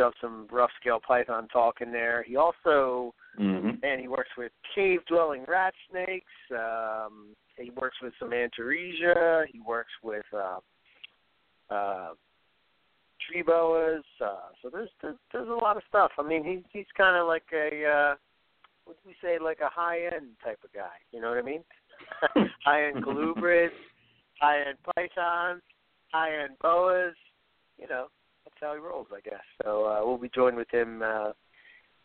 shove some rough scale python talk in there. He also mm-hmm. and he works with cave dwelling rat snakes. Um, he works with some Antaresia. He works with uh, uh, tree boas. Uh, so there's, there's there's a lot of stuff. I mean, he's he's kind of like a uh, what do we say, like a high end type of guy. You know what I mean? high end colubrids, high end pythons, high end boas. You know, how he rolls, I guess. So uh, we'll be joined with him uh,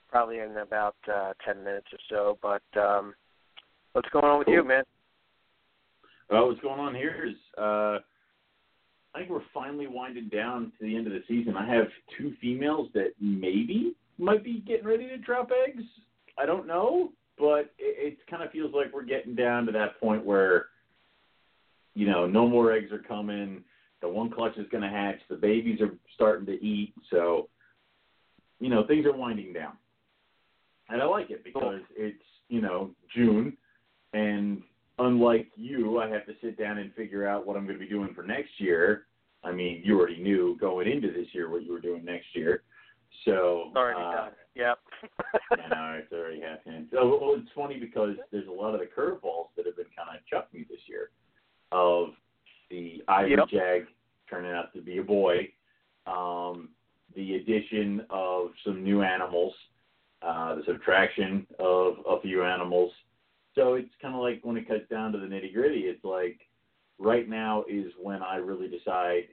probably in about uh, ten minutes or so. But um, what's going on with cool. you, man? Well, what's going on here is uh, I think we're finally winding down to the end of the season. I have two females that maybe might be getting ready to drop eggs. I don't know, but it, it kind of feels like we're getting down to that point where, you know, no more eggs are coming. The one clutch is going to hatch. The babies are starting to eat. So, you know, things are winding down. And I like it because it's, you know, June and unlike you, I have to sit down and figure out what I'm going to be doing for next year. I mean, you already knew going into this year what you were doing next year. So already uh, done. Yep. know, it's already happening. So well, it's funny because there's a lot of the curveballs that have been kind of chucked me this year. Of the Ivory Yep. Jag turning out to be a boy, um, the addition of some new animals, uh, the subtraction of a few animals. So it's kind of like when it cuts down to the nitty gritty, it's like right now is when I really decide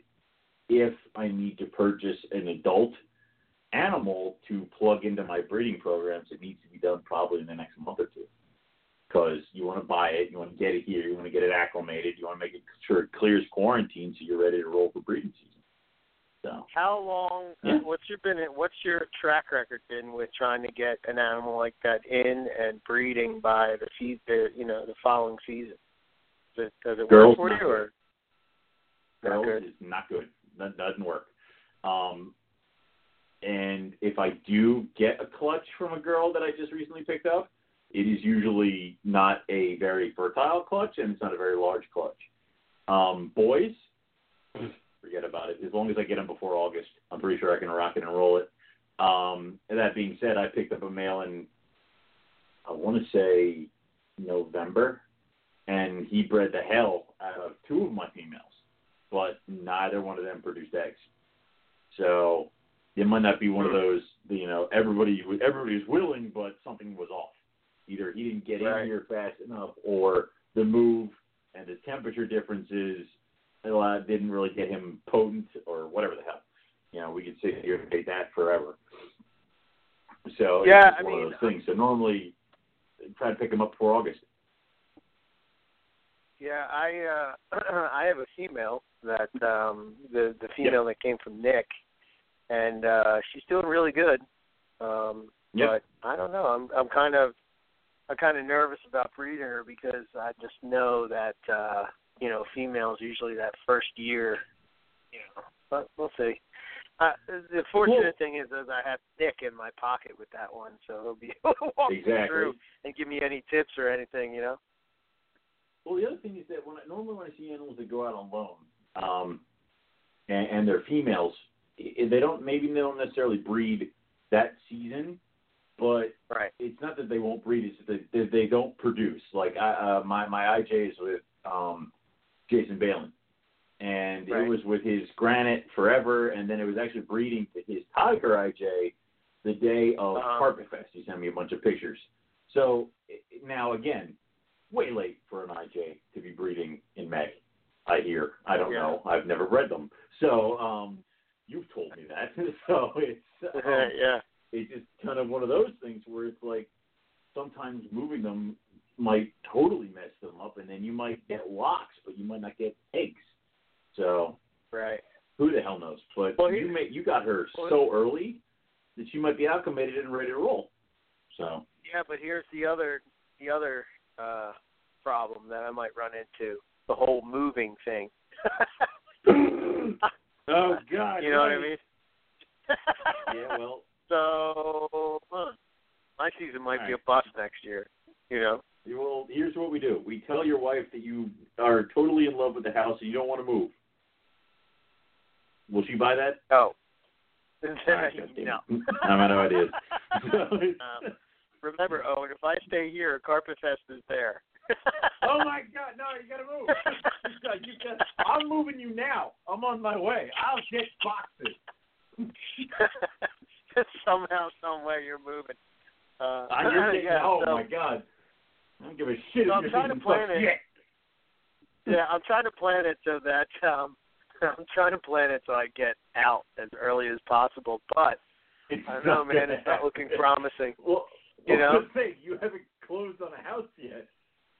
if I need to purchase an adult animal to plug into my breeding programs. It needs to be done probably in the next month or two. Because you want to buy it, you want to get it here, you want to get it acclimated, you want to make it sure it clears quarantine so you're ready to roll for breeding season. So How long? Yeah. Uh, what's your been? What's your track record been with trying to get an animal like that in and breeding by the se- the you know the following season? Does it, does it Girls, work for you or not girls good? is not good. That doesn't work. Um, and if I do get a clutch from a girl that I just recently picked up, it is usually not a very fertile clutch and it's not a very large clutch. Um, boys, forget about it. As long as I get them before August, I'm pretty sure I can rock it and roll it. Um, and that being said, I picked up a male in, I want to say November, and he bred the hell out of two of my females, but neither one of them produced eggs. So it might not be one of those, you know, everybody everybody's willing, but something was off. Either he didn't get Right. in here fast enough, or the move and the temperature differences uh, didn't really get him potent, or whatever the hell. You know, we could sit here and debate that forever. So Yeah, it's I one mean, of those things. So normally, try to pick him up before August. Yeah, I uh I have a female that um the the female that came from Nick and uh she's doing really good. Um Yep. but I don't know. I'm I'm kind of I'm kind of nervous about breeding her because I just know that uh you know, females usually that first year, you know. But we'll see. Uh, the fortunate Well- thing is, is I have Nick in my pocket with that one, so he'll be able to walk me Exactly. through and give me any tips or anything, you know. Well, the other thing is that when I, normally when I see animals that go out on loan, um, and, and they're females, they don't maybe they don't necessarily breed that season, but Right. it's not that they won't breed; it's that they, they don't produce. Like I, uh, my my IJ is with um, Jason Balin, and Right. it was with his Granite forever, and then it was actually breeding to his Tiger IJ the day of Uh-huh. Carpet Fest. He sent me a bunch of pictures. So now again, way late for an IJ to be breeding in May. I hear. I don't Yeah. know. I've never bred them. So um, you've told me that. so it's um, yeah. It's just kind of one of those things where it's like sometimes moving them might totally mess them up, and then you might get locks, but you might not get eggs. So Right. who the hell knows? But Well, you made you got her well- so early that she might be acclimated and ready to roll. So Yeah, but here's the other the other uh problem that I might run into the whole moving thing. Oh God! you know what I mean? Yeah, well, so uh, my season might All be a bust next year. You know. you will. Here's what we do: we tell your wife that you are totally in love with the house and you don't want to move. Will she buy that? Oh. All right, no. I'm out of ideas. Um, remember, Owen, if I stay here, Carpet Fest is there. oh my God! No, you gotta move. You got- you got- I'm moving you now. I'm on my way. I'll get boxes. Somehow, some way, you're moving. Uh, you're getting, yeah, oh so, my God! I don't give a shit So if I'm you're trying to plan it. shit. yeah, I'm trying to plan it so that um, I'm trying to plan it so I get out as early as possible. But It's I don't know, man, it's not looking promising. Well, You well, know? thing you haven't closed on a house yet.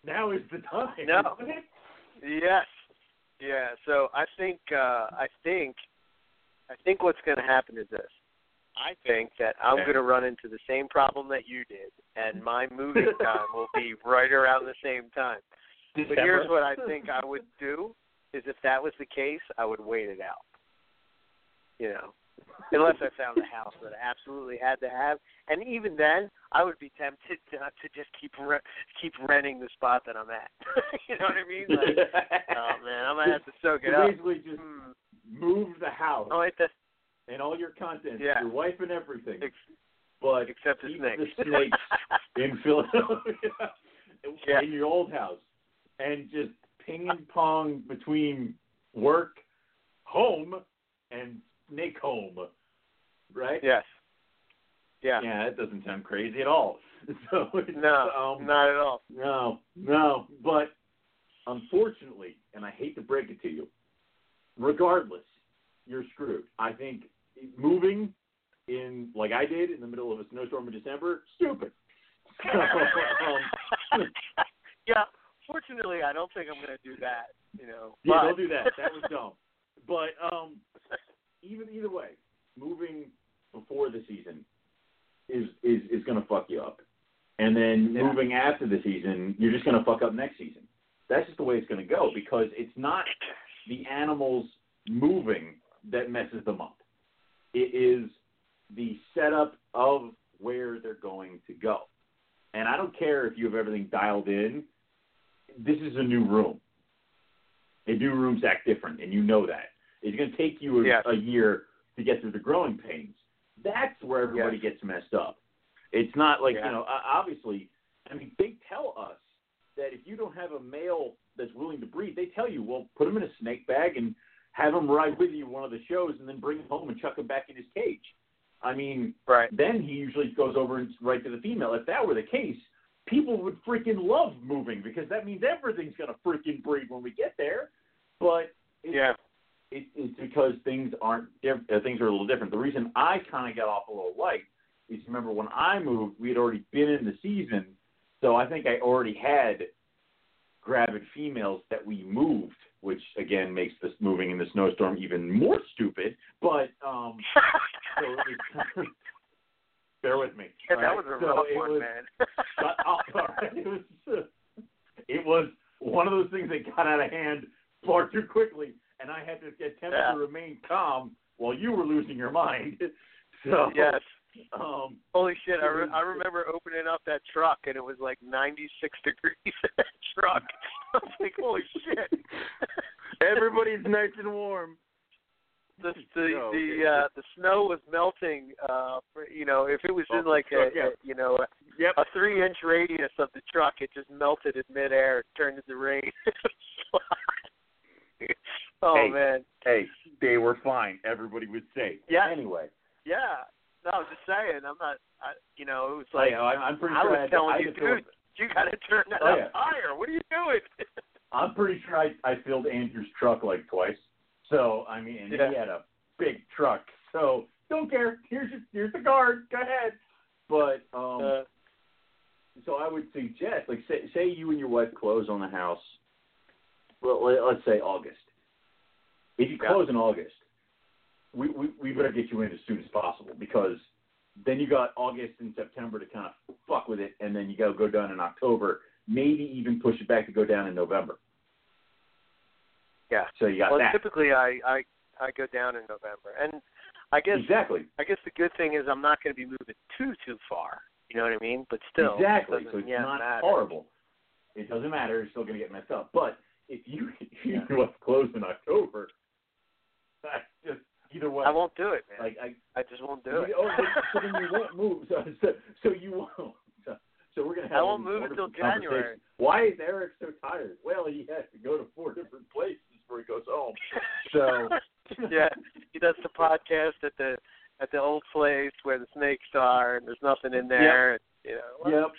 Now is the time. No. Yes. Yeah. So I think uh I think I think what's going to happen is this. I think that I'm Okay. going to run into the same problem that you did, and my moving time will be right around the same time. But here's what I think I would do: is if that was the case, I would wait it out. You know, unless I found a house that I absolutely had to have, and even then, I would be tempted to, to just keep re- keep renting the spot that I'm at. you know what I mean? Like, oh man, I'm gonna have to soak it So up. basically, just Hmm. move the house Oh, and all your content, Yeah. your wife and everything, ex- but except the snakes. the snakes in Philadelphia, Yeah. in your old house, and just ping and pong between work, home, and snake home, right? yes. Yeah. Yeah, that doesn't sound crazy at all. So it's, No, um, not at all. no, no. But unfortunately, and I hate to break it to you, regardless, you're screwed. I think moving in like I did in the middle of a snowstorm in December, stupid. So, um, yeah. Fortunately, I don't think I'm going to do that. You know. yeah, but- don't do that. That was dumb. But um, even either way, moving before the season is is is going to fuck you up, and then Yeah. moving after the season, you're just going to fuck up next season. That's just the way it's going to go because it's not the animals moving that messes them up. It is the setup of where they're going to go. And I don't care if you have everything dialed in. This is a new room. And new rooms act different, and you know that. It's going to take you a, Yes. a year to get through the growing pains. That's where everybody Yes. gets messed up. It's not like, Yeah. you know, obviously, I mean, they tell us that if you don't have a male that's willing to breed, they tell you, well, put him in a snake bag and have him ride with you one of the shows and then bring him home and chuck him back in his cage. I mean, Right. then he usually goes over and right to the female. If that were the case, people would freaking love moving because that means everything's going to freaking breed when we get there. But it's, Yeah. it, it's because things aren't diff- uh, things are a little different. The reason I kind of got off a little light is remember when I moved, we had already been in the season, so I think I already had gravid females that we moved, which again makes this moving in the snowstorm even more stupid. But um, so bear with me. yeah, all that was a So rough it one, was, man. Shut up. Right. It was it was one of those things that got out of hand far too quickly, and I had to attempt Yeah. to remain calm while you were losing your mind. So yes. um, Holy shit! I, re- I remember opening up that truck and it was like 96 degrees in that truck. I was like, holy shit! Everybody's nice and warm. the the No, the uh the snow was melting uh for, you know if it was in Oh, like a, yeah. a you know a, Yep. a three inch radius of the truck it just melted in midair it turned into rain oh Hey. man Hey, they were fine. Everybody was safe. Yeah. Anyway, yeah no i'm just saying i'm not I, you know it was like like I, I'm pretty I sure was I had, telling I you, had to fill- dude. you got to turn that Oh, up yeah. higher what are you doing I'm pretty sure I, I filled Andrew's truck like twice. So I mean, Yeah. he had a big truck. So don't care. Here's your, here's the card. Go ahead. But um, uh, so I would suggest, like, say say you and your wife close on the house. Well, let- let's say August. If you Yeah. close in August, we, we we better get you in as soon as possible because then you got August and September to kind of fuck with it, and then you got to go down in October, maybe even push it back to go down in November. Yeah. So you got well, that. typically I I I go down in November, and I guess exactly. I guess the good thing is I'm not going to be moving too too far. You know what I mean? But still, exactly. So it's yeah, not matter. horrible. It doesn't matter. You're still going to get messed up. But if you if you Yeah. go up close in October, that's just either way. I won't do it, man. Like I, I just won't do you- it. Oh, so then you won't move. So, so, so you won't. So, so we're gonna have. I won't move until January. Why is Eric so tired? Well, he has to go to four different places before he goes home. So yeah, he does the podcast at the at the old place where the snakes are, and there's nothing in there. And, you know, well, yep.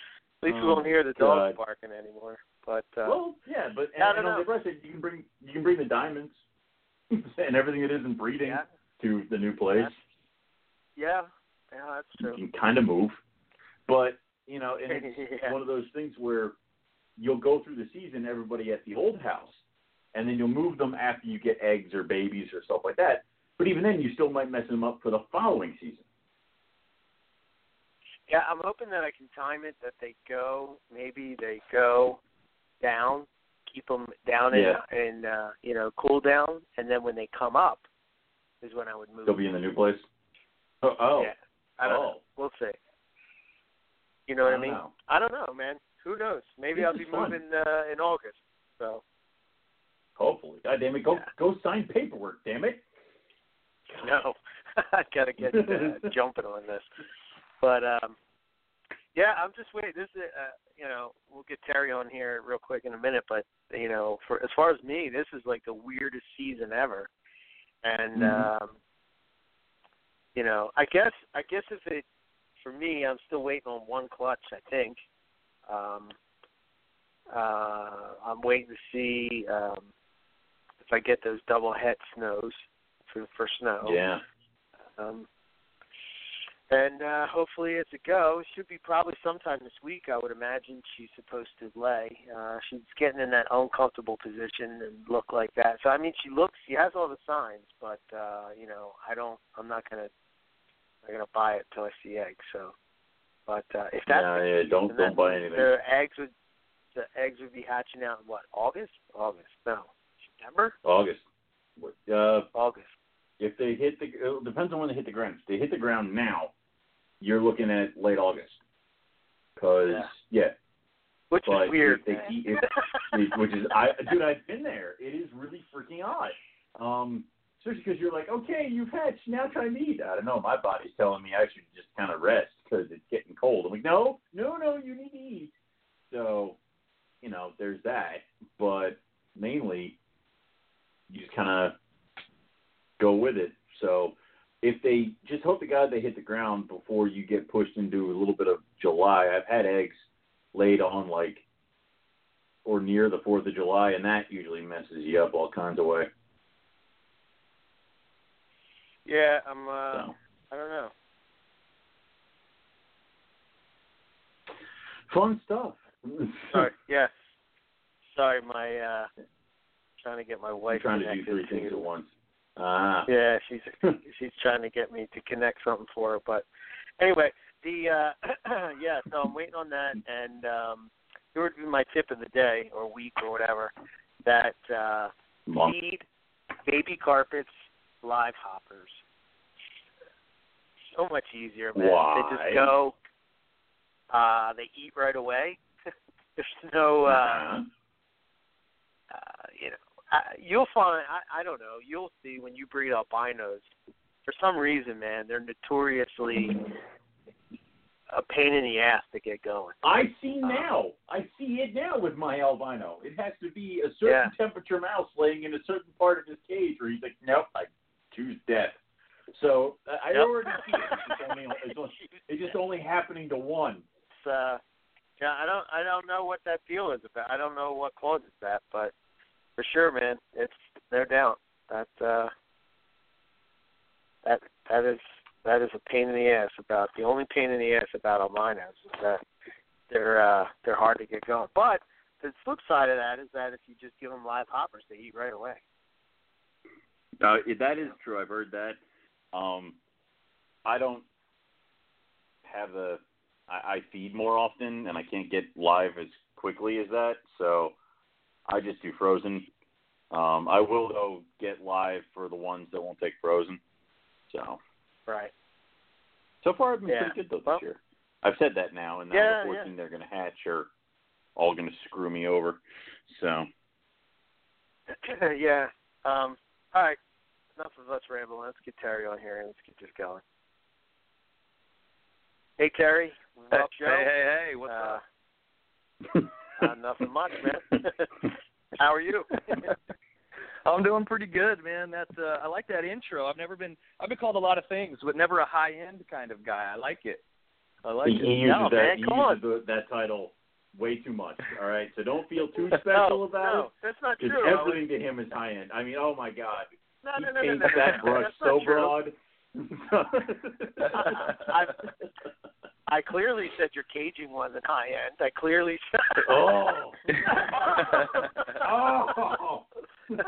at least we Oh, won't hear the dogs God. barking anymore. But uh, Well, yeah, but I don't and on know. the rest, you can bring you can bring the diamonds and everything that isn't breeding yeah, to the new place. yeah, yeah, that's true. You can kind of move, but you know, and it's yeah. one of those things where you'll go through the season everybody at the old house, and then you'll move them after you get eggs or babies or stuff like that. But even then, you still might mess them up for the following season. Yeah, I'm hoping that I can time it that they go. Maybe they go down, keep them down in Yeah. in uh, you know cool down, and then when they come up is when I would move. They'll be in the new place. Oh, oh, Yeah, I don't oh. know. We'll see. You know what I, I mean? know. I don't know, man. Who knows? Maybe This I'll be moving uh, in August. So hopefully. God damn it, go Yeah. go sign paperwork. Damn it. no, I gotta get uh, jumping on this. But um, yeah, I'm just waiting. This is uh, you know we'll get Terry on here real quick in a minute, but you know for as far as me, this is like the weirdest season ever, and Mhm. um, you know I guess I guess if it for me, I'm still waiting on one clutch. I think. Um, uh, I'm waiting to see um, if I get those double het snows for for snow. Yeah. Um, and uh, hopefully it's a go. It should be probably sometime this week. I would imagine she's supposed to lay. Uh, she's getting in that uncomfortable position and look like that. So I mean, she looks. She has all the signs, but uh, you know, I don't. I'm not gonna. I'm gonna buy it till I see eggs. So, but uh, if that's yeah, yeah, case, don't don't buy anything. The eggs would. The eggs would be hatching out in what? August? August? No, September? August. Uh, August. if they hit the, it depends on when they hit the ground. If they hit the ground now, you're looking at late August. Cause Yeah. yeah, Which But is weird. if they keep- it- which is I dude, I've been there. It is really freaking odd. Um, especially because you're like, okay, you've hatched, now try to eat. I don't know. My body's telling me I should just kind of rest because it's getting cold. I'm like, no, no, no, you need to eat. So, you know, there's that. But mainly, you just kind of go with it. So, if they just hope to God they hit the ground before you get pushed into a little bit of July. I've had eggs laid on like or near the Fourth of July, and that usually messes you up all kinds of way. Yeah, I'm. Uh, So I don't know. fun stuff. Sorry. yeah. Sorry, my uh trying to get my I'm wife trying to do three things to- at once. Ah. Yeah, she's she's trying to get me to connect something for her. But anyway, the uh yeah, so I'm waiting on that and um it would be my tip of the day or week or whatever that uh Month. feed baby carpets live hoppers. So much easier, man. They just go uh they eat right away. There's no uh Uh-huh. uh, you know, I, you'll find. I, I don't know. You'll see when you breed albinos. For some reason, man, they're notoriously a pain in the ass to get going. I see Uh, now. I see it now with my albino. It has to be a certain temperature mouse laying in a certain part of his cage where he's like, nope, I choose death. So uh, I Yep. already see it. It's just only, it's, only, it's just only happening to one. It's, uh, yeah, I don't. I don't know what that feel is about. I don't know what causes that, but for sure, man, it's no doubt that uh, that that is that is a pain in the ass. About the only pain in the ass about albinos is that they're uh, they're hard to get going. But the flip side of that is that if you just give them live hoppers, they eat right away. Uh, that is true. I've heard that. Um, I don't have the I, I feed more often, and I can't get live as quickly as that, so I just do frozen. Um, I will though get live for the ones that won't take frozen. So right. So far, I've been Yeah. pretty good though this Well- year. I've said that now, and now Yeah, the 14 they're going to hatch are all going to screw me over. So yeah. Um, all right. Enough of us rambling. Let's get Terry on here and let's get this going. Hey Terry, Hey, Rob Joe. hey, hey, hey, what's uh, up? uh, nothing much, man. How are you? I'm doing pretty good, man. That's uh, I like that intro. I've never been I've been called a lot of things, but never a high end kind of guy. I like it. I like he, it. he uses No, that man, he come uses the, that title way too much. All right, so don't feel too special no, about no, it. that's not true. I was- everything to him is high end. I mean, oh my God, no, he no, no, no, paints no, no, that no, brush that's so not true. broad. I, I clearly said your caging wasn't high end. I clearly said. oh, oh.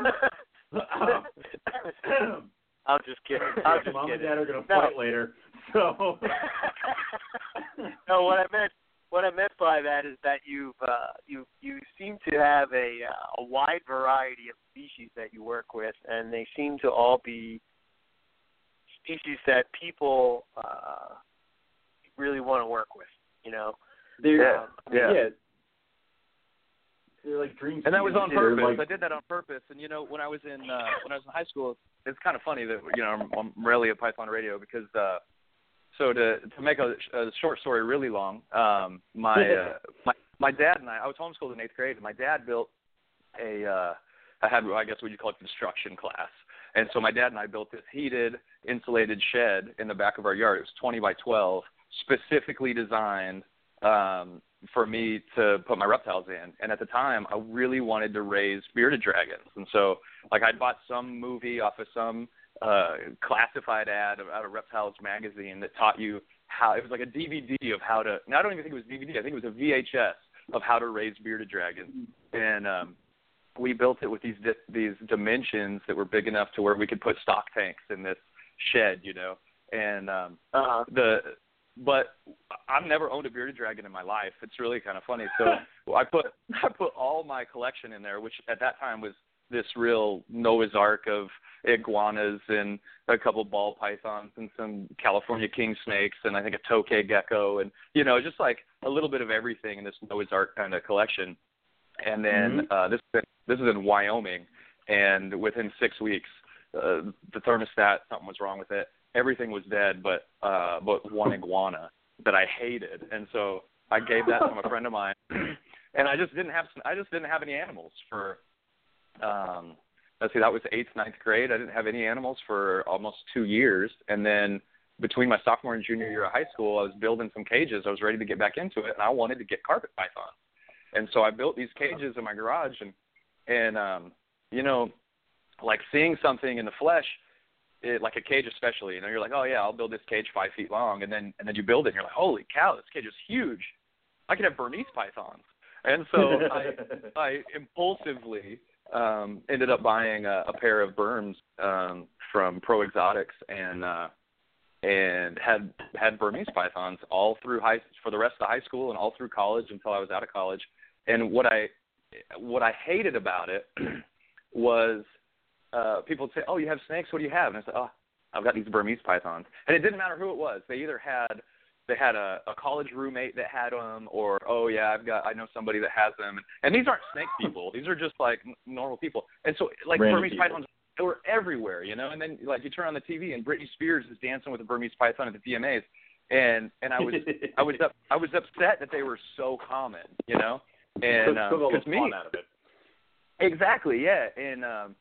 I'm just kidding. I'm just Mom and. Dad are gonna No. fight later. So no, what I meant what I meant by that is that you've uh, you you seem to have a uh, a wide variety of species that you work with, and they seem to all be species that people uh, really want to work with. You know, they're Um, Yeah. They're like dream and that was on purpose. like- I did that on purpose. And you know, when I was in uh, when I was in high school, it's kind of funny that you know I'm, I'm rarely at Python Radio because uh, so to to make a, a short story really long, um, my uh, my my dad and I I was homeschooled in eighth grade, and my dad built a uh, I had I guess what you call a construction class. And so my dad and I built this heated, insulated shed in the back of our yard. It was 20 by 12, specifically designed um, for me to put my reptiles in. And at the time, I really wanted to raise bearded dragons. And so, like, I'd bought some movie off of some uh, classified ad out of Reptiles magazine that taught you how it was like a DVD of how to. Now I don't even think it was DVD. I think it was a VHS of how to raise bearded dragons. And um, we built it with these di- these dimensions that were big enough to where we could put stock tanks in this shed, you know. And um, uh-huh. the but I've never owned a bearded dragon in my life. It's really kind of funny. So I put I put all my collection in there, which at that time was this real Noah's Ark of iguanas and a couple ball pythons and some California king snakes and I think a tokay gecko and you know just like a little bit of everything in this Noah's Ark kind of collection. And then uh, this is in, this is in Wyoming, and within six weeks, uh, the thermostat something was wrong with it. Everything was dead, but uh, but one iguana that I hated, and so I gave that to a friend of mine, and I just didn't have I just didn't have any animals for. Um, let's see, that was eighth ninth grade. I didn't have any animals for almost two years, and then between my sophomore and junior year of high school, I was building some cages. I was ready to get back into it, and I wanted to get carpet pythons. And so I built these cages in my garage, and and um, you know, like seeing something in the flesh, it, like a cage especially. You know, you're like, oh yeah, I'll build this cage five feet long, and then and then you build it, and you're like, holy cow, this cage is huge. I could have Burmese pythons. And so I I impulsively um, ended up buying a, a pair of berms um, from Pro Exotics and uh, and had had Burmese pythons all through high for the rest of high school and all through college until I was out of college. And what I what I hated about it was uh, people would say, "Oh, you have snakes? What do you have?" And I said, "Oh, I've got these Burmese pythons." And it didn't matter who it was. They either had they had a, a college roommate that had them, or oh yeah, I've got I know somebody that has them. And and these aren't snake people; these are just like normal people. And so like Random Burmese people. pythons they were everywhere, you know. And then like you turn on the TV and Britney Spears is dancing with a Burmese python at the VMAs, and and I was I was up I was upset that they were so common, you know. And took, took all the me fun out of it. exactly, yeah, and um,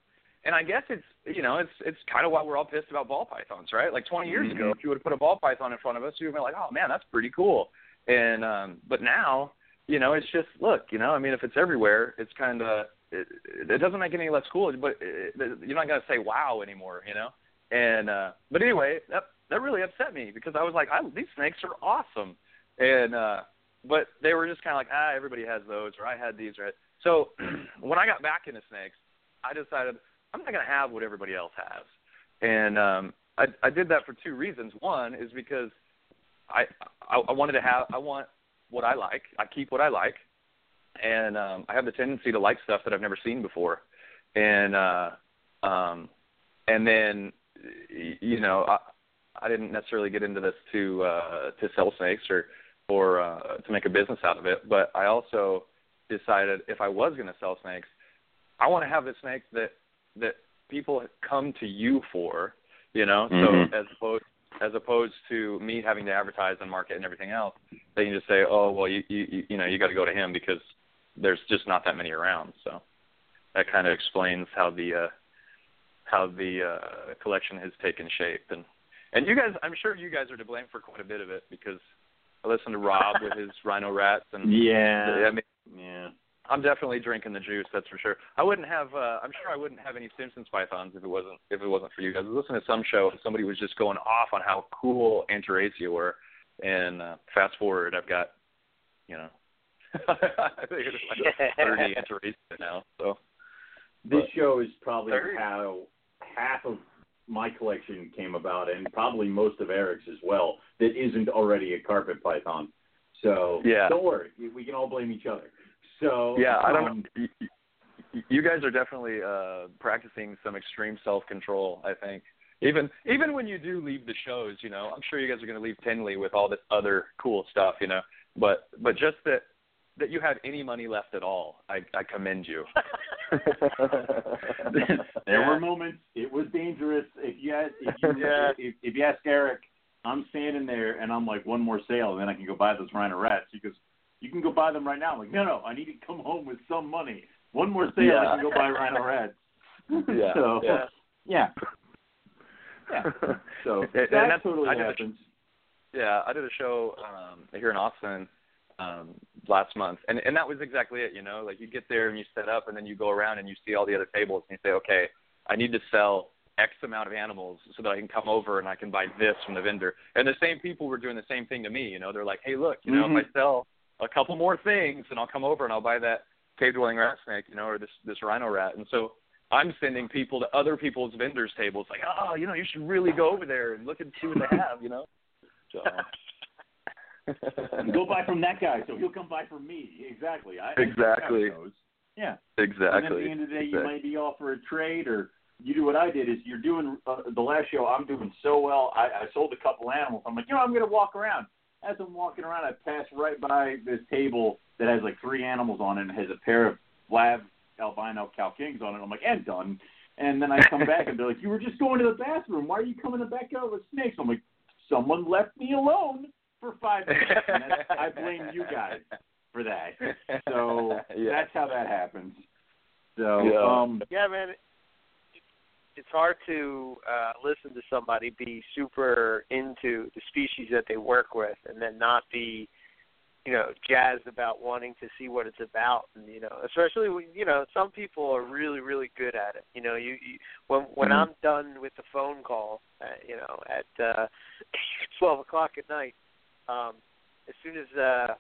and I guess it's you know it's it's kind of why we're all pissed about ball pythons, right? Like 20 years ago, if you would have put a ball python in front of us, you would have been like, oh man, that's pretty cool. And um, but now, you know, it's just look, you know, I mean, if it's everywhere, it's kind of it, it doesn't make it any less cool, but it, you're not gonna say wow anymore, you know. And uh, but anyway, that that really upset me because I was like, I, these snakes are awesome, and uh, but they were just kind of like, ah, everybody has those, or I had these, right? So when I got back into snakes, I decided I'm not gonna have what everybody else has, and um, I I did that for two reasons. One is because I I, I wanted to have I want what I like. I keep what I like, and um, I have the tendency to like stuff that I've never seen before, and uh, um, and then you know I I didn't necessarily get into this to uh, to sell snakes or or uh, to make a business out of it, but I also decided if I was going to sell snakes, I want to have the snake that that people come to you for, you know. Mhm. So as opposed as opposed to me having to advertise and market and everything else, they can just say, oh well, you you you know you got to go to him because there's just not that many around. So that kind of explains how the uh, how the uh, collection has taken shape and and you guys, I'm sure you guys are to blame for quite a bit of it because I listened to Rob with his rhino rats and Yeah. I mean Yeah. I'm definitely drinking the juice, that's for sure. I wouldn't have uh I'm sure I wouldn't have any Stimson's pythons if it wasn't if it wasn't for you guys. I was listening to some show and somebody was just going off on how cool Antaresia were and uh fast forward I've got you know I think it's like thirty Antaresia now. So This But- show is probably Third. how half of my collection came about, and probably most of Eric's as well. That isn't already a carpet python. So Yeah. don't worry, we can all blame each other. So Yeah, I don't um. You- guys are definitely uh practicing some extreme self-control, I think. Even even when you do leave the shows, you know, I'm sure you guys are going to leave Tinley with all this other cool stuff, you know. But but just that that you had any money left at all, I I commend you. there were moments. It was dangerous. If you ask, if you, Yeah. if, if you ask Eric, I'm standing there and I'm like, one more sale, and then I can go buy those rhino rats. He goes, you can go buy them right now. I'm like, no, no, I need to come home with some money. One more sale, Yeah. I can go buy rhino rats. Yeah. so, Yeah. yeah. Yeah. So And- that and that's- totally I did a- happens. Yeah, I did a show um here in Austin um last month and and that was exactly it, you know, like you get there and you set up and then you go around and you see all the other tables and you say, "Okay, I need to sell X amount of animals so that I can come over and I can buy this from the vendor." And the same people were doing the same thing to me, you know. They're like, "Hey, look, you know, Mhm. if I sell a couple more things and I'll come over and I'll buy that cave dwelling rat snake, you know, or this this rhino rat." And so I'm sending people to other people's vendors tables like, "Oh, you know, you should really go over there and look and see what they have," you know. So Go buy from that guy, so he'll come buy from me. Exactly. I, Exactly. I know how it goes. Yeah. Exactly. And at the end of the day, you exactly. might be off for a trade, or you do what I did. Is you're doing uh, the last show. I'm doing so well. I, I sold a couple animals. I'm like, you know, I'm gonna walk around. As I'm walking around, I pass right by this table that has like three animals on it and has a pair of lab albino Cal kings on it. I'm like, and done. And then I come back and they're like, you were just going to the bathroom. Why are you coming back out with snakes? I'm like, someone left me alone for five minutes. I blame you guys for that. So yeah. that's how that happens. So Yeah. um Yeah, man. It, it's hard to uh listen to somebody be super into the species that they work with and then not be you know jazzed about wanting to see what it's about and you know especially when you know some people are really really good at it you know you, you when when Mhm. i'm done with the phone call uh, you know at uh twelve o'clock at night um as soon as uh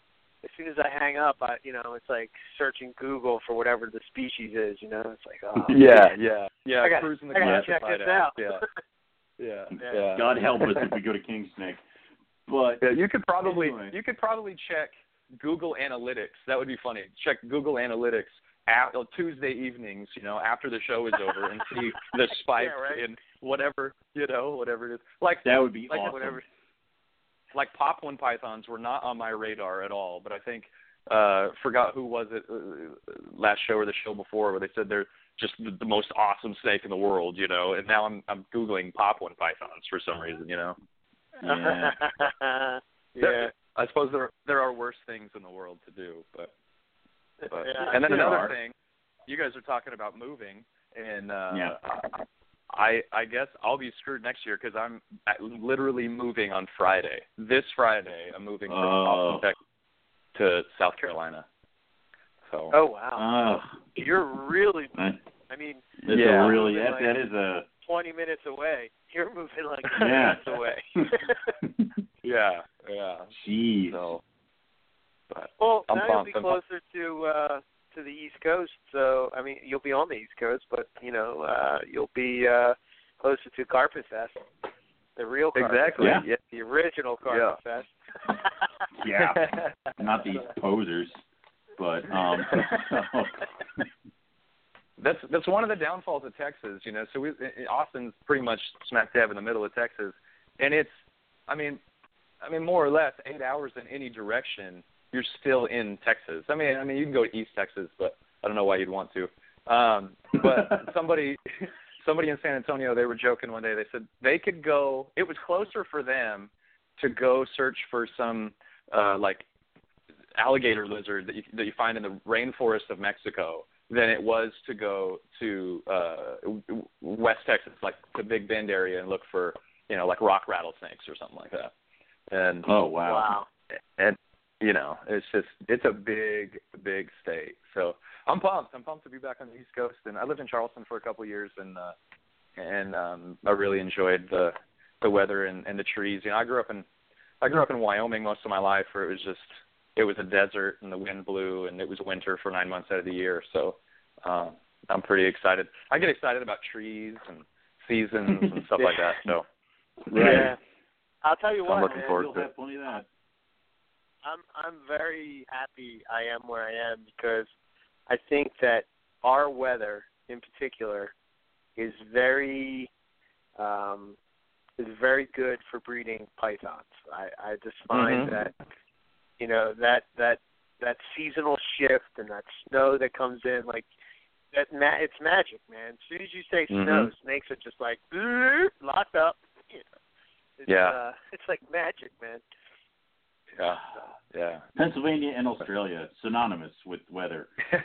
as soon as I hang up, I you know it's like searching Google for whatever the species is. You know, it's like oh yeah, yeah, yeah. I got- cruising the I gotta check this app. out. Yeah, yeah, Yeah. yeah. God help us if we go to King Snake. But Yeah, you could probably Anyway. you could probably check Google Analytics. That would be funny. Check Google Analytics at, on Tuesday evenings, you know, after the show is over, and see the spike Yeah, right. in whatever you know, whatever it is. Like that would be like awesome. whatever. Like Papuan pythons were not on my radar at all, but I think uh forgot who was it uh, last show or the show before where they said they're just the, the most awesome snake in the world, you know. And now I'm I'm googling Papuan pythons for some reason, you know. Yeah. yeah. I suppose there there are worse things in the world to do, but but Yeah, and then another are. thing, you guys are talking about moving, and uh, Yeah. I I guess I'll be screwed next year because I'm at- literally moving on Friday. This Friday, I'm moving from Oh. Austin, Texas, to South Carolina. So Oh wow. Oh, You're really. I mean, that's Yeah. a really that that is a twenty minutes away. You're moving like Yeah. minutes away. yeah, yeah. jeez. So, but well, I'm now you'll be I'm pumped. closer to uh to the East Coast. So I mean, you'll be on the East Coast, but you know, uh you'll be uh closer to Carpet Fest. the real Carpet Exactly. Fest, Yeah. the original Carpet Fest. Yeah. Not these posers, but um. that's that's one of the downfalls of Texas, you know. So we Austin's pretty much smack dab in the middle of Texas, and it's, I mean, I mean more or less eight hours in any direction, you're still in Texas. I mean, I mean you can go to East Texas, but I don't know why you'd want to. Um, but somebody, somebody in San Antonio, they were joking one day. They said they could go. It was closer for them to go search for some uh, like alligator lizard that you that you find in the rainforest of Mexico than it was to go to uh West Texas, like the Big Bend area, and look for you know like rock rattlesnakes or something like that. And oh wow. Wow. and you know it's just it's a big big state. So I'm pumped. I'm pumped to be back on the East Coast, and I lived in Charleston for a couple of years, and uh and um I really enjoyed the the weather and, and the trees. You know, I grew up in I grew up in Wyoming most of my life, where it was just it was a desert and the wind blew and it was winter for nine months out of the year. So um, I'm pretty excited. I get excited about trees and seasons and stuff like that. So Right. Yeah. I'll tell you what, I'm looking man, forward You'll to it. have plenty of that. I'm I'm very happy I am where I am because I think that our weather in particular is very um is very good for breeding pythons. I I just find Mhm. that you know that that that seasonal shift and that snow that comes in like that ma- it's magic, man. As soon as you say snow, Mhm. snakes are just like locked up. You know, it's, Yeah. uh, it's like magic, man. yeah, yeah. Pennsylvania and Australia synonymous with weather.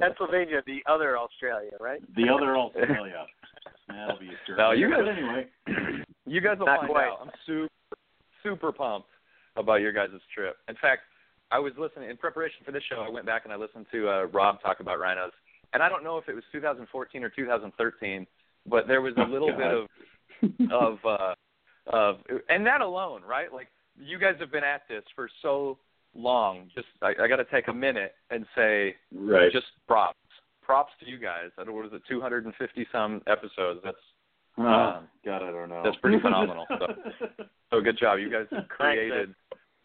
Pennsylvania, the other Australia, right? The other Australia. That'll be a sure. No, you guys- anyway. you guys will Not find quite. out. I'm super super pumped about your guys' trip. In fact, I was listening in preparation for this show. I went back and I listened to uh, Rob talk about rhinos, and I don't know if it was 2014 or 2013, but there was a little God. bit of of uh of and that alone, right? Like you guys have been at this for so long. Just I, I got to take a minute and say right. just props. Props to you guys. I don't what is it, 250 some episodes. That's Oh, um, God, I don't know. that's pretty phenomenal. So, so good job. You guys created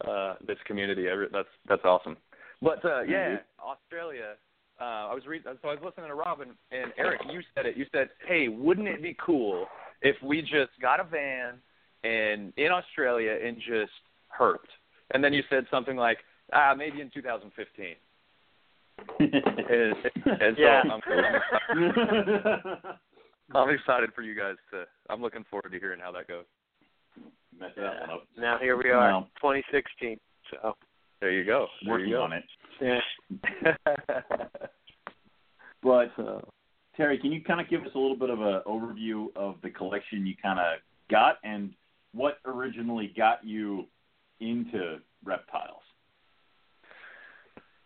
uh, this community. I re- That's that's awesome. But uh, yeah, Australia. Uh, I was reading. So I was listening to Robin and Eric. You said it. You said, "Hey, wouldn't it be cool if we just got a van and in Australia and just herped?" And then you said something like, "Ah, maybe in 2015." And, and so Yeah. I'm, I'm excited for you guys to. I'm looking forward to hearing how that goes. Mess that one up. Now here we are, Well. 2016. So There you go. There Working you go. on it. yeah. But So, Terry, can you kind of give us a little bit of an overview of the collection you kind of got and what originally got you into reptiles?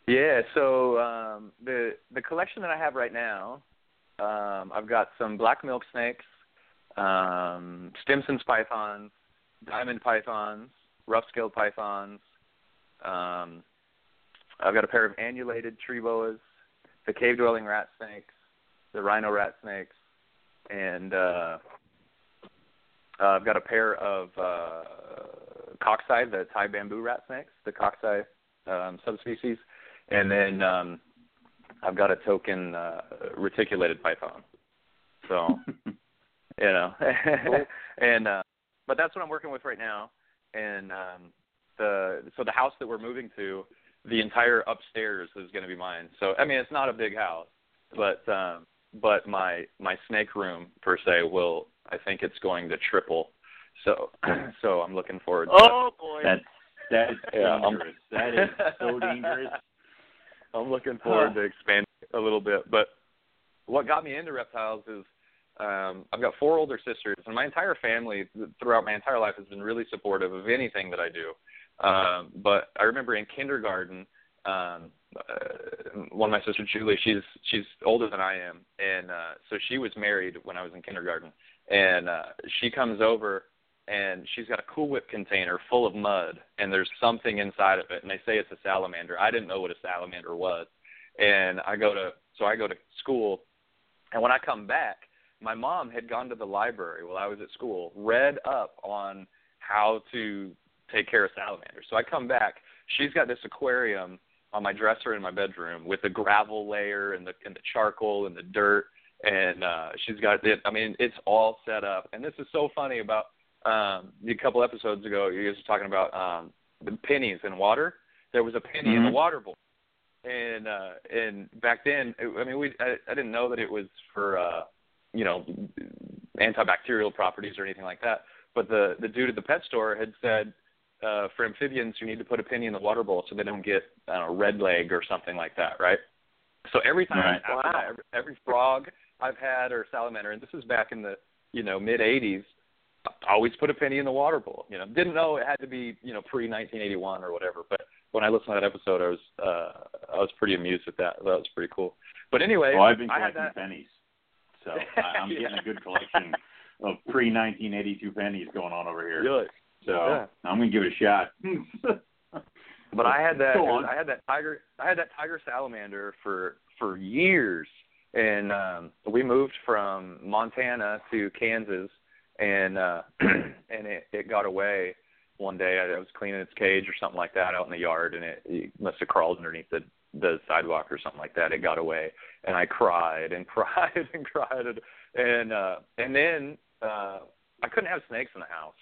yeah. So um, the the collection that I have right now, um, I've got some black milk snakes, um, Stimson's pythons, diamond pythons, rough-scaled pythons. Um, I've got a pair of annulated tree boas, the cave-dwelling rat snakes, the rhino rat snakes, and uh, uh, I've got a pair of uh, coxi, the Thai bamboo rat snakes, the coxi um, subspecies, and then um, I've got a token uh, reticulated python. So you know, and uh, but that's what I'm working with right now. And um, the so the house that we're moving to, the entire upstairs is going to be mine. So I mean, it's not a big house, but um, but my my snake room per se will I think it's going to triple. So so I'm looking forward to Oh boy. That's that is Yeah, I'm- dangerous. that is so dangerous. I'm looking forward Huh. to expanding a little bit. But what got me into reptiles is um, I've got four older sisters, and my entire family throughout my entire life has been really supportive of anything that I do. Um, but I remember in kindergarten, um, uh, one of my sisters, Julie, she's she's older than I am, and uh, so she was married when I was in kindergarten, and uh, she comes over and she's got a Cool Whip container full of mud, and there's something inside of it, and they say it's a salamander. I didn't know what a salamander was, and I go to so I go to school, and when I come back, my mom had gone to the library while I was at school, read up on how to take care of salamanders. So I come back, she's got this aquarium on my dresser in my bedroom with the gravel layer and the and the charcoal and the dirt and uh she's got it I mean it's all set up. And this is so funny about um a couple episodes ago you guys were talking about um the pennies in water. There was a penny mm-hmm. in the water bowl. And uh and back then I mean we I, I didn't know that it was for uh you know antibacterial properties or anything like that. But the the dude at the pet store had said uh, for amphibians, you need to put a penny in the water bowl so they don't get I don't know, red leg or something like that, right? So every time right. after wow. that, every, every frog I've had or salamander, and this is back in the you know mid '80s, always put a penny in the water bowl. You know, didn't know it had to be you know pre 1981 or whatever, but when I listened to that episode, I was uh, I was pretty amused with that. That was pretty cool. But anyway, well, I've been I had collecting pennies, so I'm Yeah. getting a good collection of pre 1982 pennies going on over here. Good. So Yeah. I'm gonna give it a shot. But I had that I had that tiger I had that tiger salamander for for years and um we moved from Montana to Kansas and uh and it it got away one day. I, I was cleaning its cage or something like that out in the yard and it, it must have crawled underneath the the sidewalk or something like that. It got away and I cried and cried and cried. And and uh and then uh I couldn't have snakes in the house.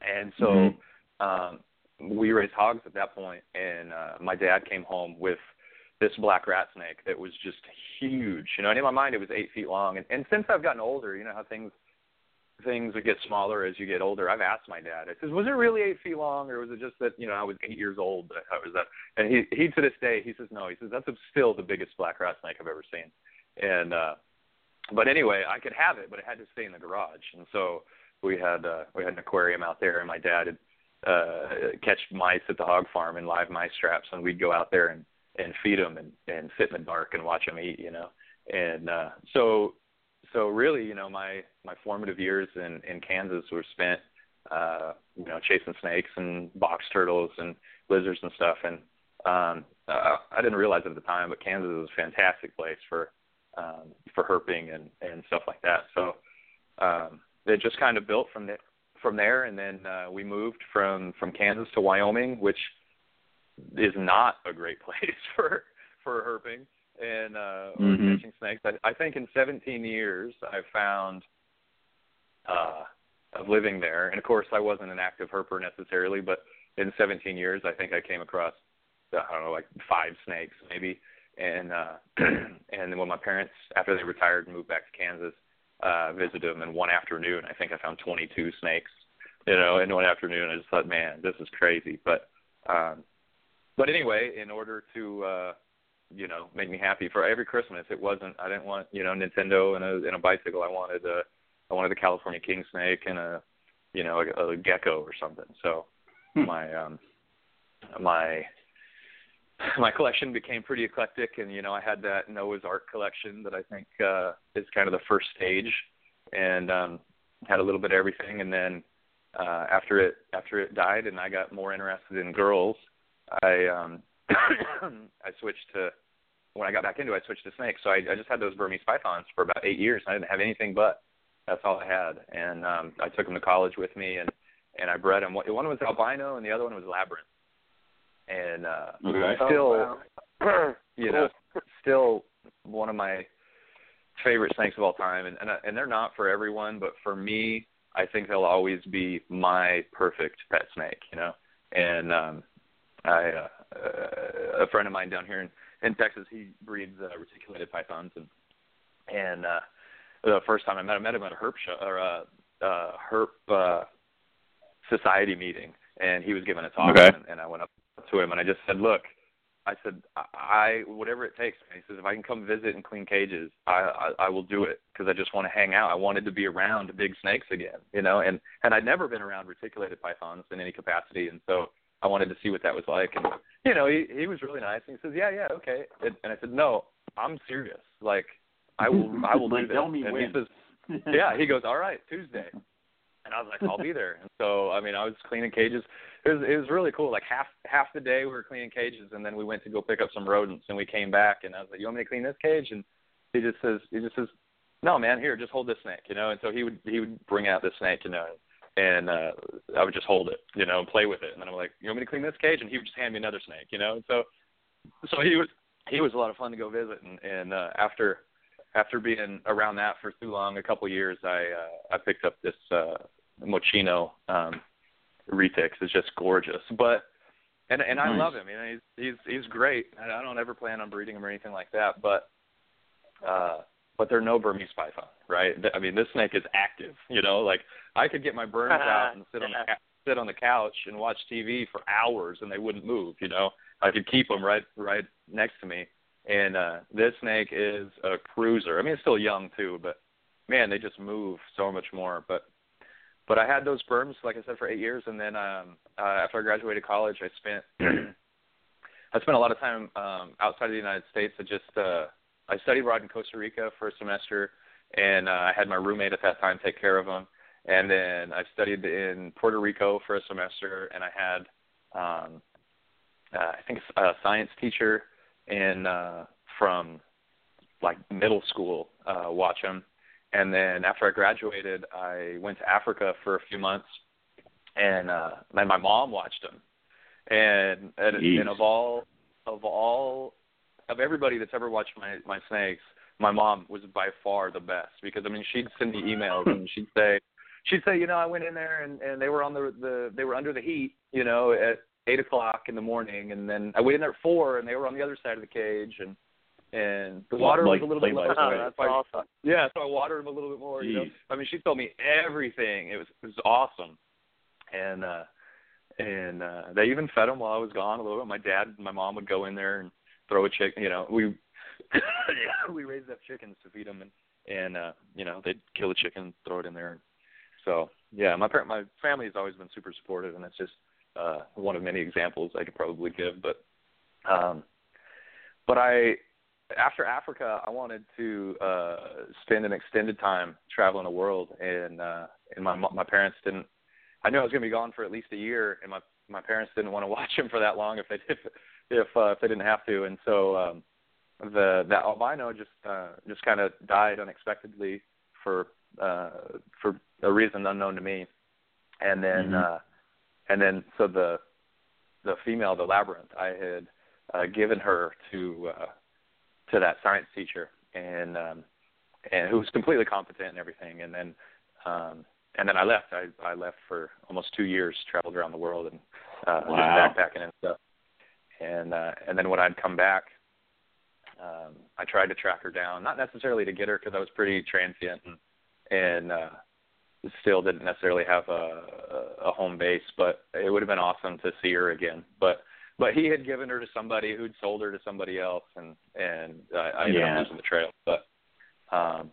And so Mhm. um we raised hogs at that point and uh my dad came home with this black rat snake that was just huge. You know and in my mind it was eight feet long. And, and since i've gotten older you know how things things get smaller as you get older. I've asked my dad. I says was it really eight feet long or was it just that you know i was eight years old that I was that and he he to this day he says no. He says that's still the biggest black rat snake i've ever seen. And uh but anyway i could have it but it had to stay in the garage. And so we had uh we had an aquarium out there and my dad had uh catch mice at the hog farm in live mice traps. And we'd go out there and and feed them and and sit in the dark and watch them eat you know? And uh so so really you know my my formative years in in Kansas were spent uh you know chasing snakes and box turtles and lizards and stuff. And um uh, I didn't realize at the time but Kansas is a fantastic place for um for herping and and stuff like that. So um it just kind of built from there from there. And then uh we moved from from Kansas to Wyoming which is not a great place for for herping and uh or Mhm. catching snakes. I, I think in 17 years I've found uh of living there and of course I wasn't an active herper necessarily but in 17 years I think I came across uh, I don't know like five snakes maybe and uh and then when my parents after they retired and moved back to Kansas uh visited them and one afternoon I think I found 22 snakes you know in one afternoon I just thought man this is crazy but um but anyway in order to uh you know make me happy for every Christmas it wasn't I didn't want you know Nintendo and a and a bicycle. I wanted a I wanted a California king snake and a you know a, a gecko or something. So Hmm. my um my my collection became pretty eclectic. And you know I had that Noah's Ark collection that I think uh is kind of the first stage and um had a little bit of everything. And then uh after it after it died and I got more interested in girls I um I switched to when I got back into it I switched to snakes so I, I just had those Burmese pythons for about eight years and I didn't have anything but. That's all I had. And um I took them to college with me and and I bred them. One was albino and the other one was labyrinth. And uh Okay. still Oh, wow. you know, still one of my favorite snakes of all time, and and, I- and they're not for everyone, but for me, I think they'll always be my perfect pet snake. You know, and um, I uh, uh, a friend of mine down here in in Texas, he breeds uh, reticulated pythons, and and uh, the first time I met him, I met him at a herp show or a, a herp uh, society meeting, and he was giving a talk, Okay. and, and I went up to him and I just said, look. I said, I, I whatever it takes. man. He says, if I can come visit and clean cages, I I, I will do it because I just want to hang out. I wanted to be around big snakes again, you know. And and I'd never been around reticulated pythons in any capacity, and so I wanted to see what that was like. And you know, he he was really nice. And he says, yeah, yeah, okay. And, and I said, no, I'm serious. Like I will I will Like, do this. tell me and when. he says, yeah. He goes, all right, Tuesday. And I was like, I'll be there. And so, I mean, I was cleaning cages. It was it was really cool. Like half half the day we were cleaning cages, and then we went to go pick up some rodents, and we came back, and I was like, you want me to clean this cage? And he just says he just says, no, man, here, just hold this snake, you know. And so he would he would bring out this snake, you know, and uh I would just hold it, you know, and play with it. And then I'm like, you want me to clean this cage? And he would just hand me another snake, you know. And so so he was he was a lot of fun to go visit. And and uh, after after being around that for too long, a couple of years, I uh, I picked up this uh Mochino um Retix. It's just gorgeous, but and and I Nice. love him. You know, he's he's he's great. I don't ever plan on breeding him or anything like that, but uh but they're no Burmese python, right? I mean, this snake is active. You know, like I could get my Burms out and sit on the sit on the couch and watch TV for hours and they wouldn't move. You know, I could keep them right right next to me. And uh this snake is a cruiser. I mean, it's still young too, but man, they just move so much more. But but I had those Burms, like I said, for eight years, and then um uh, after I graduated college, I spent I spent a lot of time um outside of the United States. I just uh I studied abroad in Costa Rica for a semester, and uh, I had my roommate at that time take care of him. And then I studied in Puerto Rico for a semester, and I had um uh, I think a science teacher in uh from like middle school uh watch him and then after I graduated I went to Africa for a few months and uh then my mom watched him and and, Jeez. and of all of all of everybody that's ever watched my my snakes my mom was by far the best because I mean she'd send me emails and she'd say she'd say you know I went in there and and they were on the the they were under the heat you know at eight o'clock in the morning and then I went in there at four and they were on the other side of the cage and and the water Like was a little bit lower. Oh, that's I- awesome. yeah, so I watered them a little bit more. You know, I mean, she told me everything. It was it was awesome, and uh and uh they even fed them while I was gone a little bit. My dad, and my mom would go in there and throw a chicken. You know, we we raised up chickens to feed them, and and uh you know they'd kill a chicken, throw it in there. So yeah, my parent, my family has always been super supportive, and that's just uh one of many examples I could probably give. But um, but I after Africa, I wanted to uh spend an extended time traveling the world, and uh and my my parents didn't. I knew I was going to be gone for at least a year, and my my parents didn't want to watch him for that long if they if if, uh, if they didn't have to, and so um the that albino just uh just kind of died unexpectedly for uh for a reason unknown to me, and then Mhm. uh and then so the the female the labyrinth I had uh given her to uh to that science teacher and um and who was completely competent and everything and then um and then I left. I I left for almost two years, traveled around the world and uh Wow. just backpacking and stuff. And uh and then when I'd come back, um I tried to track her down, not necessarily to get her because I was pretty transient and and uh still didn't necessarily have a a home base, but it would have been awesome to see her again. But but he had given her to somebody who'd sold her to somebody else, and and uh, I ended Yeah. up losing the trail. But um,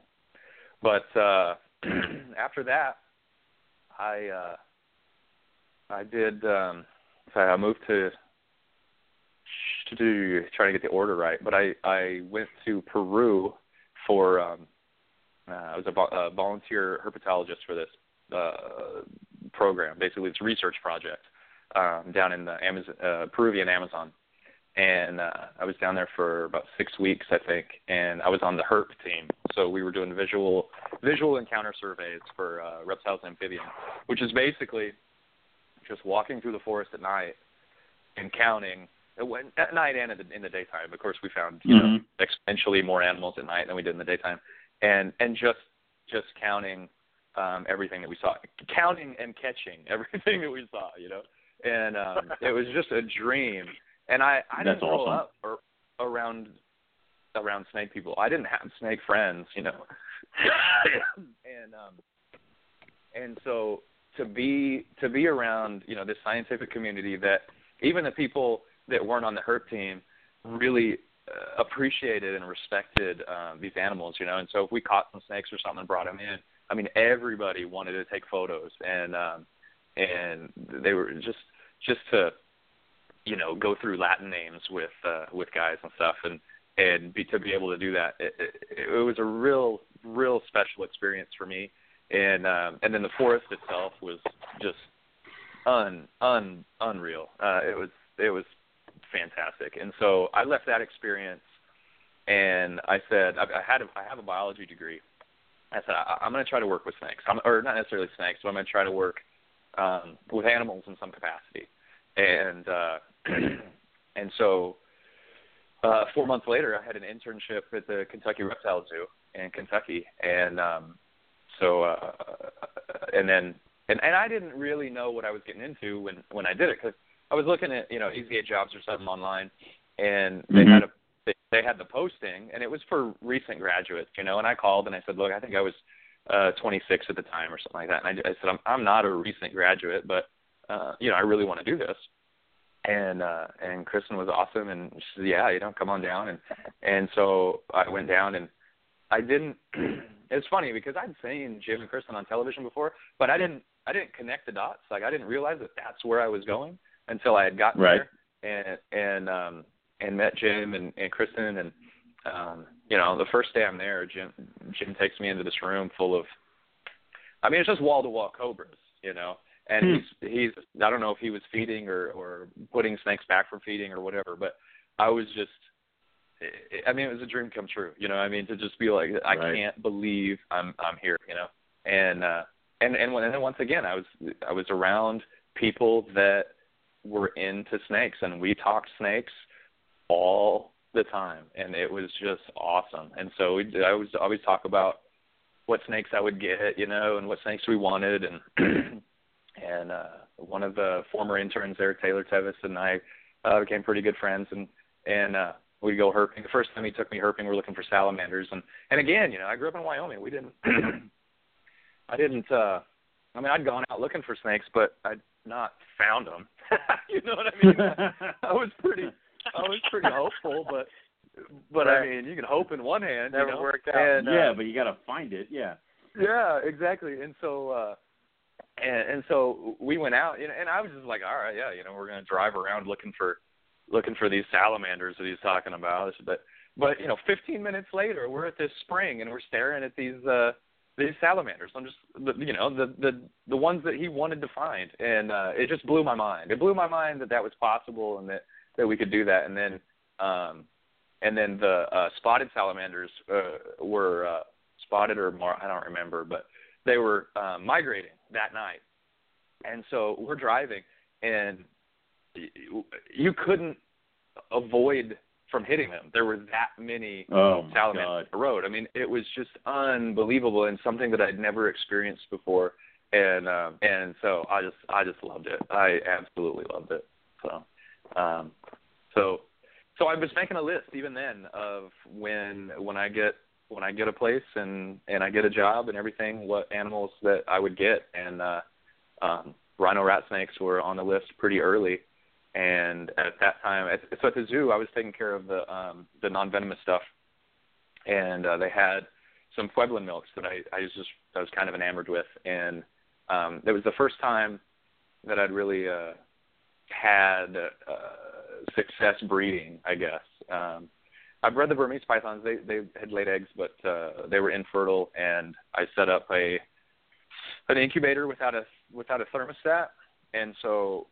but uh, after that, I uh, I did. Um, so I moved to to do try to get the order right, but I I went to Peru for um, uh, I was a, vo- a volunteer herpetologist for this uh, program. Basically, it's a research project um, down in the Amazon, uh, Peruvian Amazon, and uh, I was down there for about six weeks, I think, and I was on the herp team. So we were doing visual visual encounter surveys for uh, reptiles and amphibians, which is basically just walking through the forest at night and counting when, at night and in the, in the daytime. Of course, we found you know Mhm. exponentially more animals at night than we did in the daytime, and and just just counting um, everything that we saw, counting and catching everything that we saw, you know, and um, it was just a dream. And I I That's didn't grow awesome. up or, around around snake people. I didn't have snake friends, you know, and um, and so to be to be around you know this scientific community that even the people that weren't on the herp team really uh, appreciated and respected um, these animals, you know. And so if we caught some snakes or something and brought them in, I mean, everybody wanted to take photos, and um, and they were just just to you know go through Latin names with uh, with guys and stuff, and and be, to be able to do that, it, it, it was a real real special experience for me. And um, and then the forest itself was just un un unreal. Uh, it was it was fantastic. And so I left that experience, and I said I, I had a, I have a biology degree, I said I, I'm going to try to work with snakes, I'm, or not necessarily snakes, but I'm going to try to work um, with animals in some capacity. And uh, and so uh, four months later, I had an internship at the Kentucky Reptile Zoo in Kentucky, and um, so uh, and then and and I didn't really know what I was getting into when when I did it because I was looking at you know Easy Jobs or something online, and they mm-hmm. had a they, they had the posting, and it was for recent graduates, you know. And I called and I said, look, I think I was uh 26 at the time or something like that, and I, I said I'm I'm not a recent graduate, but uh, you know I really want to do this. And uh and Kristen was awesome, and she said, yeah, you know, come on down, and and so I went down and I didn't. it's funny because I'd seen Jim and Kristen on television before, but I didn't I didn't connect the dots. Like I didn't realize that that's where I was going until I had gotten right. there and and um and met Jim and, and Kristen and um you know the first day I'm there, Jim Jim takes me into this room full of I mean it's just wall to wall cobras, you know. And hmm. he's he's I don't know if he was feeding or or putting snakes back from feeding or whatever, but I was just I mean, it was a dream come true. You know, I mean, to just be like, I right. can't believe I'm I'm here. You know, and uh, and and when, and then once again, I was I was around people that were into snakes, and we talked snakes all the time, and it was just awesome. And so we I was always talk about what snakes I would get, you know, and what snakes we wanted, and and uh, one of the former interns there, Taylor Tevis, and I uh, became pretty good friends, and and uh, we'd go herping. The first time he took me herping, we were looking for salamanders, and and again, you know, I grew up in Wyoming. We didn't, I didn't. uh I mean, I'd gone out looking for snakes, but I'd not found them. you know what I mean? I was pretty, I was pretty hopeful, but but right. I mean, you can hope in one hand. Never you know? worked out. And, uh, yeah, but you got to find it. Yeah. Yeah, exactly. And so. uh and and so we went out and, and I was just like, all right, yeah, you know, we're gonna drive around looking for looking for these salamanders that he's talking about. But but you know, 15 minutes later, we're at this spring and we're staring at these uh these salamanders. I'm just you know the the the ones that he wanted to find, and uh, it just blew my mind. It blew my mind that that was possible and that that we could do that. And then um and then the uh, spotted salamanders uh, were uh, spotted or mar- I don't remember, but they were uh, migrating that night. And so we're driving, and you couldn't avoid from hitting them. There were that many oh salamanders on the road. I mean, it was just unbelievable and something that I'd never experienced before. And um, and so I just I just loved it. I absolutely loved it. So um, so so I was making a list even then of when when I get when I get a place and and I get a job and everything, what animals that I would get. And uh, um, rhino rat snakes were on the list pretty early and at that time, at, so at the zoo, I was taking care of the um, the non venomous stuff, and uh, they had some Pueblan milks that I I was just I was kind of enamored with, and um, it was the first time that I'd really uh, had uh, success breeding, I guess. Um, I bred the Burmese pythons. They they had laid eggs, but uh, they were infertile, and I set up a an incubator without a without a thermostat, and so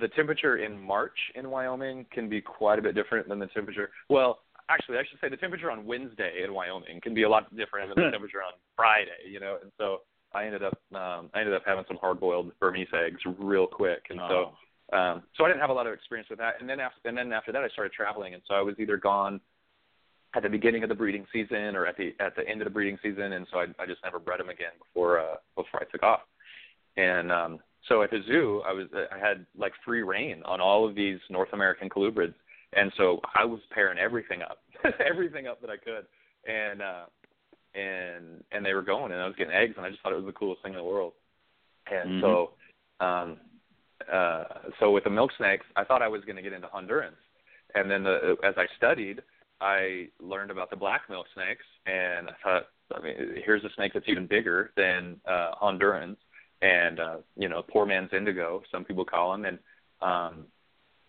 the temperature in March in Wyoming can be quite a bit different than the temperature. Well, actually, I should say the temperature on Wednesday in Wyoming can be a lot different than the temperature on Friday. You know, and so I ended up um, I ended up having some hard boiled Burmese eggs real quick, and oh. so um, so I didn't have a lot of experience with that. And then after and then after that, I started traveling, and so I was either gone at the beginning of the breeding season or at the at the end of the breeding season, and so I, I just never bred them again before uh, before I took off. And um, so at the zoo, I was I had like free reign on all of these North American colubrids, and so I was pairing everything up, everything up that I could, and uh, and and they were going, and I was getting eggs, and I just thought it was the coolest thing in the world. And mm-hmm. so, um, uh, so with the milk snakes, I thought I was going to get into Hondurans, and then the, as I studied, I learned about the black milk snakes, and I thought, I mean, here's a snake that's even bigger than uh, Hondurans and uh, you know, poor man's indigo, some people call them, and um,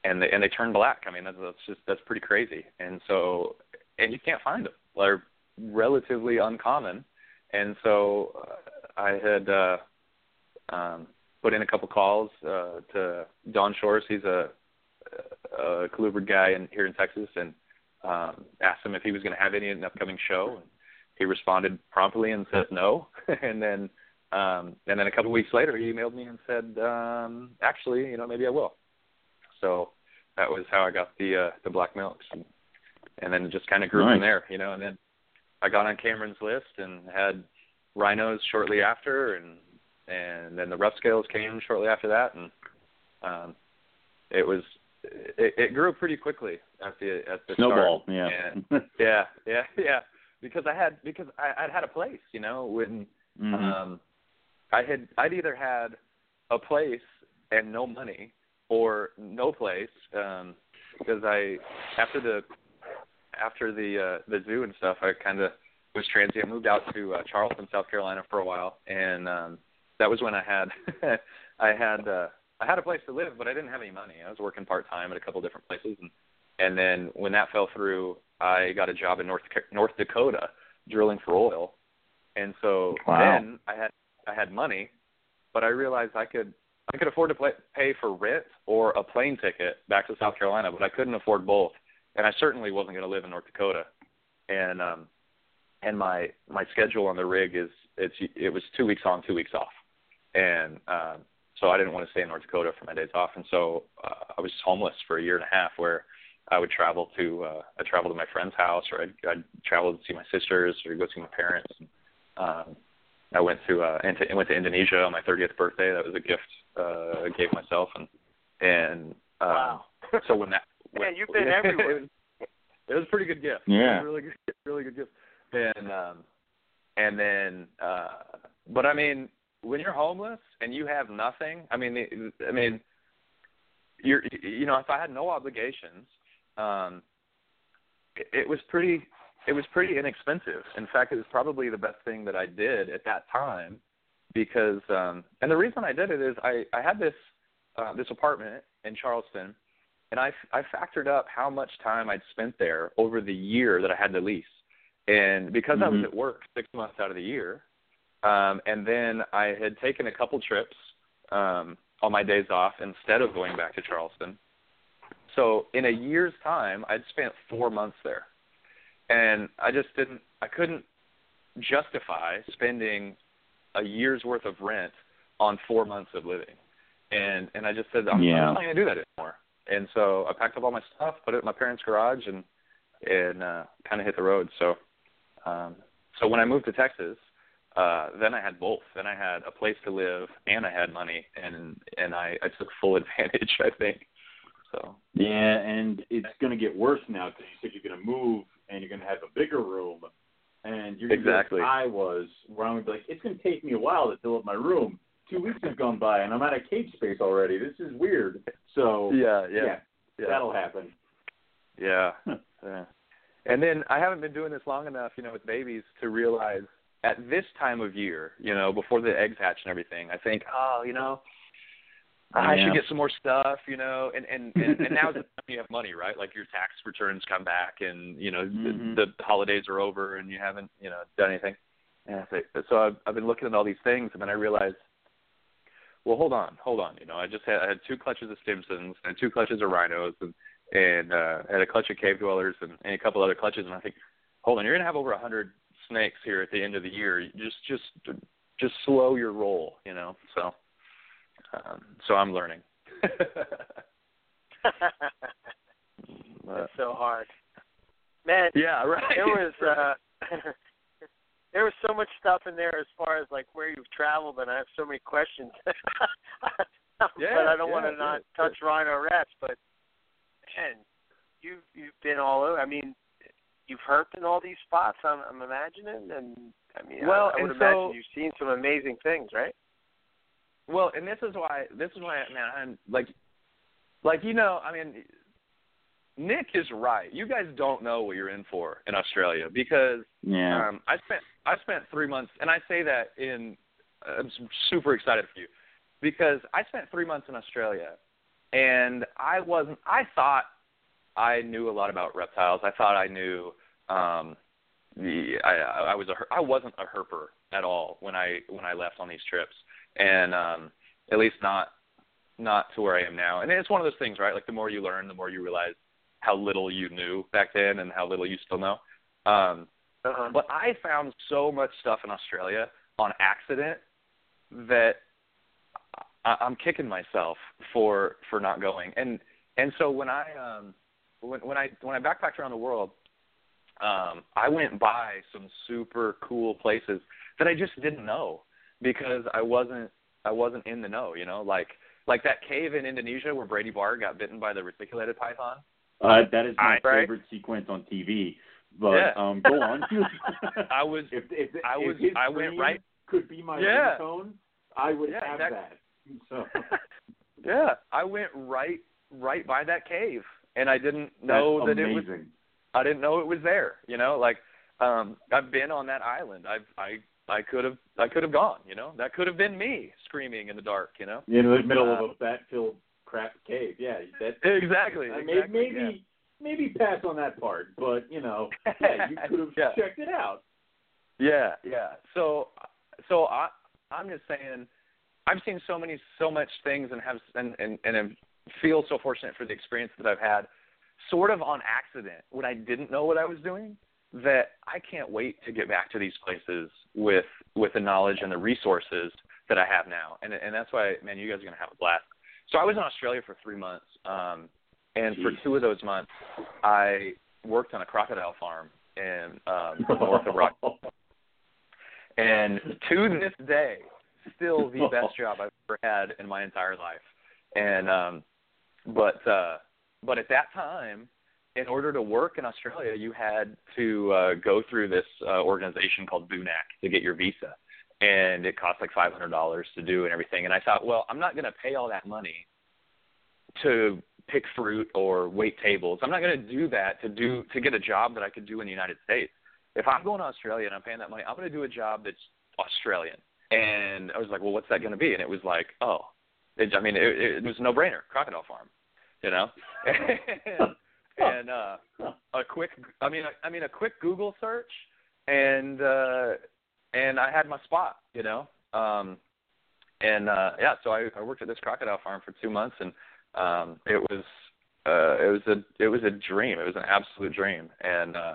and they and they turn black. I mean, that's, that's just that's pretty crazy. And so, and you can't find them; they're relatively uncommon. And so, uh, I had uh, um, put in a couple calls uh, to Don Shores. He's a, a colubrid guy in here in Texas, and um, asked him if he was going to have any in an upcoming show. And he responded promptly and said no, and then um, and then a couple of weeks later he emailed me and said, um, actually, you know, maybe I will. So that was how I got the uh, the black milks, and, and then it just kind of grew Nice. from there, you know. And then I got on Cameron's list and had rhinos shortly after, and and then the rough scales came shortly after that, and um, it was it, it grew pretty quickly at the at the Snowball, start. yeah. And, yeah, yeah, yeah. Because I had because I, I'd had a place, you know, when Mhm. um, I had I'd either had a place and no money, or no place um, because I after the after the uh, the zoo and stuff, I kind of was transient. Moved out to uh, Charleston, South Carolina for a while, and um, that was when I had I had uh, I had a place to live, but I didn't have any money. I was working part time at a couple different places, and and then when that fell through, I got a job in North North Dakota drilling for oil, and so Wow. then I had I had money, but I realized I could I could afford to play, pay for rent or a plane ticket back to South Carolina, but I couldn't afford both, and I certainly wasn't going to live in North Dakota, and um, and my my schedule on the rig is it's it was two weeks on, two weeks off, and um, so I didn't want to stay in North Dakota for my days off, and so uh, I was homeless for a year and a half, where I would travel to uh, I travel to my friend's house, or I'd, I'd travel to see my sisters, or go see my parents. And, um, I went to uh, into, went to Indonesia on my 30th birthday. That was a gift uh, I gave myself, and and um, Wow. so when that Man, you've been everywhere. it, was, it was a pretty good gift. Yeah. It was a really good, really good gift. And um, and then, uh, but I mean, when you're homeless and you have nothing, I mean, I mean, you're, you know, if I had no obligations, um, it, it was pretty, it was pretty inexpensive. In fact, it was probably the best thing that I did at that time because, um, and the reason I did it is I, I had this, uh, this apartment in Charleston and I, I factored up how much time I'd spent there over the year that I had the lease. And because I was Mhm. at work six months out of the year, um, and then I had taken a couple trips um, on my days off instead of going back to Charleston. So in a year's time, I'd spent four months there, and I just didn't, I couldn't justify spending a year's worth of rent on four months of living. And and I just said I'm, Yeah. I'm not going to do that anymore. And so I packed up all my stuff, put it in my parents' garage, and and uh, kind of hit the road. So um, so when I moved to Texas, uh, then I had both. Then I had a place to live and I had money, and and I, I took full advantage. I think. So Yeah, and it's going to get worse now because you said you're going to move and you're going to have a bigger room, and you're be like Exactly. I was, where I'm going to be like, it's going to take me a while to fill up my room. Two weeks have gone by and I'm out of cage space already. This is weird. So yeah, yeah, that'll happen. Yeah. yeah. And then I haven't been doing this long enough, you know, with babies to realize at this time of year, you know, before the eggs hatch and everything, I think, oh, you know, I Yeah. should get some more stuff, you know, and and and, and now's the time you have money, right? Like your tax returns come back, and you know Mhm. the, the holidays are over, and you haven't, you know, done anything. And I think, so I've I've been looking at all these things, and then I realized, well, hold on, hold on, you know, I just had I had two clutches of Stimsons and two clutches of Rhinos, and and uh, had a clutch of cave dwellers and, and a couple other clutches, and I think, hold on, you're gonna have over a hundred snakes here at the end of the year. Just just just slow your roll, you know. So um, so I'm learning. But- That's so hard. Man, yeah, right. there was uh there was so much stuff in there as far as like where you've traveled and I have so many questions. but Yeah, I don't want yeah, to not yeah. touch Rhino Rats, but man, you've you've been all over. I mean, you've herped in all these spots. I'm, I'm imagining, and I mean, Well, I, I would imagine so- you've seen some amazing things, right? Well, and this is why this is why man, I'm like like you know, I mean Nick is right. You guys don't know what you're in for in Australia because Yeah. um I spent I spent 3 months and I say that in I'm super excited for you because I spent 3 months in Australia and I wasn't I thought I knew a lot about reptiles. I thought I knew um the I I was a I wasn't a herper at all when I when I left on these trips and um at least not not to where I am now. And it's one of those things, right? Like the more you learn, the more you realize how little you knew back then and how little you still know. Um Uh-huh. But I found so much stuff in Australia on accident that I, I'm kicking myself for for not going. And and so when I um when when I when I backpacked around the world, um I went by some super cool places that I just didn't know because I wasn't I wasn't in the know, you know, like like that cave in Indonesia where Brady Barr got bitten by the reticulated python. Uh, that is my I- right? favorite sequence on TV. But Yeah. um, go on. I was if, if, I if was- his I went right- could be my Yeah. ringtone, I would Yeah, have exactly. that. So yeah, I went right right by that cave and I didn't know that's that it was. I didn't know it was there. You know, like um I've been on that island. I've I I could have I could have gone. You know, that could have been me screaming in the dark. You know. in the middle Uh, of a bat-filled crap cave. Yeah, that Exactly. I exactly may, maybe maybe pass on that part, but you know, yeah, you could have Yeah. checked it out. Yeah, yeah. So, so I, I'm just saying, I've seen so many, so much things, and have, and and and am- feel so fortunate for the experience that I've had, sort of on accident when I didn't know what I was doing. That I can't wait to get back to these places with with the knowledge and the resources that I have now, and and that's why, man, you guys are gonna have a blast. So I was in Australia for three months, um, and for two of those months, I worked on a crocodile farm in um, north of Rock and to this day, still the best job I've ever had in my entire life. And um but uh but at that time, in order to work in Australia, you had to uh go through this uh organization called BUNAC to get your visa. And it cost like five hundred dollars to do and everything. And I thought, well, I'm not gonna pay all that money to pick fruit or wait tables. I'm not gonna do that to do to get a job that I could do in the United States if I'm going to Australia and I'm paying that money, I'm going to do a job that's Australian. And I was like, well, what's that going to be? And it was like, oh, it, I mean, it, it, was a no-brainer, crocodile farm, you know. and, uh, a quick, I mean, I, I mean, a quick Google search, and uh, and I had my spot, you know. Um, and uh, yeah, so I, I worked at this crocodile farm for two months, and um, it was uh, it was a it was a dream. It was an absolute dream, and uh,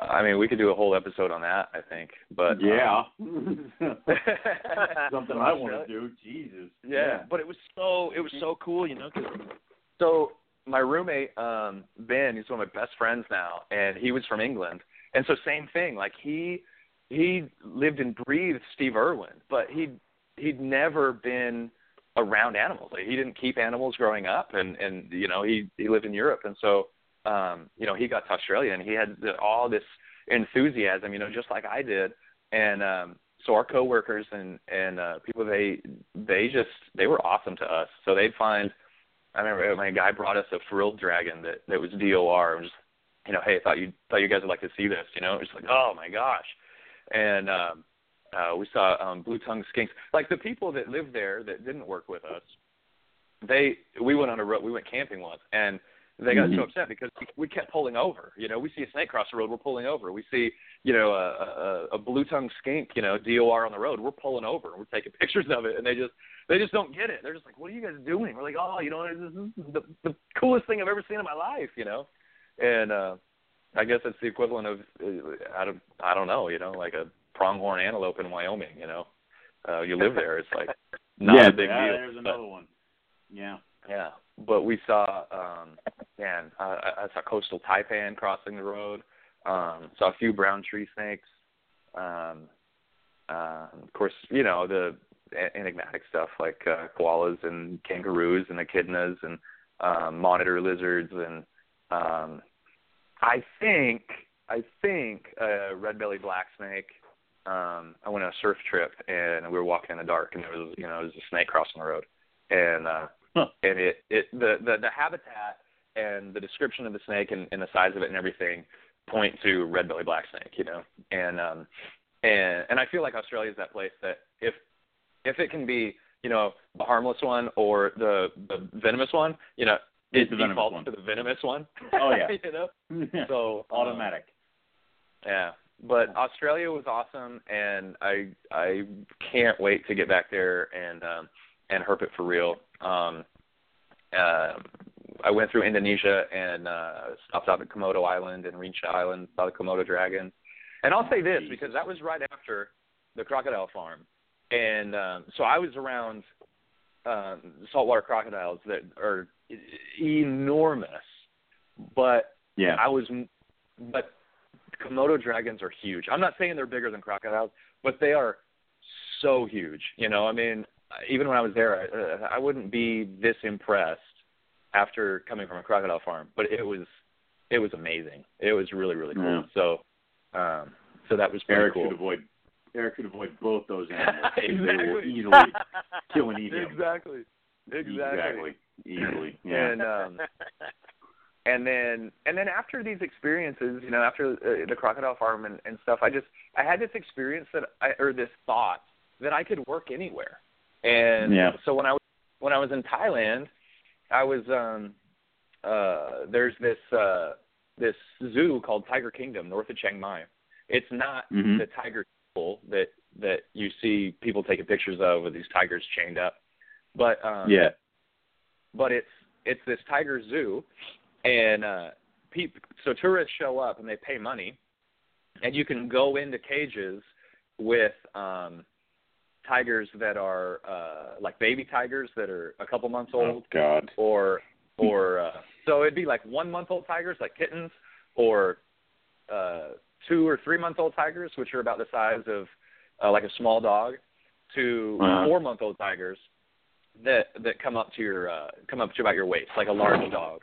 I mean, we could do a whole episode on that, I think. But yeah, um, something I want to do. Jesus. yeah, but it was so it was so cool, you know. 'cause- so my roommate um Ben, he's one of my best friends now, and he was from England, and so same thing. Like he he lived and breathed Steve Irwin, but he he'd never been around animals. Like he didn't keep animals growing up, and and you know he he lived in Europe, and so um you know he got to Australia and he had the, all this enthusiasm, you know, just like I did, and um so our coworkers and and uh people they they just they were awesome to us. So they'd find I remember my guy brought us a frilled dragon that that was DOR and just you know, hey, I thought you thought you guys would like to see this, you know. It was like, oh my gosh. And um uh we saw um blue tongue skinks. Like the people that lived there that didn't work with us, they we went on a road we went camping once and they got Mhm. so upset because we, we kept pulling over. You know, we see a snake cross the road, we're pulling over. We see, you know, a, a, a blue tongue skink, you know, DOR on the road, we're pulling over. We're taking pictures of it, and they just they just don't get it. They're just like, "What are you guys doing?" We're like, "Oh, you know, this is the, the coolest thing I've ever seen in my life," you know. And uh I guess it's the equivalent of uh, I don't I don't know, you know, like a pronghorn antelope in Wyoming. You know, uh, you live there, it's like not yeah, a big yeah, deal. There's but- another one. Yeah. Yeah, but we saw, um, man, uh, I saw coastal taipan crossing the road. Um, saw a few brown tree snakes. Um, uh, of course, you know the enigmatic stuff like uh, koalas and kangaroos and echidnas and um, monitor lizards and um, I think I think uh, red-bellied black snake. Um, I went on a surf trip and we were walking in the dark and there was you know there was a snake crossing the road and uh, Huh. and it it the, the the habitat and the description of the snake and, and the size of it and everything point to red belly black snake, you know. And um and and I feel like Australia is that place that if if it can be, you know, the harmless one or the the venomous one, you know, it It's defaults one. to the venomous one. Oh, yeah. you know? So um, automatic. yeah. But Australia was awesome and I I can't wait to get back there and um and herp it for real. Um uh I went through Indonesia and uh stopped off at Komodo Island and Rinca Island, saw the Komodo dragon. And I'll say this because that was right after the crocodile farm, and um, so I was around um, saltwater crocodiles that are enormous, but Yeah. I was, but Komodo dragons are huge. I'm not saying they're bigger than crocodiles, but they are so huge. You know, I mean, even when I was there, I, uh, I wouldn't be this impressed after coming from a crocodile farm. But it was, it was amazing. It was really, really cool. Yeah. So, um, so that was pretty Eric cool. should avoid. Eric could avoid both those animals. They will easily kill and eat him. exactly. Exactly. Easily. Yeah. And um, and then and then after these experiences, you know, after uh, the crocodile farm and, and stuff, I just I had this experience that I or this thought that I could work anywhere. And Yeah. so when I was when I was in Thailand, I was um uh there's this uh this zoo called Tiger Kingdom north of Chiang Mai. It's not Mhm. the tiger pool that that you see people taking pictures of with these tigers chained up. But um yeah. but it's it's this tiger zoo and uh peop so tourists show up and they pay money and you can go into cages with um tigers that are uh like baby tigers that are a couple months Oh old God. or or uh so it'd be like one month old tigers like kittens or uh two or three month old tigers which are about the size of uh, like a small dog to Uh-huh. four month old tigers that that come up to your uh come up to about your waist like a large dog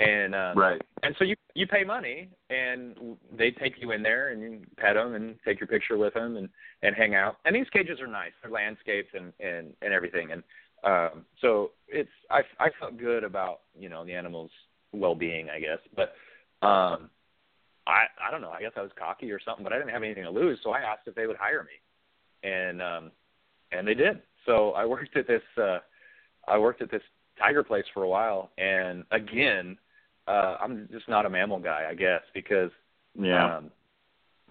and um Right. and so you you pay money and they take you in there and you pet them and take your picture with them and and hang out. And these cages are nice. They're landscaped and and and everything. And um so it's i i felt good about you know the animals well being i guess. But um i i don't know. I guess i was cocky or something but i didn't have anything to lose so i asked if they would hire me. And um and they did. So i worked at this uh i worked at this tiger place for a while. And again uh i'm just not a mammal guy i guess because Yeah. um,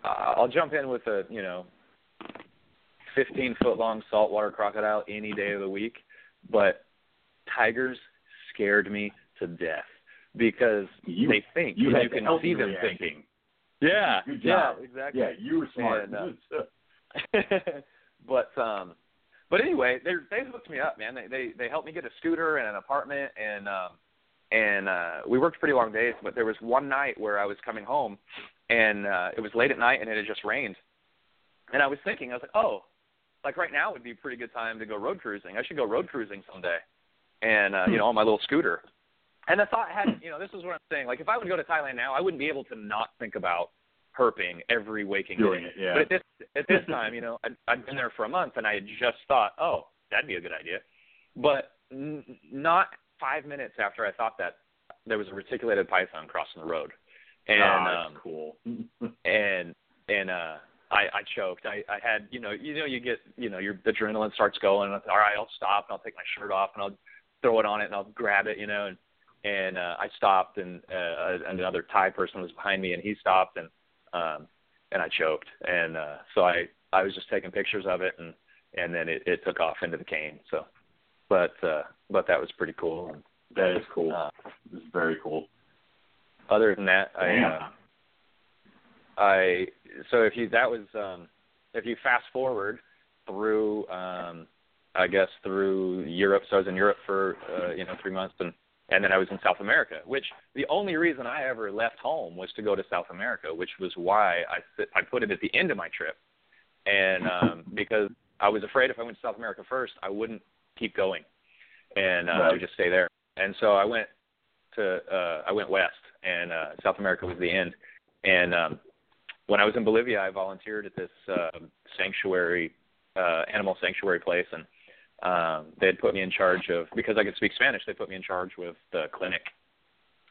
I'll jump in with a you know, fifteen foot long saltwater crocodile any day of the week, but tigers scared me to death because You- they think you you can see them reaction. thinking. Yeah, yeah, exactly. yeah. You were smart. And, uh, but um but anyway, they they hooked me up, man. They they they helped me get a scooter and an apartment and um and uh we worked pretty long days, but there was one night where I was coming home and uh it was late at night and it had just rained. And I was thinking, I was like, "Oh, like right now would be a pretty good time to go road cruising. I should go road cruising someday." And uh, you know, on my little scooter. And the thought had, you know, this is what I'm saying. Like if I would go to Thailand now, I wouldn't be able to not think about herping every waking Doing day. it, yeah. But at this at this time, you know, I'd, I'd been there for a month, and I had just thought, oh, that'd be a good idea. But n- not five minutes after I thought that, there was a reticulated python crossing the road, and ah, um, cool. and and uh, I I choked. I I had you know you know you get you know your adrenaline starts going. And I thought, All right, I'll stop and I'll take my shirt off and I'll throw it on it and I'll grab it, you know. And and uh, I stopped and uh, another Thai person was behind me and he stopped and um and I choked and uh so I I was just taking pictures of it and and then it, it took off into the cane so but uh but that was pretty cool and that is cool. uh, is very cool. other than that I uh, I so if you that was um if you fast forward through um I guess through Europe so I was in Europe for uh you know 3 months and and then I was in South America which the only reason I ever left home was to go to South America which was why I I put it at the end of my trip and um because I was afraid if I went to South America first I wouldn't keep going and uh, I would just stay there. And so I went to uh I went west and uh South America was the end. And um when I was in Bolivia I volunteered at this uh sanctuary uh animal sanctuary place. And um they had put me in charge of because I could speak Spanish they put me in charge with the clinic.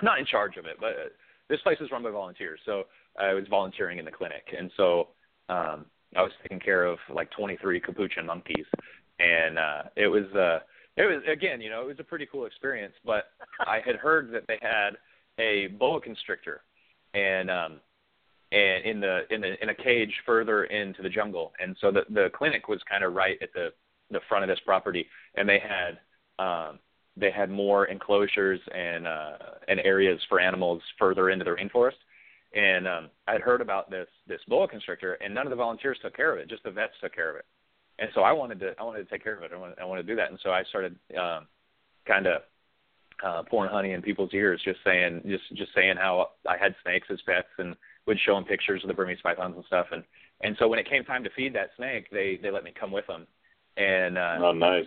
Not in charge of it but uh, this place is run by volunteers. So I was volunteering in the clinic. And so um I was taking care of like 23 capuchin monkeys and uh it was uh it was again, you know, it was a pretty cool experience. But I had heard that they had a boa constrictor, and um, and in the in the in a cage further into the jungle, and so the the clinic was kind of right at the the front of this property, and they had um, they had more enclosures and uh, and areas for animals further into the rainforest, and um, I'd heard about this this boa constrictor, and none of the volunteers took care of it. Just the vets took care of it. And so I wanted to I wanted to take care of it. I wanted, I wanted to do that. And so I started um, kind of uh, pouring honey in people's ears, just saying just just saying how I had snakes as pets, and would show them pictures of the Burmese pythons and stuff. And and so when it came time to feed that snake, they they let me come with them. And uh, oh, nice.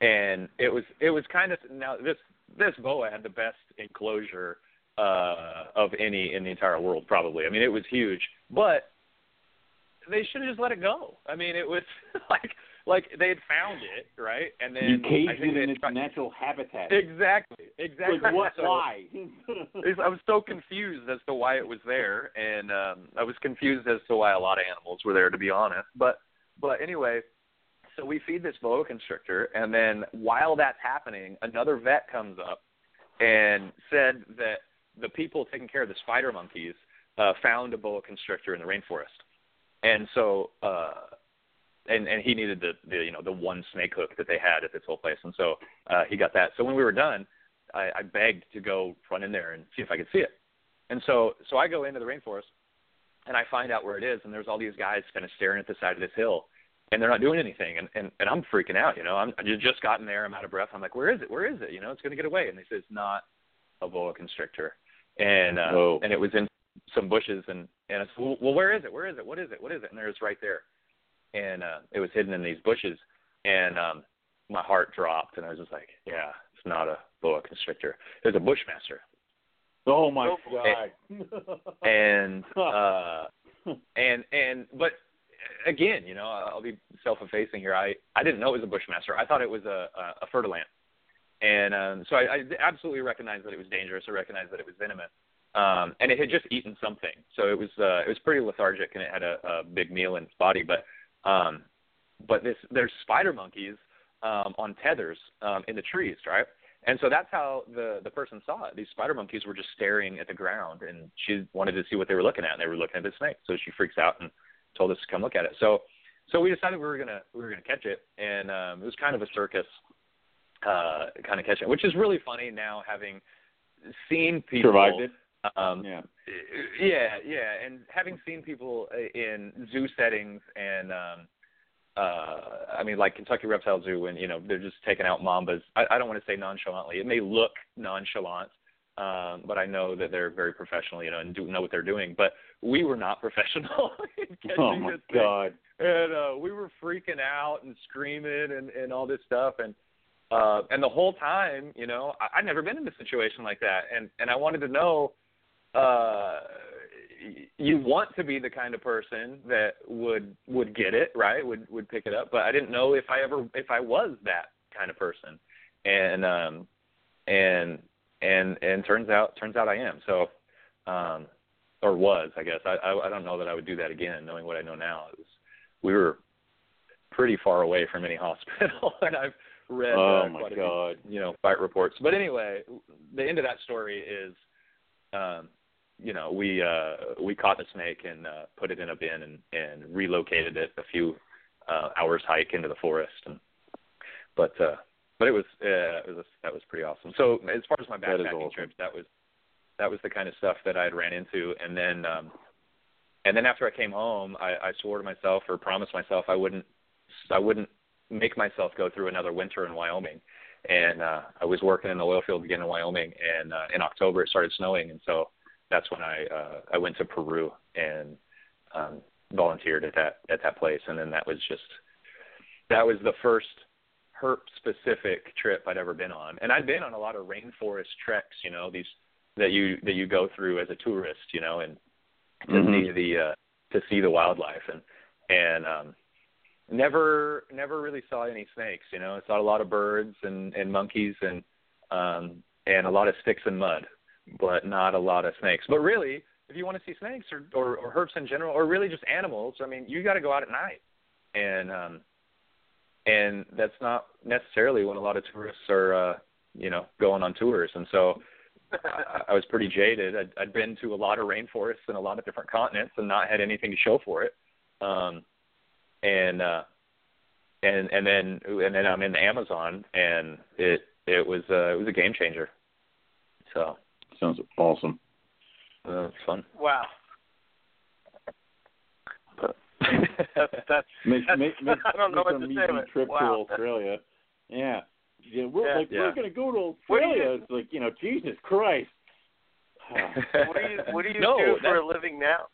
And it was it was kind of now this this boa had the best enclosure uh, of any in the entire world, probably. I mean, it was huge, but they should have just let it go. I mean, it was like like they had found it, right? And then you caged it in its tried... natural habitat. Exactly, exactly. Like what? So, why? I was so confused as to why it was there, and um, I was confused as to why a lot of animals were there, to be honest. But but anyway, so we feed this boa constrictor, and then while that's happening, another vet comes up and said that the people taking care of the spider monkeys uh, found a boa constrictor in the rainforest, and so uh, and and he needed the, the you know the one snake hook that they had at this whole place, and so uh, he got that. So when we were done, I, I begged to go run in there and see if I could see it, and so so I go into the rainforest, and I find out where it is, and there's all these guys kind of staring at the side of this hill, and they're not doing anything and and, and I'm freaking out, you know. I'm I just gotten there, I'm out of breath. I'm like, "Where is it? Where is it? You know, it's going to get away." And they say it's not a boa constrictor. And uh and it was in some bushes and and I said, well, "Well, where is it? Where is it? What is it? What is it?" And there's right there. And uh it was hidden in these bushes and um my heart dropped and I was just like, "Yeah, it's not a boa constrictor. It's a bushmaster." Oh my god. and uh and and but again, you know, I'll be self-effacing here. I I didn't know it was a bushmaster. I thought it was a a, a fer-de-lance, and um, so I, I absolutely recognized that it was dangerous. I recognized that it was venomous, um, and it had just eaten something. So it was uh, it was pretty lethargic, and it had a, a big meal in its body. But um, but this there's spider monkeys um, on tethers um, in the trees, right? And so that's how the the person saw it. These spider monkeys were just staring at the ground, and she wanted to see what they were looking at, and they were looking at the snake. So she freaks out and told us to come look at it. So so we decided we were gonna we were gonna catch it, and um, it was kind of a circus uh, kind of catching, which is really funny now having seen people survived it. Um, yeah, yeah, yeah, and having seen people in zoo settings and um, uh, I mean, like Kentucky Reptile Zoo, when you know they're just taking out mambas. I, I don't want to say nonchalantly. It may look nonchalant, um, but I know that they're very professional, you know, and do know what they're doing. But we were not professional in oh my this god! Thing. And uh, we were freaking out and screaming and and all this stuff, and uh, and the whole time, you know, I, I'd never been in a situation like that, and and I wanted to know. Uh, you want to be the kind of person that would would get it right would would pick it up but i didn't know if i ever if i was that kind of person and um and and and turns out turns out I am. So, um, or was I guess I, I I don't know that I would do that again, knowing what I know now. It was, we were pretty far away from any hospital, and I've read oh uh, my quite God. a few, you know fight reports. But anyway, the end of that story is, um, you know, we uh, we caught the snake and uh, put it in a bin and and relocated it a few uh, hours hike into the forest. And but uh, but it was uh, it was that was pretty awesome. So as far as my backpacking awesome. trips, that was that was the kind of stuff that I had ran into, and then um, and then after I came home, I, I swore to myself or promised myself I wouldn't I wouldn't make myself go through another winter in Wyoming. And uh, I was working in the oil field again in Wyoming, and uh, in October it started snowing, and so that's when I uh, I went to Peru and um, volunteered at that at that place, and then that was just that was the first herp specific trip I'd ever been on. And I'd been on a lot of rainforest treks, you know, these that you that you go through as a tourist, you know, and to Mhm. see the uh to see the wildlife and and um never never really saw any snakes, you know. I saw a lot of birds and and monkeys and um and a lot of sticks and mud, but not a lot of snakes. But really, if you want to see snakes or or, or herps in general or really just animals, I mean, you got to go out at night. And um and that's not necessarily when a lot of tourists are uh you know going on tours and so I, I was pretty jaded I'd, I'd been to a lot of rainforests and a lot of different continents and not had anything to show for it um and uh and and then and then I'm in the Amazon and it it was uh it was a game changer so Sounds awesome. Uh, it's fun. Wow. But That's that's. Make, that's make, make, I don't know what a to meaty say. but- trip wow. to Australia. Yeah. Yeah, we're Yeah. like Yeah. we're gonna go to What do you- Australia. It's like you know, Jesus Christ. What do you What do you no, do for a living now?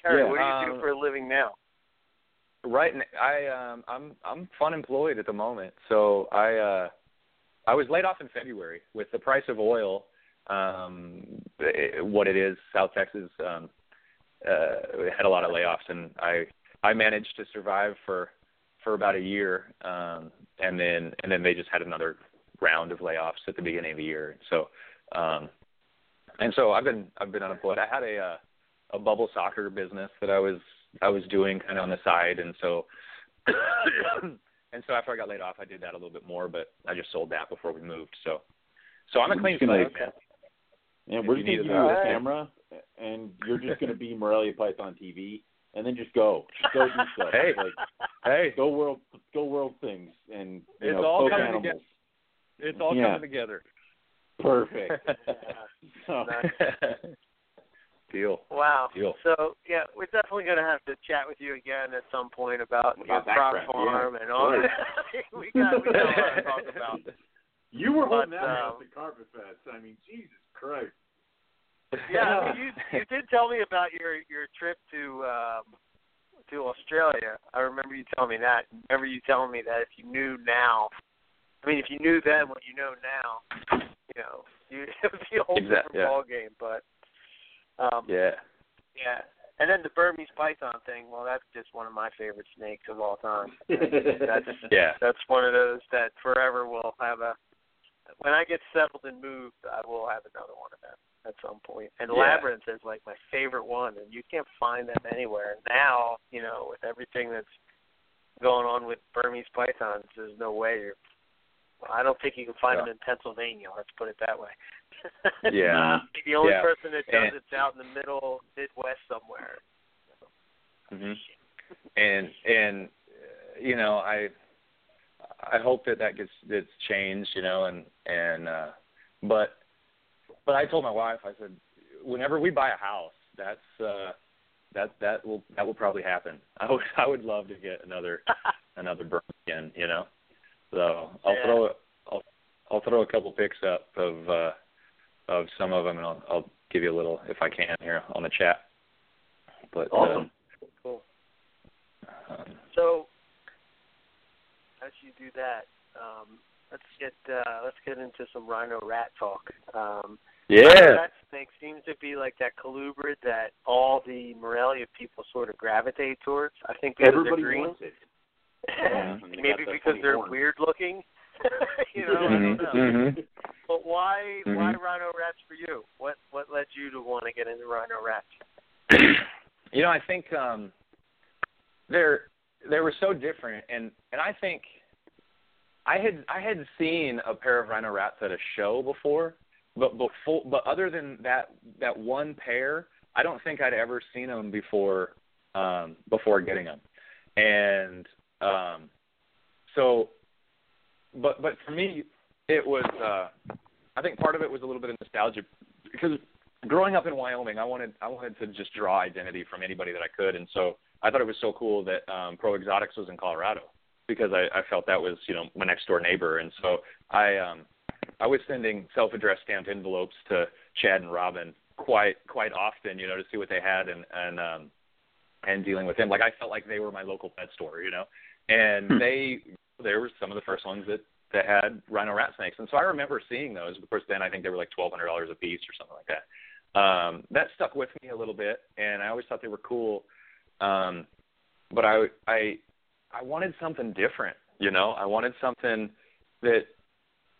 Terry, Yeah, what do you um, do for a living now? Right. I um I'm I'm fun employed at the moment. So I uh I was laid off in February with the price of oil um eh, what it is South Texas um uh had a lot of layoffs and I I managed to survive for for about a year um and then and then they just had another round of layoffs at the beginning of the year. So um and so I've been I've been unemployed. I had a uh, a bubble soccer business that I was I was doing kind of on the side, and so and so after I got laid off, I did that a little bit more, but I just sold that before we moved. So so I'm a clean slate, man. And If we're just gonna give you a back. camera, and you're just gonna be Morelia Python TV, and then just go, just go do stuff. Hey. like Hey, go world, go world things, and you It's know, all poke coming animals. together. it's all Yeah. coming together. Perfect. So, Deal. Wow. Deal. So yeah, we're definitely gonna have to chat with you again at some point about, About your crop crap, farm yeah. and all. Right. we got we got a lot to talk about. You were holding But, that um, out the carpet fest. I mean, Jesus Christ. Yeah, I mean, you you did tell me about your your trip to um to Australia. I remember you telling me that. I remember you telling me that if you knew now, I mean, if you knew then what you know now, you know, you, it would be a whole Exact- different yeah. ball game. But um, yeah. yeah. And then the Burmese python thing. Well, that's just one of my favorite snakes of all time. That's Yeah. that's one of those that forever will have a. When I get settled and moved, I will have another one of them at some point. And Yeah. labyrinth is like my favorite one, and you can't find them anywhere now. You know, with everything that's going on with Burmese pythons, there's no way you're. I don't think you can find Yeah. them in Pennsylvania. Let's put it that way. Yeah. The only Yeah. person that does And- it's out in the middle Midwest somewhere. hmm And and uh, you know I I hope that that gets gets changed, you know, and and uh, but but I told my wife I said whenever we buy a house, that's uh, that that will that will probably happen. I would I would love to get another another Burm again, you know. So I'll Yeah. throw I'll I'll throw a couple pics up of uh, of some of them, and I'll I'll give you a little if I can here on the chat. But Awesome. Cool. Uh, um, So, as you do that, um, let's get uh, let's get into some rhino rat talk. Um, yeah. rat snake seems to be like that colubrid that all the Morelia people sort of gravitate towards. I think because Everybody they're green, wants it. Yeah. maybe because they're weird looking. you know, I don't know. Mhm. But why why Mhm. rhino rats for you? What what led you to want to get into rhino rats? you know, I think um they're they were so different and and I think I had I had seen a pair of rhino rats at a show before, but before but other than that that one pair, I don't think I'd ever seen them before um before getting them. And um so but but for me it was uh I think part of it was a little bit of nostalgia because growing up in Wyoming, I wanted I wanted to just draw identity from anybody that I could, and so I thought it was so cool that um, Pro Exotics was in Colorado because I, I felt that was you know my next door neighbor, and so I um, I was sending self-addressed stamped envelopes to Chad and Robin quite quite often, you know, to see what they had and and um, and dealing with them. Like I felt like they were my local pet store, you know, and they they were some of the first ones that that had rhino rat snakes, and so I remember seeing those. Of course, then I think they were like twelve hundred dollars a piece or something like that um, that stuck with me a little bit, and I always thought they were cool. Um, but I, I, I wanted something different. You know, I wanted something that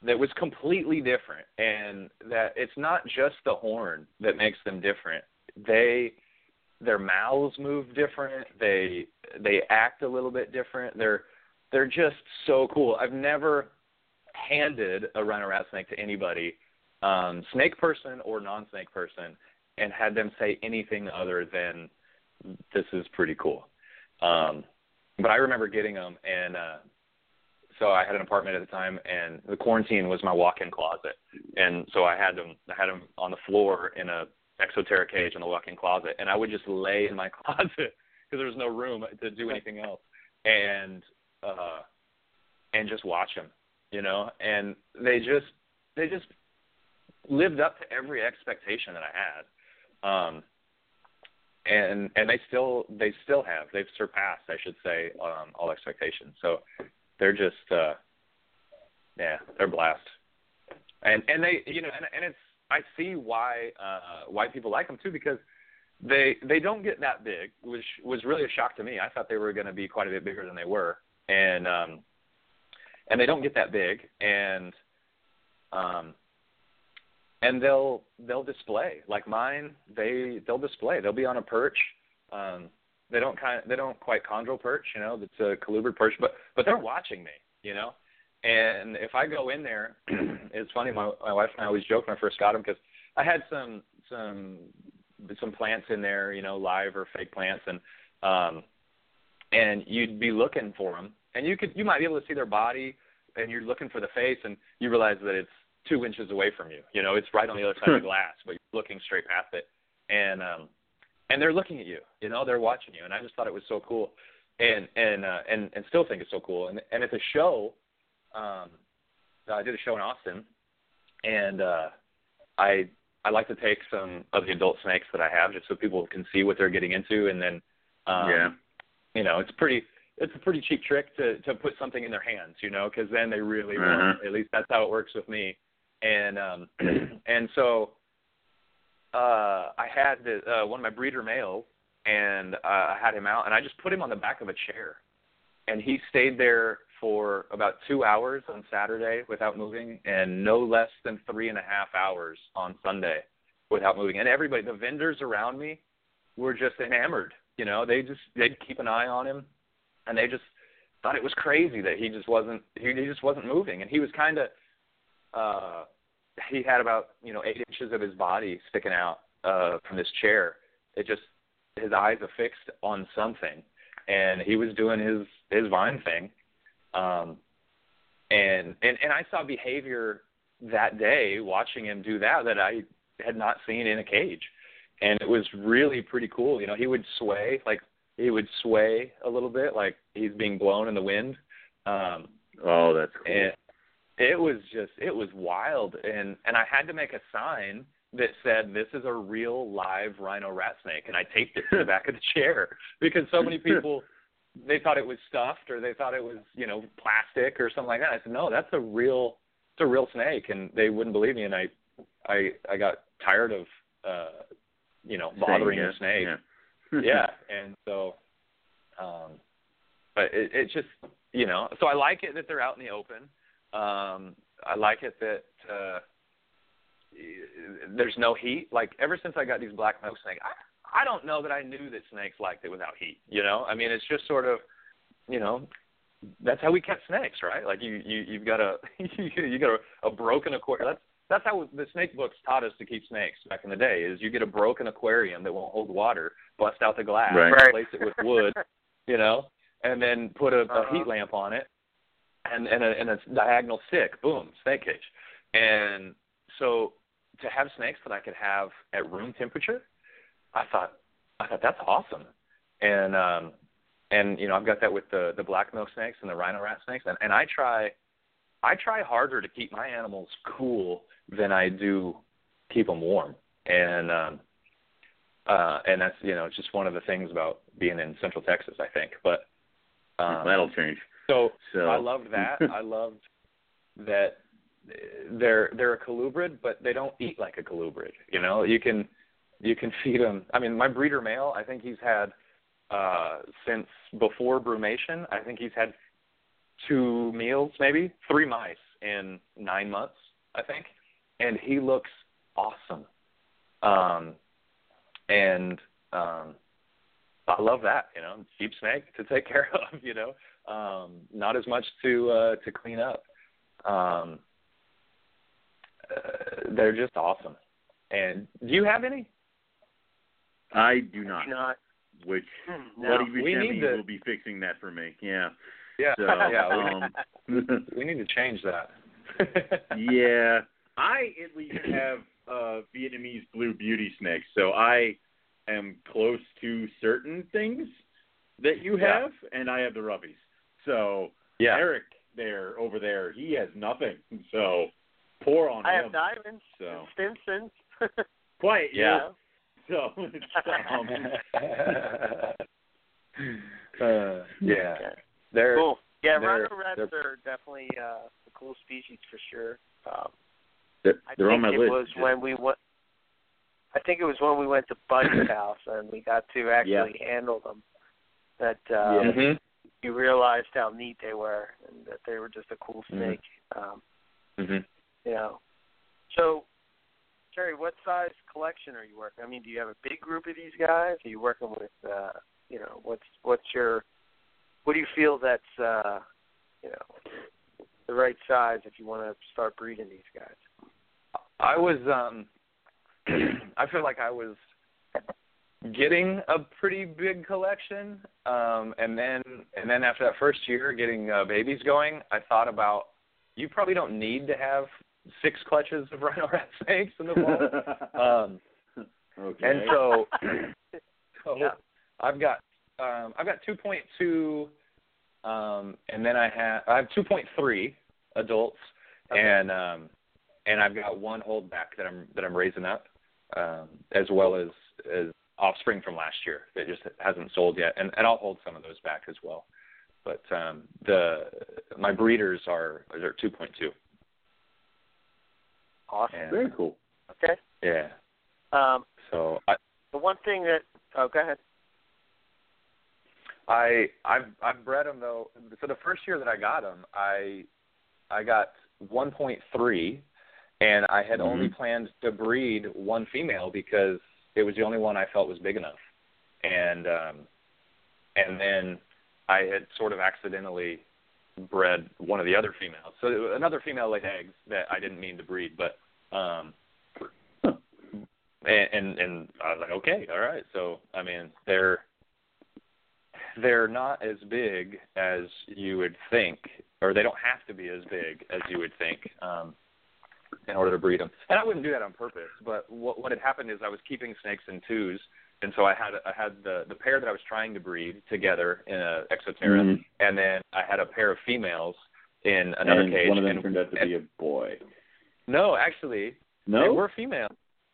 that was completely different, and that it's not just the horn that makes them different. They, their mouths move different. They they act a little bit different. They're they're just so cool. I've never handed a rhino rat snake to anybody um, snake person or non-snake person, and had them say anything other than "This is pretty cool." Um, but I remember getting them, and uh, so I had an apartment at the time, and the quarantine was my walk-in closet, and so I had them, I had them on the floor in a Exo Terra cage in the walk-in closet, and I would just lay in my closet because there was no room to do anything else, and uh, and just watch them, you know. And they just they just lived up to every expectation that I had. Um, and and they still they still have they've surpassed I should say um, all expectations. So they're just uh, yeah they're blast. And and they you know and, and it's I see why uh, why people like them too because they they don't get that big, which was really a shock to me. I thought they were going to be quite a bit bigger than they were, and um, and they don't get that big, and um, and they'll they'll display like mine. They they'll display. They'll be on a perch. Um, they don't kind of, they don't quite chondro perch, you know. It's a colubrid perch, but but they're watching me, you know. And if I go in there, it's funny. My my wife and I always joke when I first got them because I had some some some plants in there, you know, live or fake plants, and um, and you'd be looking for them, and you could you might be able to see their body, and you're looking for the face, and you realize that it's two inches away from you. You know, it's right on the other side of the glass, but you're looking straight past it, and um, and they're looking at you. You know, they're watching you, and I just thought it was so cool, and and uh, and and still think it's so cool. And and at the show, um, I did a show in Austin, and uh, I I like to take some of the adult snakes that I have just so people can see what they're getting into, and then um, yeah, you know, it's pretty it's a pretty cheap trick to to put something in their hands, you know, because then they really uh-huh. want. At least that's how it works with me and um and so uh I had the uh one of my breeder males and uh, I had him out and I just put him on the back of a chair and he stayed there for about two hours on Saturday without moving and no less than three and a half hours on Sunday without moving. And everybody the vendors around me were just enamored. You know, they just they'd keep an eye on him and they just thought it was crazy that he just wasn't he, he just wasn't moving and he was kinda uh he had about you know eight inches of his body sticking out uh, from this chair. It just his eyes affixed on something, and he was doing his his vine thing, um, and and and I saw behavior that day watching him do that that I had not seen in a cage, and it was really pretty cool. You know, he would sway like he would sway a little bit like he's being blown in the wind. Um, oh, that's cool. And, it was just it was wild. And and I had to make a sign that said this is a real live rhino rat snake. And I taped it to the back of the chair because so many people they thought it was stuffed or they thought it was you know plastic or something like that. I said no, that's a real it's a real snake. And they wouldn't believe me. And I I I got tired of uh you know bothering yeah, the snake. Yeah. yeah, and so um but it it just you know so I like it that they're out in the open um, I like it that uh, there's no heat. Like ever since I got these black nose snakes, I I don't know that I knew that snakes liked it without heat. You know, I mean, it's just sort of, you know, that's how we catch snakes, right? Like you you you've got a you got a, a broken aquarium. That's that's how the snake books taught us to keep snakes back in the day. Is you get a broken aquarium that won't hold water, bust out the glass, Right. replace it with wood, you know, and then put a, a Uh-huh. heat lamp on it, and and a, and a diagonal stick, boom, snake cage. And so to have snakes that I could have at room temperature, I thought I thought that's awesome. And um and you know I've got that with the the black milk snakes and the rhino rat snakes, and and I try I try harder to keep my animals cool than I do keep them warm. And um uh and that's you know it's just one of the things about being in Central Texas, I think. But um, That'll change. so So I loved that. I loved that they're they're a colubrid, but they don't eat like a colubrid. You know, you can you can feed them. I mean, my breeder male, I think he's had uh since before brumation. I think he's had two meals, maybe three mice in nine months. I think, and he looks awesome. Um, and um, I love that. You know, cheap snake to take care of. You know, um, not as much to uh, to clean up. Um, uh, they're just awesome. And do you have any? I do not. Not. Which No. Buddy we Buscemi need to- will be fixing that for me. Yeah. Yeah, So yeah. We, um, we need to change that. yeah. I at least have uh, Vietnamese blue beauty snakes, so I am close to certain things that you Yeah. have, and I have the rubbies. So Yeah. Eric there over there, he has nothing. So pour on I him. have diamonds So and Stimson's. quite Yeah. So it's, um, uh, yeah. Okay. They're Cool. Yeah, they're- rhino rats they're- are definitely uh, a cool species for sure. Um, they're, they're think on my it list. was when we went. I think it was when we went to Buddy's house and we got to actually handle them. That uh, Yeah. Mhm. you realized how neat they were and that they were just a cool Mhm. snake. Um, Mhm. you know. So, Terry, what size collection are you working? I mean, do you have a big group of these guys? Are you working with, uh, you know, what's what's your, what do you feel that's, uh, you know, the right size if you want to start breeding these guys? I was um I feel like I was getting a pretty big collection um and then and then after that first year getting uh, babies going I thought about you probably don't need to have six clutches of rhino rat snakes in the vault um okay. and so so Yeah. I've got um I've got 2.2 um and then I have I have 2.3 adults Okay. and um and I've got one holdback that I'm that I'm raising up um as well as as offspring from last year that just hasn't sold yet and and I'll hold some of those back as well but um the my breeders are are 2.2 Awesome. and Very cool. Okay. yeah Um, so I the one thing that, oh, go ahead. I I've I've bred them though. So the first year that I got them, I I got 1.3, and I had only Mhm. planned to breed one female because it was the only one I felt was big enough, and um, and then I had sort of accidentally bred one of the other females. So another female laid eggs that I didn't mean to breed, but um, and and, and I was like, okay, all right. So I mean, they're they're not as big as you would think, or they don't have to be as big as you would think um, in order to breed them. And I wouldn't do that on purpose. But what, what had happened is I was keeping snakes in twos, and so I had I had the the pair that I was trying to breed together in a Exo Terra, Mhm. and then I had a pair of females in another and cage. one of them and, turned out to and- be a boy. no, actually, No. they were female,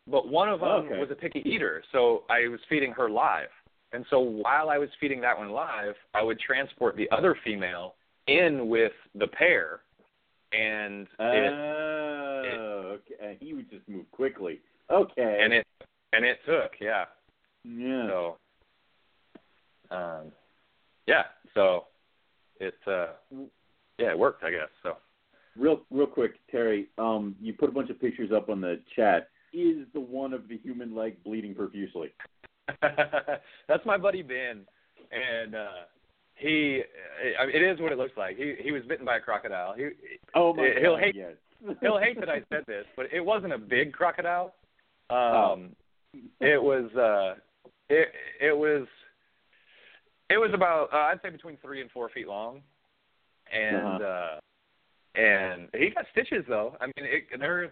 but one of them Okay. was a picky eater, so I was feeding her live. And so while I was feeding that one live, I would transport the other female in with the pair, and Oh, it okay. He would just move quickly. Okay. and it and it took, yeah. yeah. So, um, yeah. So it uh, yeah, it worked, I guess. So Real, real quick, Terry. Um, you put a bunch of pictures up on the chat. Is the one of the human leg bleeding profusely? that's my buddy Ben, and uh, he I mean, it is what it looks like. He he was bitten by a crocodile. He Oh my He'll God, hate- yes. he'll hate that I said this, but it wasn't a big crocodile. Um, Oh. it was uh, it it was it was about uh, I'd say between three and four feet long, and Uh-huh. uh, and he got stitches though. I mean, it, they're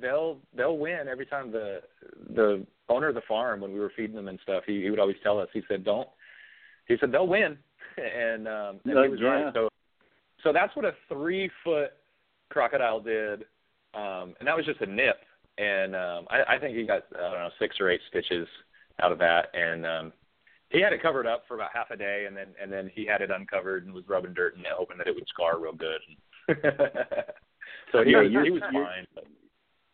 they'll they'll win every time the the owner of the farm when we were feeding them and stuff. He, he would always tell us. He said, "Don't." He said they'll win, and um, and he was Yeah. right. So so that's what a three foot crocodile did, um, and that was just a nip. And um, I, I think he got I don't know six or eight stitches out of that, and um, he had it covered up for about half a day, and then and then he had it uncovered and was rubbing dirt and hoping that it would scar real good. so he Yeah, was he was fine. But,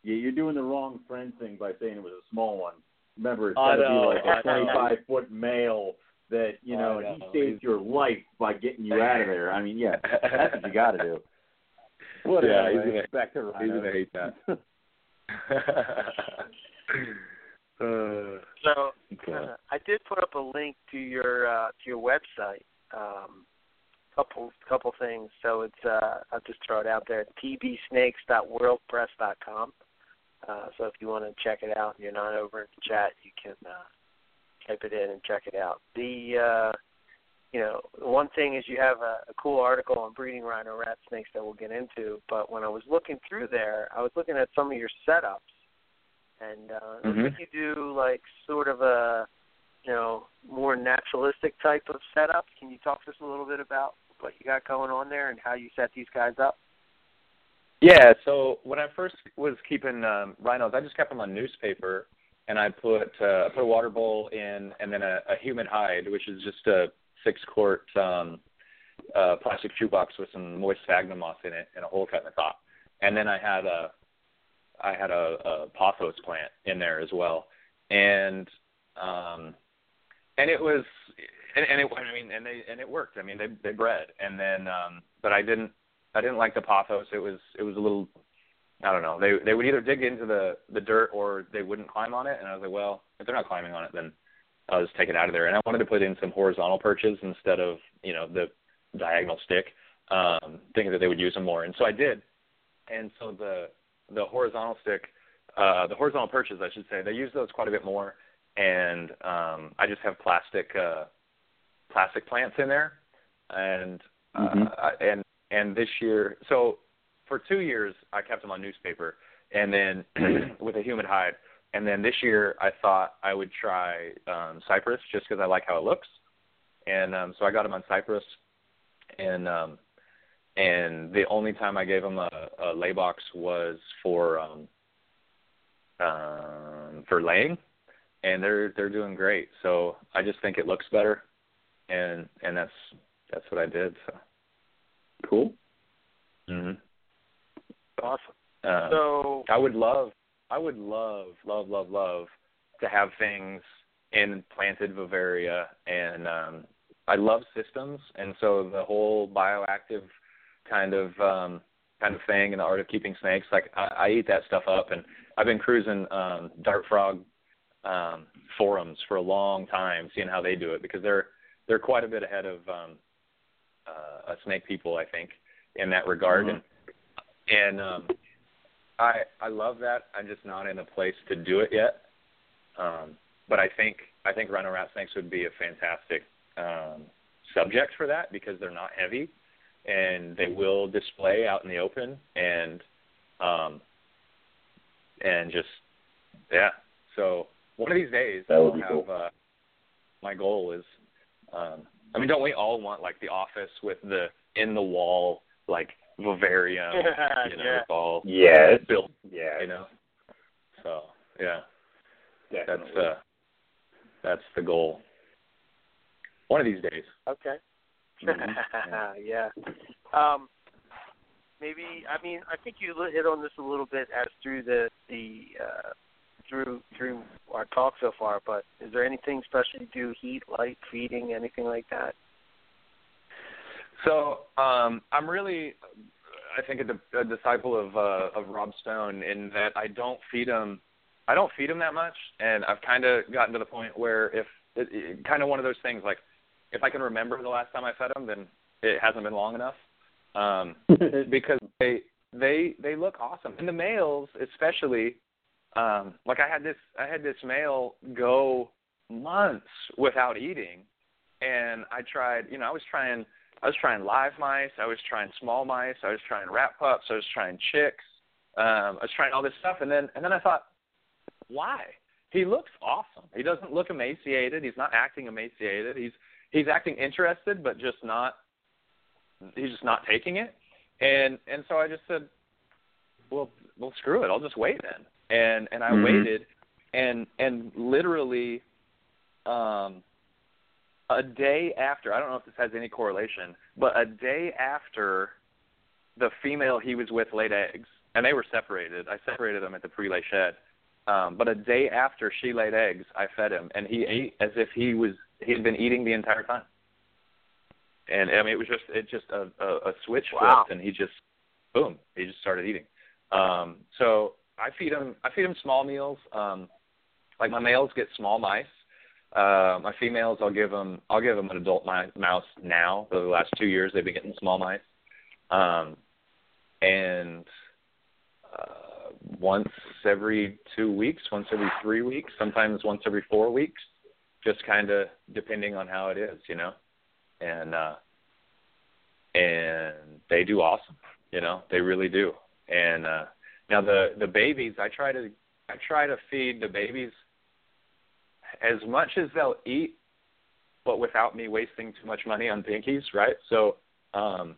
Yeah, you're doing the wrong friend thing by saying it was a small one. Remember, it's got to be like a 25 foot male that you I know, know. he saved your life by getting you out of there. I mean, yeah, that's what you got to do. What Yeah, he's gonna- back to he's Rhino. gonna hate that. uh, So okay. uh, I did put up a link to your uh, to your website. Um, couple couple things. So it's uh, I'll just throw it out there. tbsnakes.wordpress.com. Uh, so if you want to check it out and you're not over in the chat, you can uh, type it in and check it out. The uh, you know one thing is you have a, a cool article on breeding rhino rat snakes that we'll get into. But when I was looking through there, I was looking at some of your setups and uh, Mhm. if you do like sort of a you know more naturalistic type of setup, can you talk to us a little bit about what you got going on there and how you set these guys up? Yeah, so when I first was keeping um, rhinos, I just kept them on newspaper, and I put uh, I put a water bowl in, and then a, a humid hide, which is just a six quart um, uh, plastic shoebox with some moist sphagnum moss in it, and a hole cut in the top. And then I had a I had a, a pothos plant in there as well, and um, and it was and, and it I mean and they and it worked. I mean they they bred, and then um, but I didn't I didn't like the pothos. It was it was a little I don't know. They they would either dig into the the dirt or they wouldn't climb on it. And I was like, well, if they're not climbing on it, then I'll just take it out of there. And I wanted to put in some horizontal perches instead of you know the diagonal stick, um, thinking that they would use them more. And so I did. And so the the horizontal stick, uh, the horizontal perches, I should say, they use those quite a bit more. And um, I just have plastic uh, plastic plants in there, and uh, Mhm. I- and and this year, so for two years I kept them on newspaper, and then with a humid hide. And then this year I thought I would try um, cypress just because I like how it looks, and um, so I got them on cypress, and um, and the only time I gave them a, a lay box was for um, um, for laying, and they're they're doing great. So I just think it looks better, and and that's that's what I did. So. Cool. hmm Awesome. Uh, So I would love, I would love, love, love, love to have things in planted Vivaria, and um, I love systems, and so the whole bioactive kind of um, kind of thing and the art of keeping snakes, like I, I eat that stuff up, and I've been cruising um, Dart Frog um, forums for a long time, seeing how they do it because they're they're quite a bit ahead of um, uh, snake people, I think, in that regard, Mhm. and and um, I I love that. I'm just not in a place to do it yet. Um, but I think I think rhino rat snakes would be a fantastic um, subject for that because they're not heavy and they will display out in the open and um, and just yeah. So one of these days That would I'll be have cool. uh, my goal is um, I mean don't we all want like the office with the in the wall like vivarium you know Yeah. it's all Yes. built Yeah. you know. So yeah, Definitely. that's uh, that's the goal. One of these days. Okay. Mhm. yeah. Um, maybe I mean I think you hit on this a little bit as through the the uh, through through our talk so far. But is there anything special you do? Heat, light, feeding, anything like that? So um, I'm really, I think, a, a disciple of uh, of Rob Stone in that I don't feed him. I don't feed him that much, and I've kind of gotten to the point where if it, it, kind of one of those things like if I can remember the last time I fed him, then it hasn't been long enough. Um, because they they they look awesome, and the males especially. Um, like I had this I had this male go months without eating, and I tried. You know, I was trying I was trying live mice, I was trying small mice, I was trying rat pups, I was trying chicks, um, I was trying all this stuff, and then and then I thought, why? He looks awesome. He doesn't look emaciated. He's not acting emaciated. He's he's acting interested, but just not. He's just not taking it, and and so I just said, well, well, screw it. I'll just wait then, and and I Mhm. waited, and and literally, um, a day after, I don't know if this has any correlation, but a day after the female he was with laid eggs, and they were separated. I separated them at the pre-lay shed. Um, but a day after she laid eggs, I fed him, and he ate as if he was he had been eating the entire time. And I mean, it was just it just a a, a switch Wow. flipped, and he just boom, he just started eating. Um, so I feed him I feed him small meals. Um, like my males get small mice. Uh, my females, I'll give them I'll give them an adult mi- mouse now. For the last two years, they've been getting small mice. Um, and uh, once every two weeks, once every three weeks, sometimes once every four weeks, just kind of depending on how it is, you know. And uh, and they do awesome, you know. They really do. And uh, now the the babies, I try to I try to feed the babies as much as they'll eat, but without me wasting too much money on pinkies, right? So, um,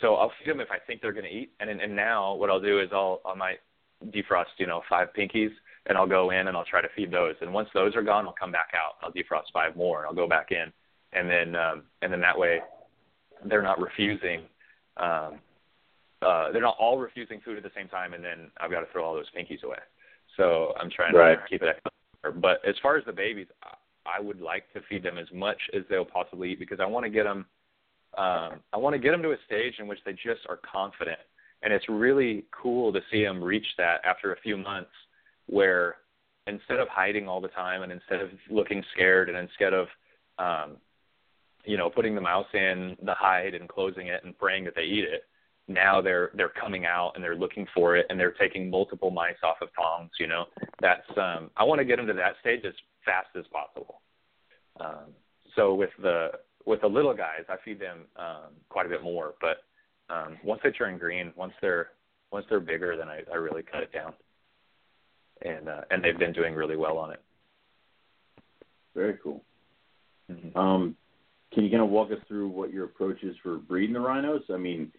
so I'll feed them if I think they're going to eat, and and now what I'll do is I'll I might defrost you know five pinkies, and I'll go in and I'll try to feed those, and once those are gone, I'll come back out. I'll defrost five more, and I'll go back in, and then um, and then that way, they're not refusing. Um, uh, they're not all refusing food at the same time, and then I've got to throw all those pinkies away. So I'm trying right. to keep it. But as far as the babies, I would like to feed them as much as they'll possibly eat because I want to get them. Um, I want to get them to a stage in which they just are confident, and it's really cool to see them reach that after a few months, where instead of hiding all the time and instead of looking scared and instead of um, you know putting the mouse in the hide and closing it and praying that they eat it now they're they're coming out and they're looking for it and they're taking multiple mice off of tongs you know? That's um i want to get them to that stage as fast as possible. Um so with the with the little guys i feed them um quite a bit more but um once they turn green once they're once they're bigger then i i really cut it down. And uh and they've been doing really well on it. Very cool. Mm-hmm. um can you kind of walk us through what your approach is for breeding the rhinos? I mean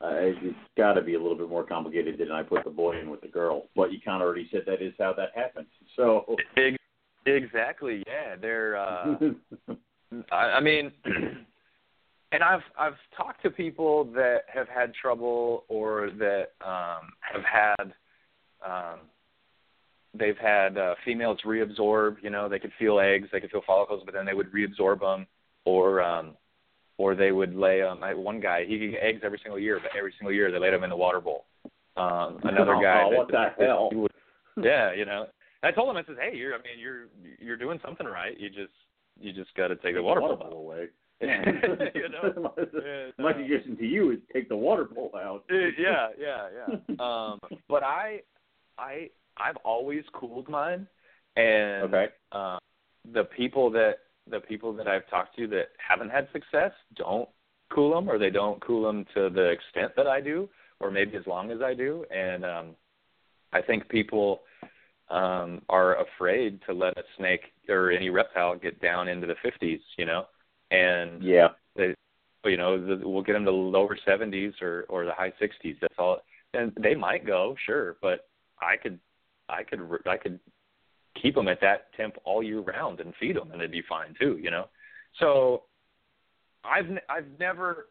uh, it's got to be a little bit more complicated than I put the boy in with the girl. But you kind of already said that is how that happens. So exactly, yeah. They're. Uh, I, I mean, and I've I've talked to people that have had trouble or that um, have had. Um, they've had uh, females reabsorb. You know, they could feel eggs, they could feel follicles, but then they would reabsorb them, or um, or they would lay um I, one guy he eggs every single year, but every single year they laid them in the water bowl. Um another guy oh, what the hell? Would, yeah, you know. I told him I says, Hey, you're I mean you're you're doing something right. You just you just gotta take the water, water bowl, bowl away. you know. My suggestion to you is take the water bowl out. yeah, yeah, yeah. um but I I I've always cooled mine and okay. uh, the people that the people that I've talked to that haven't had success don't cool them, or they don't cool them to the extent that I do, or maybe as long as I do. And um, I think people um, are afraid to let a snake or any reptile get down into the 50s, you know, and yeah, they, you know, the, we'll get them to the lower 70s or or the high 60s. That's all, and they might go, sure, but I could, I could, I could keep them at that temp all year round and feed them, and it'd be fine too, you know. So I've I've never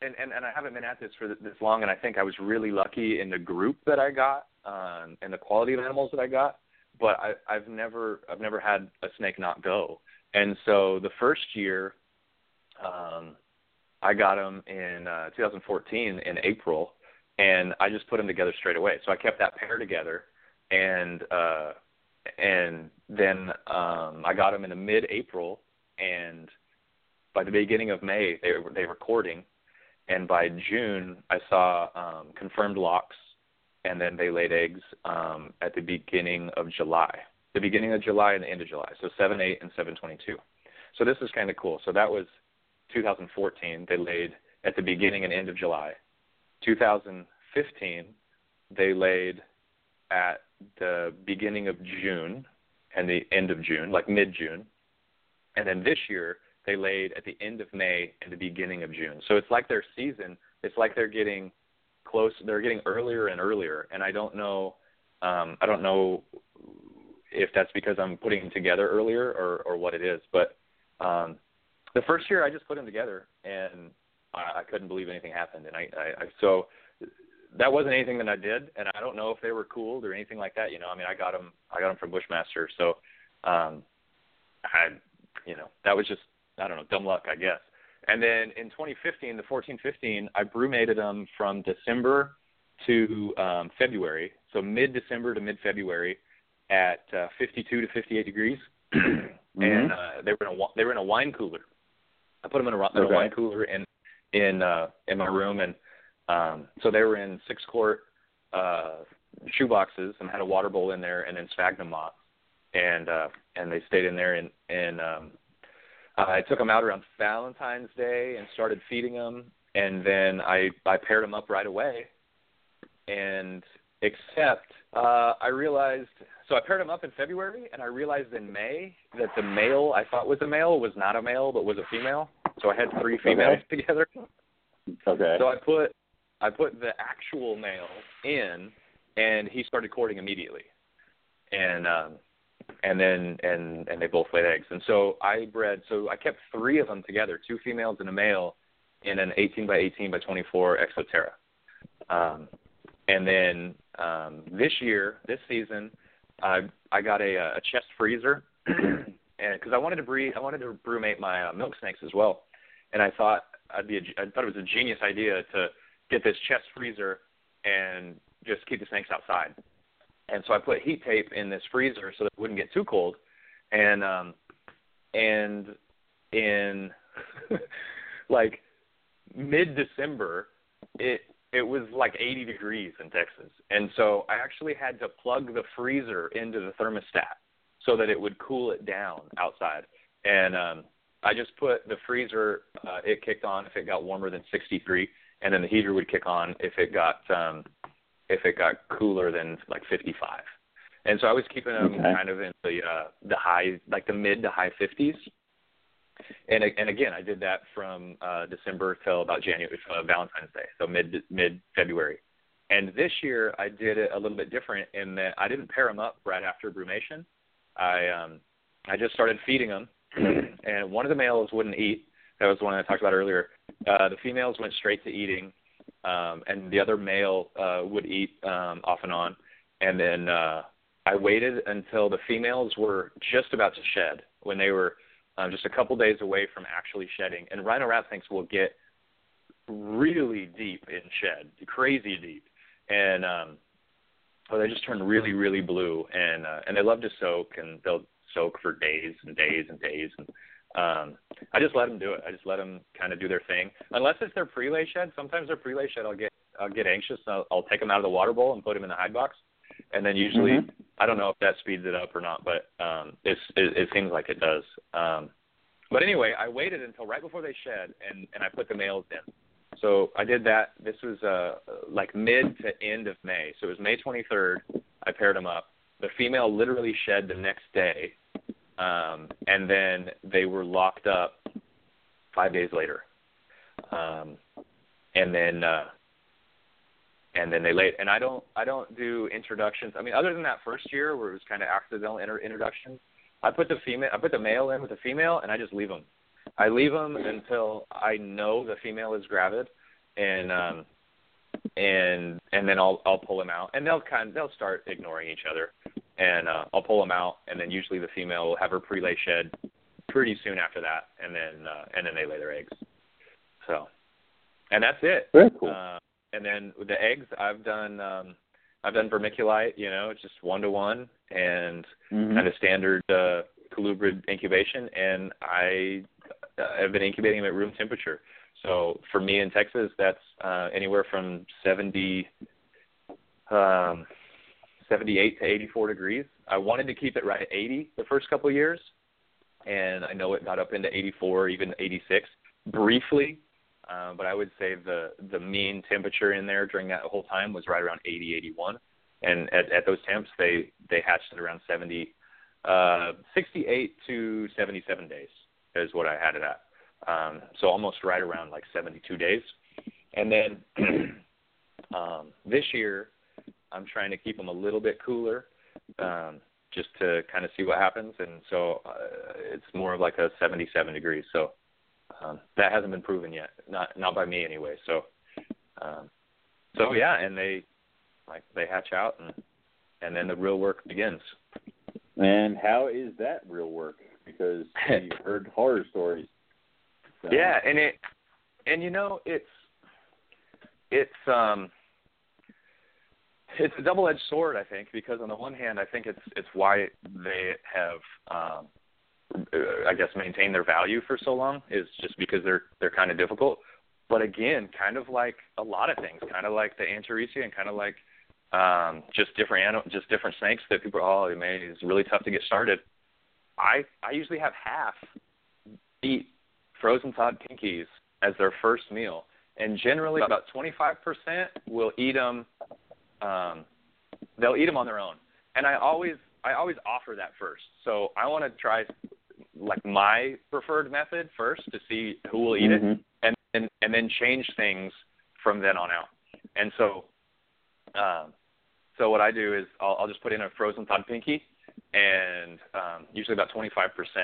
and, and and I haven't been at this for this long, and I think I was really lucky in the group that I got um, and the quality of animals that I got. But I, I've never I've never had a snake not go. And so the first year, um, I got them in uh, 2014 in April, and I just put them together straight away. So I kept that pair together, and uh, and then um, I got them in the mid-April, and by the beginning of May they were they were courting, and by June I saw um, confirmed locks, and then they laid eggs um, at the beginning of July, the beginning of July and the end of July, so seven eight and seven twenty two. So this is kind of cool. So that was 2014. They laid at the beginning and end of July. 2015 they laid at the beginning of June and the end of June, like mid June. And then this year, they laid at the end of May and the beginning of June. So it's like their season, it's like they're getting close, they're getting earlier and earlier. And I don't know, um, I don't know if that's because I'm putting them together earlier or, or what it is. But um, the first year I just put them together and I, I couldn't believe anything happened. And I, I, I so that wasn't anything that I did, and I don't know if they were cooled or anything like that. You know, I mean, I got them, I got them from Bushmaster, so um, I, you know, that was just I don't know, dumb luck, I guess. And then in 2015, the 14-15, I brumated them from December to um, February, so mid-December to mid-February at uh, 52 to 58 degrees, mm-hmm. and uh, they were in a they were in a wine cooler. I put them in a, in okay. a wine cooler in in uh, in my room, and um, so they were in six quart uh, shoe boxes and had a water bowl in there, and then sphagnum moss, and uh, and they stayed in there. And and um, I took them out around Valentine's Day and started feeding them, and then I I paired them up right away, and except uh, I realized so I paired them up in February, and I realized in May that the male I thought was a male was not a male but was a female. So I had three females Okay. together. Okay. So I put I put the actual male in, and he started courting immediately, and um, and then and and they both laid eggs. And so I bred. So I kept three of them together, two females and a male, in an 18 by 18 by 24 Exo Terra. Um, and then um, this year, this season, I I got a, a chest freezer, and because I wanted to breed, I wanted to brumate my uh, milk snakes as well, and I thought I'd be a, I thought it was a genius idea to get this chest freezer and just keep the snakes outside. And so I put heat tape in this freezer so that it wouldn't get too cold, and um, and in like mid December, it it was like 80 degrees in Texas, and so I actually had to plug the freezer into the thermostat so that it would cool it down outside. And um, I just put the freezer, uh, it kicked on if it got warmer than 63, and then the heater would kick on if it got um, if it got cooler than like 55. And so I was keeping them Okay. kind of in the uh, the high, like the mid to high 50s. And and again, I did that from uh, December till about January, uh, Valentine's Day, so mid mid February. And this year, I did it a little bit different in that I didn't pair them up right after brumation. I um, I just started feeding them, and one of the males wouldn't eat. That was the one I talked about earlier. Uh, the females went straight to eating, um, and the other male uh, would eat um, off and on. And then uh, I waited until the females were just about to shed, when they were um, just a couple days away from actually shedding. And rhino rattlesnakes will get really deep in shed, crazy deep, and um, well, they just turn really, really blue, and uh, and they love to soak, and they'll soak for days and days and days. And um, I just let them do it. I just let them kind of do their thing, unless it's their pre-lay shed. Sometimes their pre-lay shed, I'll get I'll get anxious. I'll, I'll take them out of the water bowl and put them in the hide box, and then usually Mhm. I don't know if that speeds it up or not, but um, it's, it, it seems like it does. Um, but anyway, I waited until right before they shed, and and I put the males in. So I did that. This was uh, like mid to end of May. So it was May 23rd. I paired them up. The female literally shed the next day, um, and then they were locked up five days later. Um, and then uh, and then they laid. And I don't I don't do introductions. I mean, other than that first year where it was kind of accidental inter- introductions, I put the female I put the male in with the female, and I just leave them. I leave them until I know the female is gravid, and um, and and then I'll I'll pull them out, and they'll kind of, they'll start ignoring each other, and uh, I'll pull them out, and then usually the female will have her pre-lay shed pretty soon after that, and then uh, and then they lay their eggs. So, and that's it. Very cool. Uh, and then with the eggs, I've done um, I've done vermiculite. You know, it's just one to one and Mhm. kind of standard uh, colubrid incubation, and I uh, have been incubating them at room temperature. So for me in Texas, that's uh, anywhere from 70, um, 78 to 84 degrees. I wanted to keep it right at 80 the first couple of years, and I know it got up into 84, even 86 briefly. Uh, but I would say the the mean temperature in there during that whole time was right around 80, 81 and at, at those temps they they hatched at around 70 uh 68 to 77 days is what I had it at um so almost right around like 72 days and then um this year I'm trying to keep them a little bit cooler um just to kind of see what happens and so uh, it's more of like a 77 degrees so um that hasn't been proven yet not not by me anyway so um so yeah and they like they hatch out and and then the real work begins. And how is that real work? Because you've heard horror stories. So- Yeah, and it and you know it's it's um it's a double edged sword I think because on the one hand I think it's it's why they have um uh, I guess maintained their value for so long is just because they're they're kind of difficult. But again, kind of like a lot of things, kind of like the Antaresia and kind of like um, just different animal, just different snakes that people are, oh man it's really tough to get started. I I usually have half eat frozen thawed pinkies as their first meal, and generally about 25% will eat them um, they'll eat them on their own. And I always I always offer that first. So I want to try like my preferred method first to see who will eat mm-hmm. it, and, and and then change things from then on out. And so, um, so what I do is I'll, I'll just put in a frozen thawed pinky, and um, usually about 25%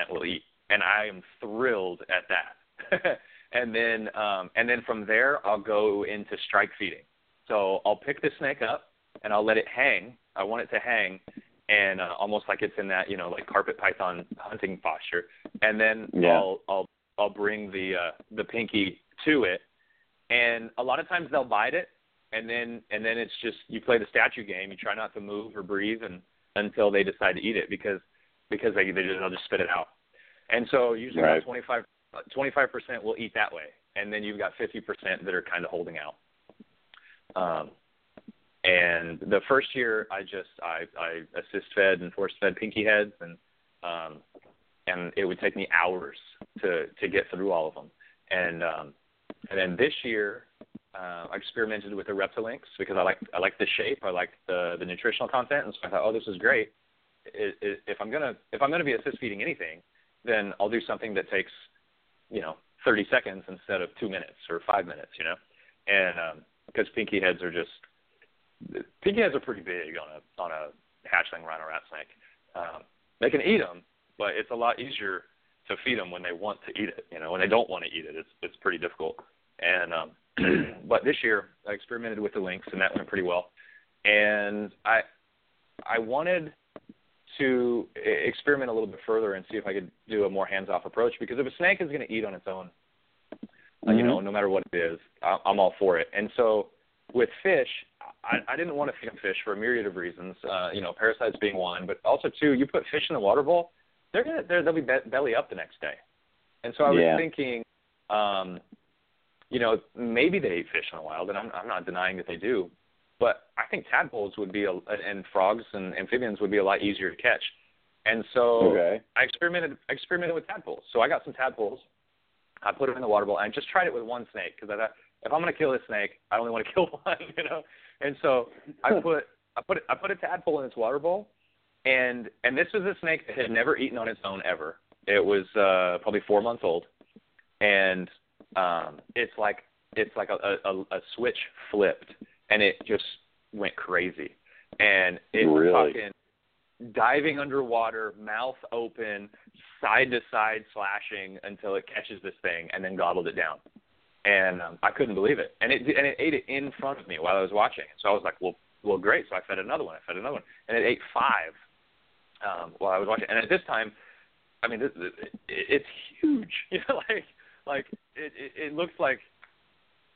will eat, and I am thrilled at that. and then um, and then from there I'll go into strike feeding. So I'll pick the snake up and I'll let it hang. I want it to hang, and uh, almost like it's in that you know like carpet python hunting posture. And then yeah. I'll I'll I'll bring the uh, the pinky to it, and a lot of times they'll bite it, and then and then it's just you play the statue game. You try not to move or breathe, and until they decide to eat it because because they they just, they'll just spit it out. And so usually right. about 25 25 percent will eat that way, and then you've got 50 percent that are kind of holding out. Um, and the first year, I just I, I assist fed and force fed pinky heads, and um, and it would take me hours to to get through all of them. And um, and then this year, uh, I experimented with the Reptilinks because I like I like the shape, I like the the nutritional content, and so I thought, oh, this is great. It, it, if I'm gonna if I'm gonna be assist feeding anything, then I'll do something that takes, you know, 30 seconds instead of two minutes or five minutes, you know, and um, because pinky heads are just pinky heads are pretty big on a on a hatchling rhino rat snake. Um, they can eat them, but it's a lot easier to feed them when they want to eat it. You know, when they don't want to eat it, it's it's pretty difficult. And um, but this year I experimented with the links, and that went pretty well. And I I wanted to experiment a little bit further and see if I could do a more hands-off approach because if a snake is going to eat on its own, mm-hmm. you know, no matter what it is, I'm all for it. And so with fish, I, I didn't want to feed them fish for a myriad of reasons. Uh, you know, parasites being one, but also too, you put fish in the water bowl, they're gonna they're, they'll be be- belly up the next day. And so I was yeah. thinking, um, you know, maybe they eat fish in the wild, and I'm I'm not denying that they do, but I think tadpoles would be a, and frogs and amphibians would be a lot easier to catch. And so okay. I experimented I experimented with tadpoles. So I got some tadpoles. I put them in the water bowl. And I just tried it with one snake because I thought if I'm going to kill this snake, I only want to kill one, you know. And so I put I put I put a tadpole in its water bowl, and and this was a snake that had never eaten on its own ever. It was uh, probably four months old, and um, it's like it's like a, a, a switch flipped, and it just went crazy, and it really? was fucking diving underwater, mouth open, side to side slashing until it catches this thing, and then gobbled it down and um, I couldn't believe it. And it and it ate it in front of me while I was watching. So I was like, well, well, great. So I fed another one. I fed another one, and it ate five um, while I was watching. And at this time, I mean, it, it, it's huge. You know, like like it, it it looks like.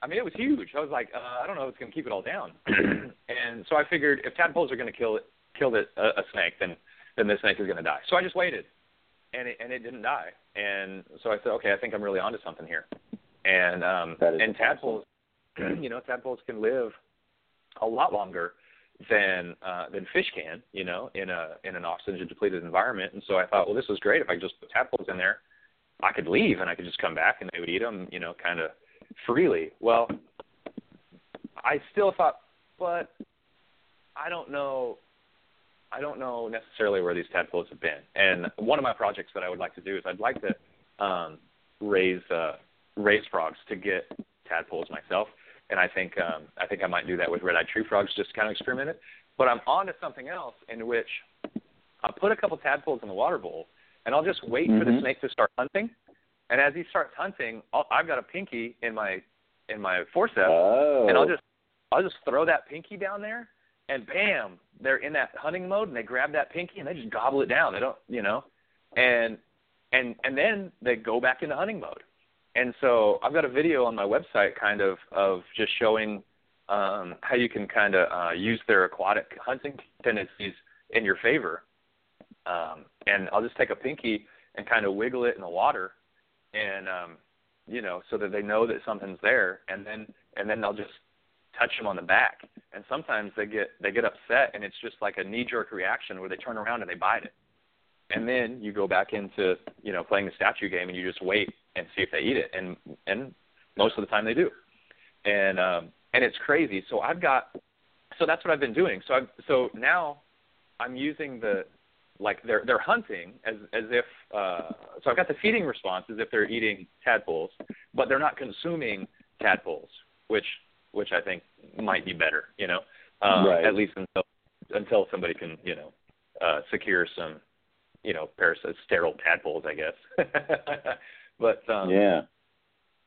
I mean, it was huge. I was like, uh, I don't know if it's going to keep it all down. and so I figured if tadpoles are going to kill it, kill the, a, a snake, then then the snake is going to die. So I just waited, and it and it didn't die. And so I said, okay, I think I'm really onto something here and um, and tadpoles, you know, tadpoles can live a lot longer than uh, than fish can, you know, in a in an oxygen depleted environment. And so I thought, well, this is great. If I just put tadpoles in there, I could leave and I could just come back and they would eat them, you know, kind of freely. Well, I still thought, but I don't know. I don't know necessarily where these tadpoles have been. And one of my projects that I would like to do is I'd like to um, raise uh, raise frogs to get tadpoles myself, and I think um, I think I might do that with red-eyed tree frogs, just to kind of experiment it. But I'm on to something else in which I'll put a couple tadpoles in the water bowl, and I'll just wait mm-hmm. for the snake to start hunting. And as he starts hunting, I'll, I've got a pinky in my in my forceps, oh. and I'll just I'll just throw that pinky down there, and bam, they're in that hunting mode, and they grab that pinky and they just gobble it down. They don't, you know, and and and then they go back into hunting mode and so I've got a video on my website, kind of of just showing um, how you can kind of uh, use their aquatic hunting tendencies in your favor. Um, and I'll just take a pinky and kind of wiggle it in the water, and um, you know, so that they know that something's there, and then and then I'll just touch them on the back. And sometimes they get they get upset, and it's just like a knee jerk reaction where they turn around and they bite it. And then you go back into you know playing the statue game, and you just wait and see if they eat it, and and most of the time they do, and um, and it's crazy. So I've got so that's what I've been doing. So I'm so now I'm using the like they're they're hunting as as if uh so I've got the feeding response as if they're eating tadpoles, but they're not consuming tadpoles, which which I think might be better, you know. Um Right. at least until until somebody can, you know, uh secure some, you know, parasite sterile tadpoles, I guess. but um yeah.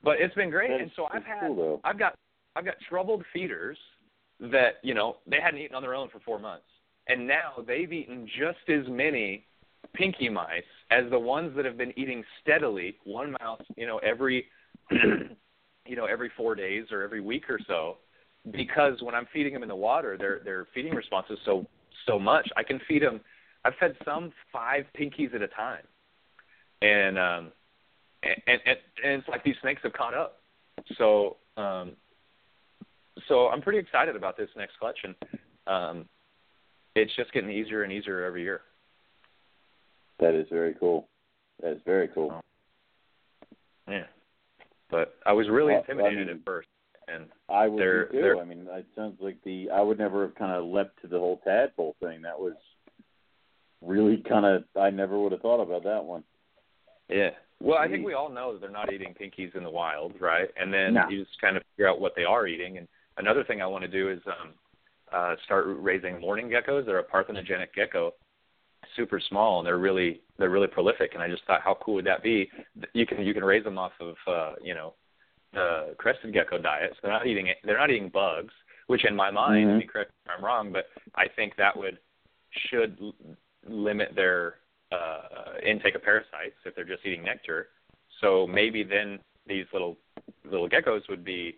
but it's been great That's, and so I've had cool. I've got I've got troubled feeders that you know they hadn't eaten on their own for four months, and now they've eaten just as many pinky mice as the ones that have been eating steadily one mouse you know every you know every four days or every week or so because when I'm feeding them in the water their their feeding response is so so much I can feed them I've fed some five pinkies at a time and um and and, and it's like these snakes have caught up so um so I'm pretty excited about this next collection. Um, it's just getting easier and easier every year. That is very cool. That is very cool. Yeah, but I was really Well, I intimidated mean- at first, and I would too. I mean, it sounds like the I would never have kind of leapt to the whole tadpole thing. That was really kind of I never would have thought about that one. yeah. Well, I think we all know that they're not eating pinkies in the wild, right? And then No. you just kind of figure out what they are eating. And another thing I want to do is um, uh, start raising mourning geckos. They're a parthenogenic gecko, super small, and they're really they're really prolific. And I just thought, how cool would that be? You can you can raise them off of uh, you know the crested gecko diet. So they're not eating they're not eating bugs, which in my mind, Mhm. be correct if I'm wrong, but I think that would should limit their uh, intake of parasites if they're just eating nectar. So maybe then these little little geckos would be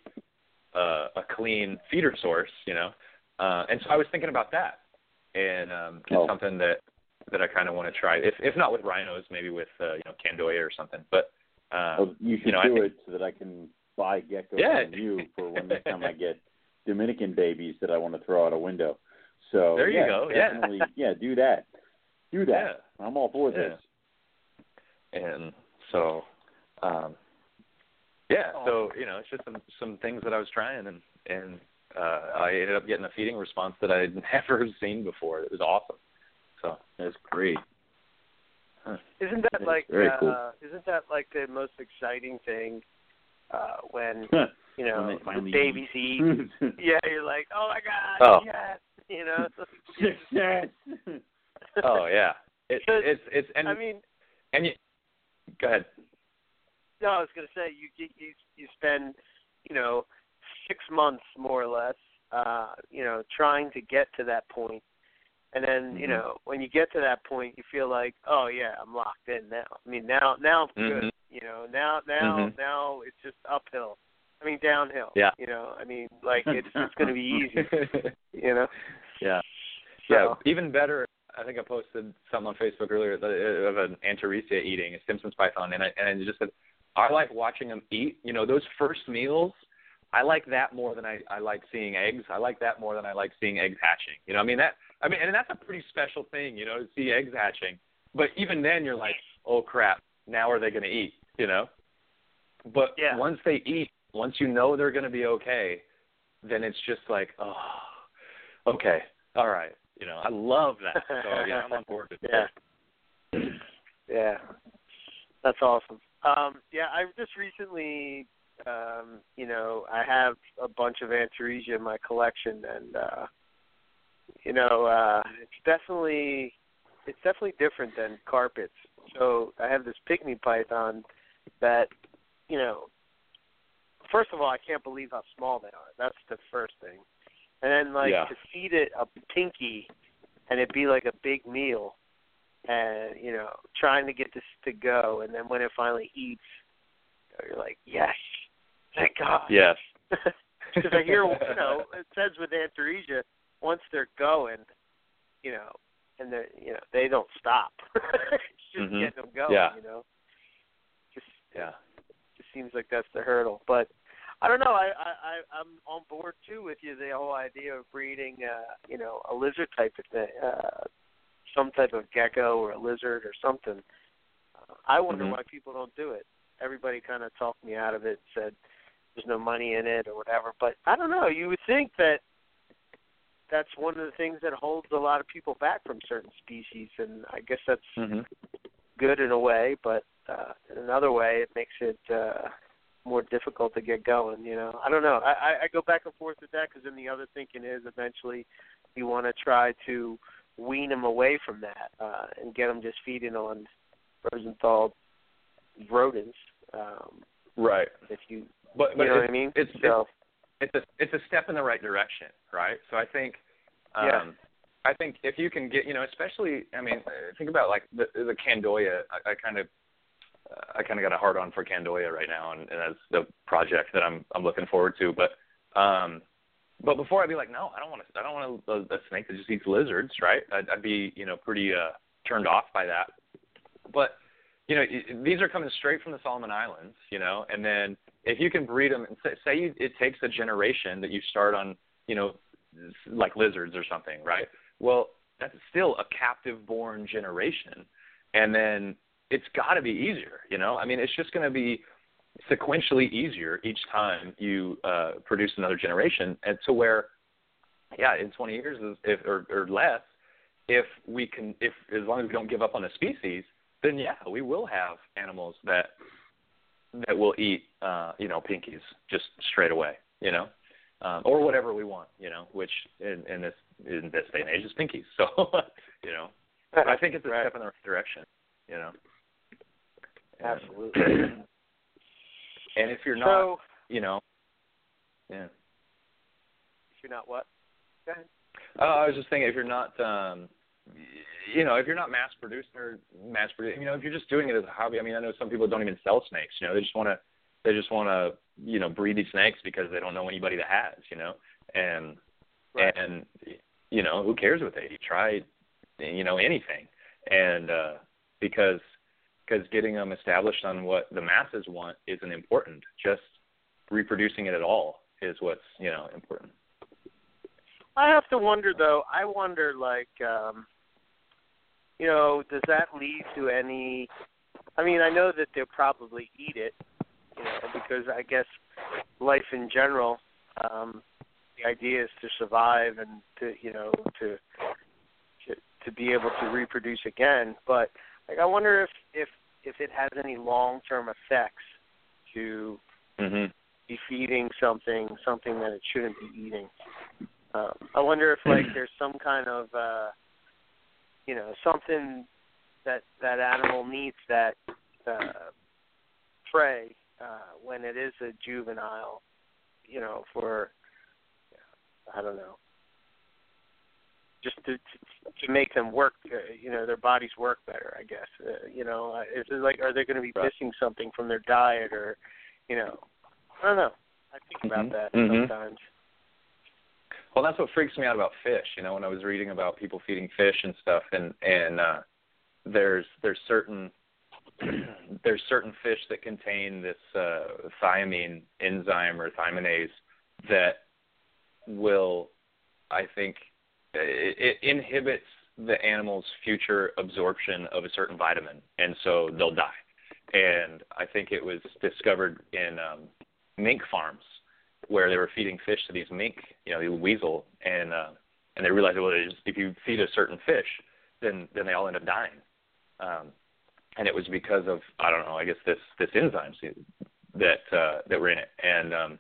uh, a clean feeder source, you know. Uh, and so I was thinking about that, and um, it's Oh. something that that I kind of want to try. If if not with rhinos, maybe with uh, you know Candoia or something. But um, Oh, you should you know, I do think- it so that I can buy geckos Yeah. from you for when next time I get Dominican babies that I want to throw out a window. So There you yeah, go, yeah. yeah, do that. Do that. I'm all for Yeah. this. and so um yeah so you know it's just some some things that i was trying and and uh i ended up getting a feeding response that i had never seen before it was awesome so That's great. Isn't that That's like uh, cool. isn't that like the most exciting thing uh when you know When the finally babies eat? yeah, you're like, oh my god, Oh. yes, you know. Success. Oh yeah it, it's it's and I mean, and you go ahead no, I was gonna say you you you spend you know six months more or less, uh, you know, trying to get to that point. and then you Mhm. know when you get to that point, you feel like, oh yeah, I'm locked in now. I mean, now now I'm Mhm. good. You know, now now Mhm. now it's just uphill. I mean downhill. Yeah. You know, I mean like it's it's gonna be easy. You know. yeah So, yeah even better i think i posted something on facebook earlier that- of an antaresia eating a Stimson's python and i and i just said i like watching them eat. You know those first meals i like that more than i i like seeing eggs. I like that more than i like seeing eggs hatching. You know i mean that i mean and that's a pretty special thing you know to see eggs hatching. But even then you're like oh crap. Now are they going to eat? You know? But Yeah. once they eat once you know they're going to be okay then it's just like oh okay. All right you know i love that so yeah i'm on board with Yeah. it Yeah. That's awesome. Um, yeah, I've just recently um, you know, I have a bunch of Antaresia in my collection and uh you know, uh it's definitely it's definitely different than carpets. So I have this pygmy python that, you know, first of all, I can't believe how small they are. That's the first thing. And then like Yeah. to feed it a pinky and it'd be like a big meal and you know trying to get this to go. And then when it finally eats you're like yes thank god. Yes. Because i hear you know it says with antaresia once they're going you know and they you know they don't stop. It's just Mhm. getting them going Yeah. you know? Just yeah. just seems like that's the hurdle. But I don't know. I, I, I'm on board too with you. The whole idea of breeding, uh, you know, a lizard type of thing, uh, some type of gecko or a lizard or something. Uh, I wonder Mhm. why people don't do it. Everybody kind of talked me out of it, said there's no money in it or whatever. But I don't know. You would think that that's one of the things that holds a lot of people back from certain species, and I guess that's Mm-hmm. good in a way, but uh, in another way, it makes it uh, more difficult to get going. You know, I don't know. I, I, go back and forth with that because then the other thinking is eventually you want to try to wean them away from that uh, and get them just feeding on frozen thawed rodents. Um, Right. if you, But but you know what I mean? it's so it's a it's a step in the right direction, right? So I think um Yeah. I think if you can get, you know, especially I mean, uh, think about like the the Candoia, I, I kind of I kind of got a hard on for Candoia right now and, and that's the project that I'm I'm looking forward to, but um but before I'd be like, no, I don't want to. I don't want a, a snake that just eats lizards, right? I'd, I'd be, you know, pretty uh, turned off by that. But you know, these are coming straight from the Solomon Islands, you know, and then if you can breed them, and say, say you, it takes a generation that you start on, you know, like lizards or something, right? Well, that's still a captive-born generation, and then it's got to be easier, you know. I mean, it's just going to be sequentially easier each time you uh, produce another generation, and to where, yeah, in 20 years if, or, or less, if we can, if as long as we don't give up on the species, then yeah, we will have animals that that will eat, uh, you know, pinkies just straight away, you know, um, or whatever we want, you know, which in, in this in this day and age is pinkies. So, you know, but I think it's a Right. step in the right direction, you know. Absolutely. And if you're not, so you know, yeah. if you're not what? Go ahead. Oh, I was just thinking if you're not, um, you know, if you're not mass produced or mass produced, you know, if you're just doing it as a hobby. I mean, I know some people don't even sell snakes. You know, they just want to, they just want to, you know, breed these snakes because they don't know anybody that has. You know, and Right. and you know, who cares what they eat? Try, you know, anything, and uh, because because getting them established on what the masses want isn't important. Just reproducing it at all is what's you know important. I have to wonder though. I wonder like um you know, does that lead to any I mean, I know that they'll probably eat it, you know, because I guess life in general um the idea is to survive and to, you know, to to to be able to reproduce again, but like I wonder if if if it has any long-term effects to Mhm. be feeding something something that it shouldn't be eating. Um, I wonder if like there's some kind of uh, you know something that that animal needs that uh, prey uh, when it is a juvenile, you know, for I don't know, just to to, to make them work, uh, you know, their bodies work better. I guess, uh, you know, uh, is it like are they going to be Right. missing something from their diet or, you know, I don't know. I think about Mhm. that Mhm. sometimes. Well, that's what freaks me out about fish. You know, when I was reading about people feeding fish and stuff, and and uh, there's there's certain there's certain fish that contain this uh, thiamine enzyme or thiaminase that will, I think, it, it inhibits the animal's future absorption of a certain vitamin, and so they'll die. And I think it was discovered in um, mink farms where they were feeding fish to these mink, you know, the weasel, and uh, and they realized well, if you feed a certain fish, then then they all end up dying. Um, and it was because of I don't know, I guess this this enzyme that uh, that were in it. And um,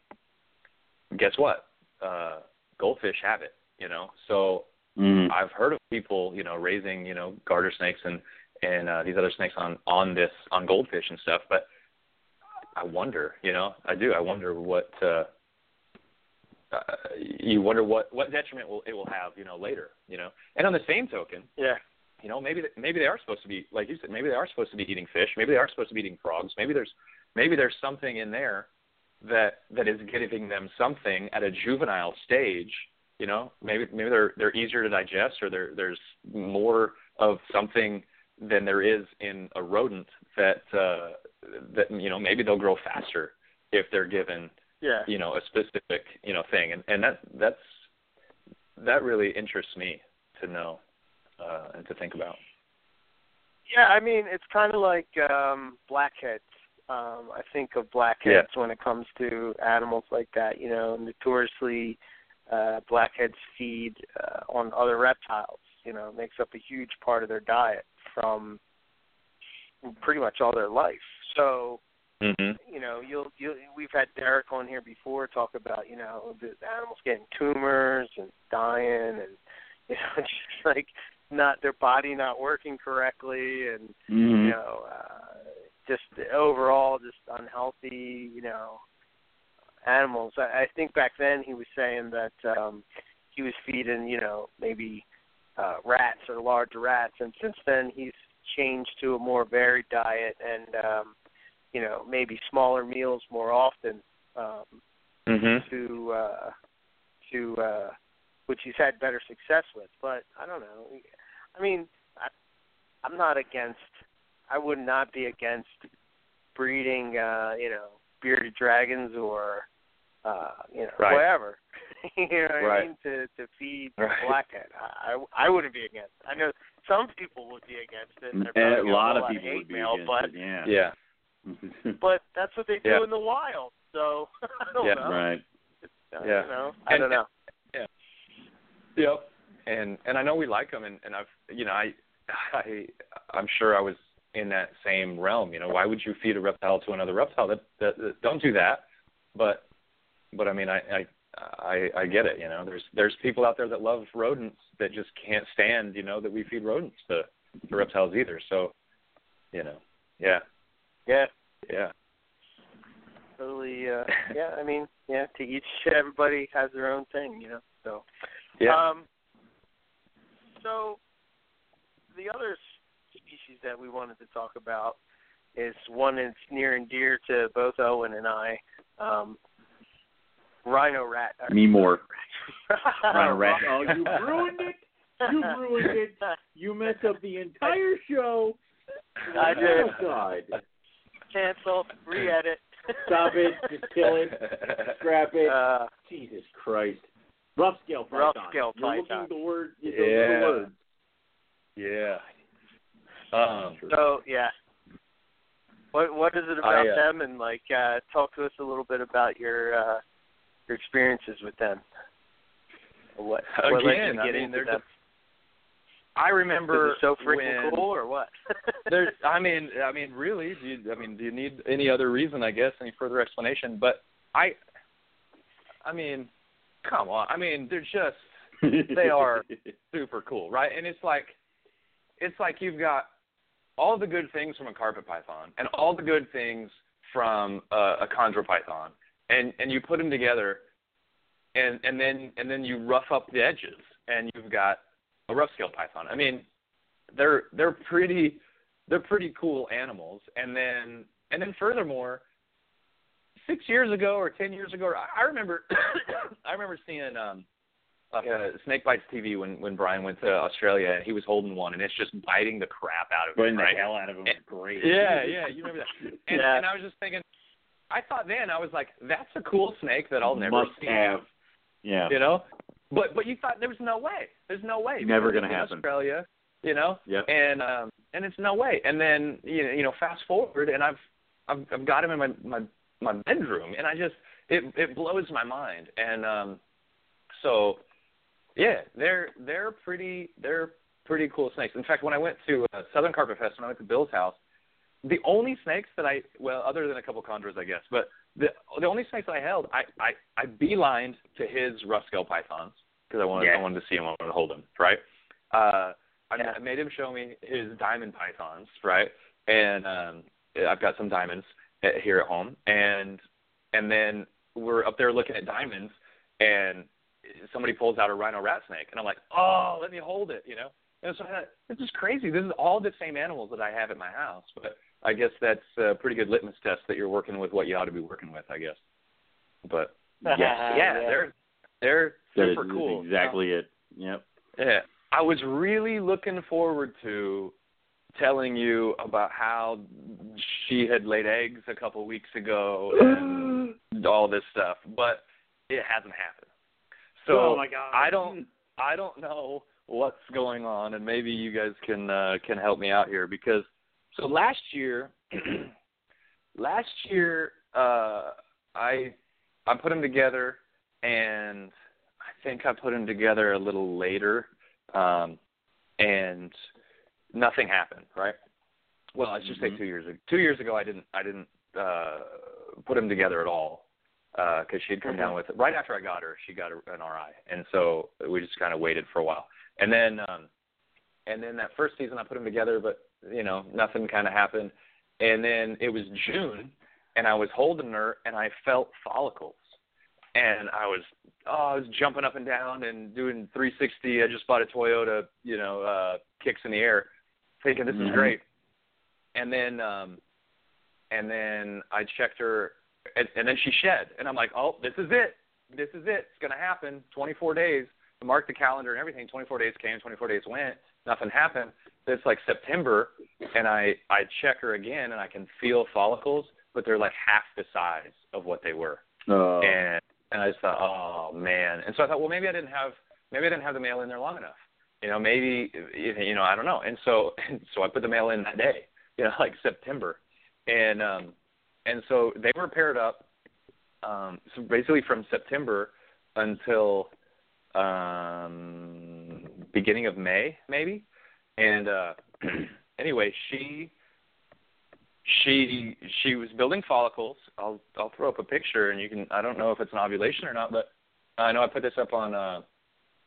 guess what? Uh, goldfish have it, you know. So Mm. I've heard of people, you know, raising, you know, garter snakes and and uh, these other snakes on on this on goldfish and stuff. But I wonder, you know, I do. I wonder what uh, uh, you wonder what what detriment will it will have, you know, later, you know. And on the same token, Yeah. you know, maybe maybe they are supposed to be like you said, maybe they are supposed to be eating fish, maybe they are supposed to be eating frogs, maybe there's maybe there's something in there that that is giving them something at a juvenile stage. You know, maybe maybe they're they're easier to digest, or there there's more of something than there is in a rodent that uh, that you know maybe they'll grow faster if they're given Yeah. you know a specific you know thing, and and that that's that really interests me to know uh, and to think about. Yeah, I mean, it's kind of like um blackheads. Um, I think of blackheads when it comes to animals like that. You know, notoriously uh, blackheads feed uh, on other reptiles. You know, makes up a huge part of their diet from pretty much all their life. So, hmm you know, you'll you we've had Derek on here before talk about you know the animals getting tumors and dying and you know just like not their body not working correctly and Mhm. you know uh, just overall just unhealthy you know animals. I, I think back then he was saying that um he was feeding you know maybe uh, rats or large rats, and since then he's changed to a more varied diet and um, you know maybe smaller meals more often um, hmm to uh, to uh, which he's had better success with. But I don't know. I mean, I, I'm not against. I would not be against breeding, uh, you know, bearded dragons or, uh, you know, Right. whatever. you know what I mean? To to feed Right. blackhead. I, I I wouldn't be against. It. I know some people would be against it. And they're And probably a lot of people would be mail, against but it. Yeah. Yeah. but that's what they do Yeah. in the wild. So I don't Yeah. know. right. Uh, Yeah. You know, I And- don't know. Yeah. Yep. And and I know we like them, and and I've you know I I I'm sure I was in that same realm. You know, why would you feed a reptile to another reptile? That that, that don't do that. But but I mean I I I I get it. You know, there's there's people out there that love rodents that just can't stand you know that we feed rodents to to reptiles either. So you know, yeah, Yeah. yeah, totally uh yeah i mean yeah to each everybody has their own thing you know so yeah. um so the other s- species that we wanted to talk about is one that's near and dear to both owen and i um rhino rat Me more. rhino rat. Oh, you ruined it. You ruined it. You messed up the entire show. I did. Oh, God. cancel re-edit Stop it. Just kill it. Scrap it. uh Jesus Christ. Rough scale python. Rough scale You're looking python. the word. Those Yeah. the words. yeah. Um, So yeah, what what is it about I, uh, them? And like, uh, talk to us a little bit about your uh, your experiences with them. What what led you Again, to I mean, into them? just- I remember Is it so freaking when, cool, or what? There's, I mean, I mean, really, do you, I mean, do you need any other reason? I guess any further explanation? But I, I mean, come on. I mean, they're just They are. super cool, right? And it's like, it's like you've got all the good things from a carpet python and all the good things from a, a chondro python, and and you put them together, and and then and then you rough up the edges, and you've got a rough scale python. I mean, they're they're pretty they're pretty cool animals, and then and then furthermore, six years ago or ten years ago, I, remember I remember seeing um uh, Snake Bytes TV when when Brian went to Australia and he was holding one and it's just biting the crap out of him. the Right? hell out of him. And- Great. Yeah, yeah, you remember that. And, Yeah. and I was just thinking, I thought then I was like, that's a cool snake that I'll never Must see. have. Yeah. You know, but but you thought there was no way. There's no way. Never gonna happen. Australia, you know, Yep. and um and it's no way. And then you know, you know, fast forward, and I've I've I've got him in my my my bedroom, and I just it it blows my mind. And um, so yeah, they're they're pretty they're pretty cool snakes. In fact, when I went to uh, Southern Carpet Fest, when I went to Bill's house, the only snakes that I well, other than a couple chondros, I guess, but the the only snakes that I held, I I I beelined to his rough scale pythons because I wanted Yeah. I wanted to see him, I wanted to hold him, right? Uh, I, Yeah. I made him show me his diamond pythons, right? And um, I've got some diamonds at, here at home, and and then we're up there looking at diamonds, and somebody pulls out a rhino rat snake, and I'm like, oh, let me hold it, you know. And so I thought, this is crazy. This is all the same animals that I have at my house, but I guess that's a pretty good litmus test that you're working with what you ought to be working with, I guess. But yeah, yeah, Yeah. they're they're That is super cool. exactly it. Yep. Yeah. I was really looking forward to telling you about how she had laid eggs a couple weeks ago and all this stuff, but it hasn't happened. So oh my God. I don't I don't know what's going on and maybe you guys can uh can help me out here because so last year last year uh I I put them together and I think I put them together a little later, um, and nothing happened. Right. Well, let's just Mhm. say two years ago. Two years ago, I didn't I didn't uh, put them together at all because she'd come down with it right after I got her. She got an RI, and so we just kind of waited for a while, and then um, and then that first season I put them together, but you know nothing kind of happened, and then it was June, and I was holding her, and I felt follicles, and I was oh I was jumping up and down and doing 360. I just bought a Toyota, you know, uh, kicks in the air, thinking this is Mhm. great, and then um, and then I checked her, and, and then she shed, and I'm like, oh, this is it, this is it, it's gonna happen. 24 days. I marked the calendar and everything. 24 days came, 24 days went, nothing happened. It's like September, and I I check her again, and I can feel follicles, but they're like half the size of what they were, Uh, and and I just thought, oh man, and so I thought, well, maybe I didn't have maybe I didn't have the male in there long enough. You know, maybe you know, I don't know. And so and so I put the male in that day, you know, like September. And um and so they were paired up um so basically from September until um beginning of May maybe. And uh anyway, she she she was building follicles. I'll I'll throw up a picture and you can I don't know if it's an ovulation or not, but I know I put this up on uh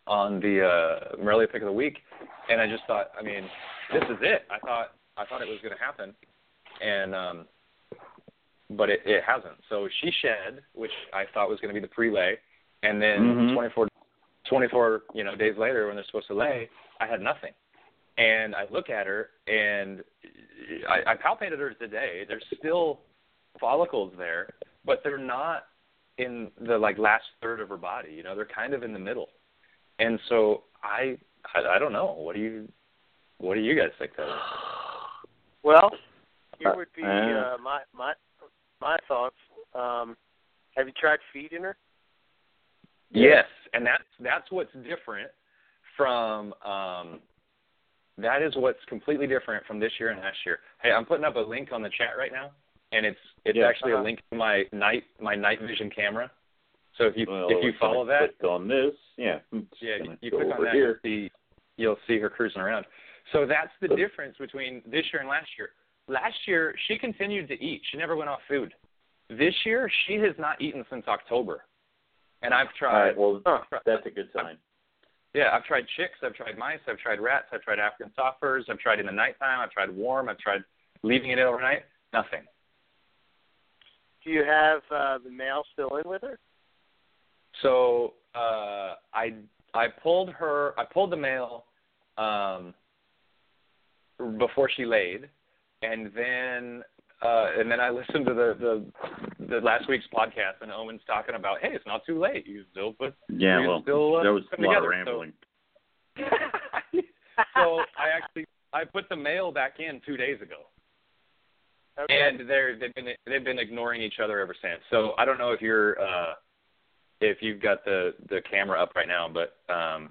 on the uh Morelia pick of the week and I just thought, I mean, this is it. I thought I thought it was gonna happen. And um but it, it hasn't. So she shed, which I thought was gonna be the pre lay and then Mhm. 24 24, you know, days later when they're supposed to lay, I had nothing. And I look at her and I, I palpated her today. There's still follicles there, but they're not in the like last third of her body. You know, they're kind of in the middle. And so I, I, I don't know. What do you, what do you guys think that is? Well, here would be Uh, uh, my my my thoughts. Um, have you tried feeding her? Yes, and that's that's what's different from um that is what's completely different from this year and last year. Hey, I'm putting up a link on the chat right now and it's it's Yeah. actually Uh-huh. a link to my night my night vision camera. So if you well, if you follow that, clicked on this, yeah, yeah, you go click on that, here. you'll see you'll see her cruising around. So that's the difference between this year and last year. Last year she continued to eat. She never went off food. This year she has not eaten since October. And I've tried right, well, Huh. that's a good sign. yeah, I've tried chicks, I've tried mice, I've tried rats, I've tried African softers, I've tried in the nighttime, I've tried warm, I've tried leaving it overnight. Nothing. Do you have uh, the male still in with her? So uh I I pulled her I pulled the male um before she laid and then uh and then I listened to the the the last week's podcast and Owen's talking about, hey, it's not too late. You still put Yeah, you well, still, uh, there was put a them lot of together. So- rambling. so I actually I put the male back in two days ago. Okay. and they're they've been they've been ignoring each other ever since. So I don't know if you're uh if you've got the the camera up right now, but um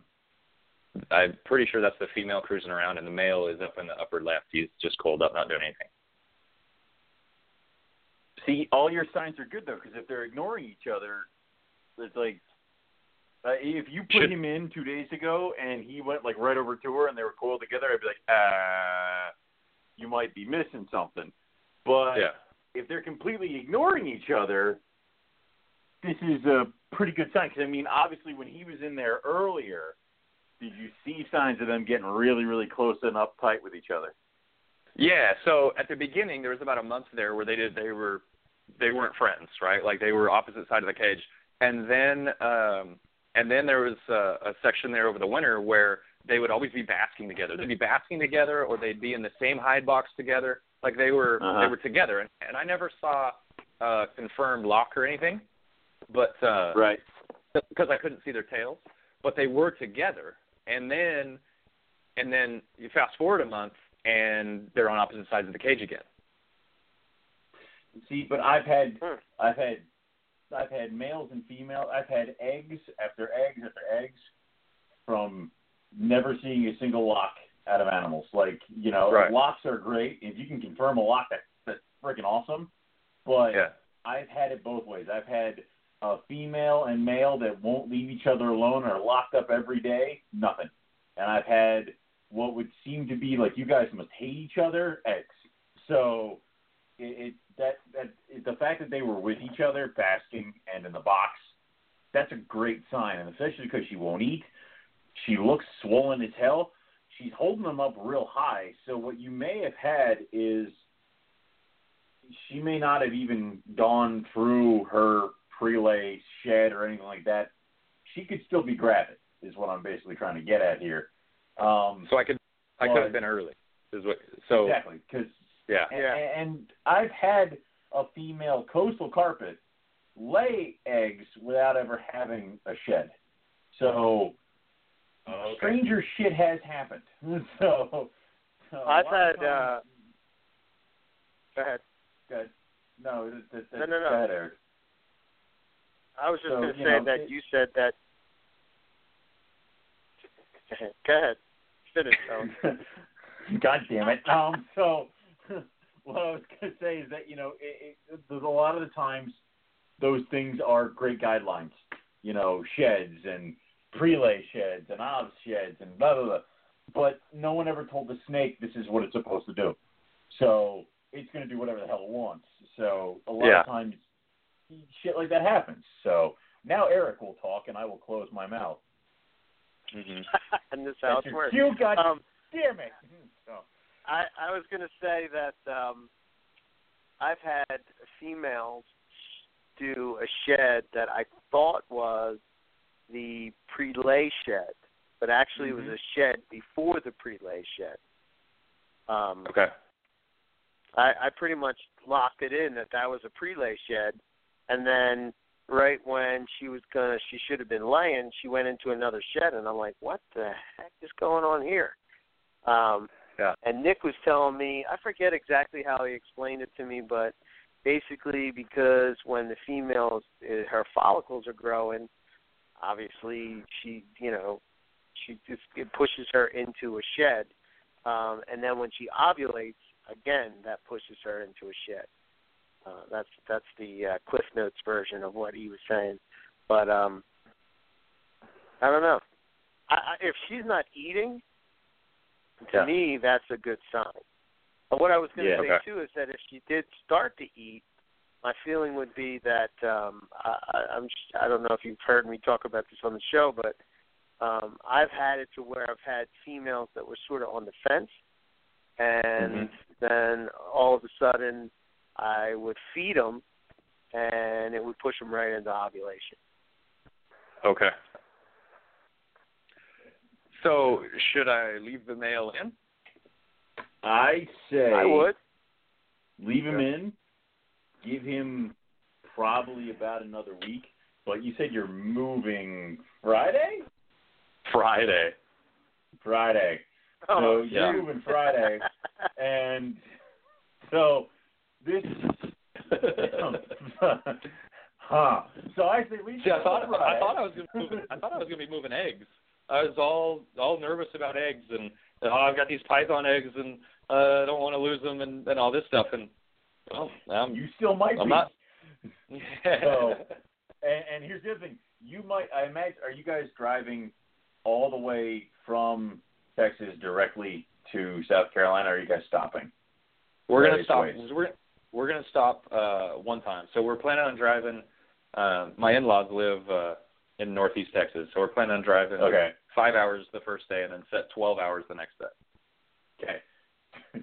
I'm pretty sure that's the female cruising around and the male is up in the upper left. He's just coiled up, not doing anything. See, all your signs are good though, because if they're ignoring each other, it's like uh, if you put Should- him in two days ago and he went like right over to her and they were coiled together, I'd be like, uh, you might be missing something. But Yeah. if they're completely ignoring each other, this is a pretty good sign. Because I mean, obviously, when he was in there earlier, did you see signs of them getting really, really close and uptight with each other? Yeah, so at the beginning there was about a month there where they did they were they weren't friends, right? Like they were opposite side of the cage. And then um and then there was a, a section there over the winter where they would always be basking together. They'd be basking together or they'd be in the same hide box together. Like they were Uh-huh. they were together and, and I never saw uh confirmed lock or anything. But uh Right. because I couldn't see their tails, but they were together. And then, and then you fast forward a month, and they're on opposite sides of the cage again. See, but I've had Hmm. I've had I've had males and females. I've had eggs after eggs after eggs from never seeing a single lock out of animals. Like you know, Right. locks are great. If you can confirm a lock, that that's freaking awesome. But Yeah. I've had it both ways. I've had a female and male that won't leave each other alone or are locked up every day, nothing. And I've had what would seem to be like you guys must hate each other X. So it, it that that it, the fact that they were with each other, basking and in the box, that's a great sign, and especially because she won't eat. She looks swollen as hell. She's holding them up real high. So what you may have had is she may not have even gone through her prelay shed or anything like that. She could still be gravid, is what I'm basically trying to get at here. Um, so I could I could have been early. Is what so exactly because yeah and, Yeah. and I've had a female coastal carpet lay eggs without ever having a shed. So Oh, okay. stranger shit has happened. So, so I've a lot of had. uh Go ahead. go ahead. no, that, that, No, no, no. Go ahead, Eric. I was just So, going to say know, that it- you said that. Go ahead. Finish. God damn it. Um, so what I was going to say is that you know, it, it, there's a lot of the times those things are great guidelines. You know, sheds and prelay sheds and obs sheds and blah blah blah. But no one ever told the snake this is what it's supposed to do. So it's going to do whatever the hell it wants. So a lot Yeah. of times shit like that happens. So now Eric will talk and I will close my mouth. hmm and this how That's it works. cue, God Um, damn it. So, I I was going to say that um I've had females do a shed that I thought was the pre-lay shed, but actually it was Mhm. a shed before the pre-lay shed. Um, Okay. I, I pretty much locked it in that that was a pre-lay shed, and then right when she was gonna, she should have been laying, she went into another shed, and I'm like, what the heck is going on here? Um, Yeah. And Nick was telling me, I forget exactly how he explained it to me, but basically because when the females, uh, her follicles are growing, obviously she, you know, she just it pushes her into a shed, um, and then when she ovulates, again that pushes her into a shed. Uh, that's that's the uh, Cliff Notes version of what he was saying, but um, I don't know. I, I, if she's not eating, to Yeah. me that's a good sign. But what I was going to Yeah, say okay. too is that if she did start to eat, my feeling would be that um, I, I'm I don't know if you've heard me talk about this on the show, but um, I've had it to where I've had females that were sort of on the fence, and then all of a sudden I would feed them, and it would push them right into ovulation. Okay. So should I leave the male in? I say I would. leave him in, give him probably about another week. But you said you're moving Friday? Friday. Friday. Oh, so yeah. you're moving Friday, and so this. huh. So I say leave See, I thought I thought I was gonna move, I thought I was gonna be moving eggs. I was all all nervous about eggs and oh, I've got these python eggs and uh, I don't want to lose them and, and all this stuff and well, I'm you still might I'm be. not. So- And, and here's the other thing: you might, I imagine, are you guys driving all the way from Texas directly to South Carolina? Or are you guys stopping? We're gonna stop. ways. We're we're gonna stop uh, one time. So we're planning on driving. Uh, my in-laws live uh, in Northeast Texas, so we're planning on driving Okay. five hours the first day and then set twelve hours the next day. Okay.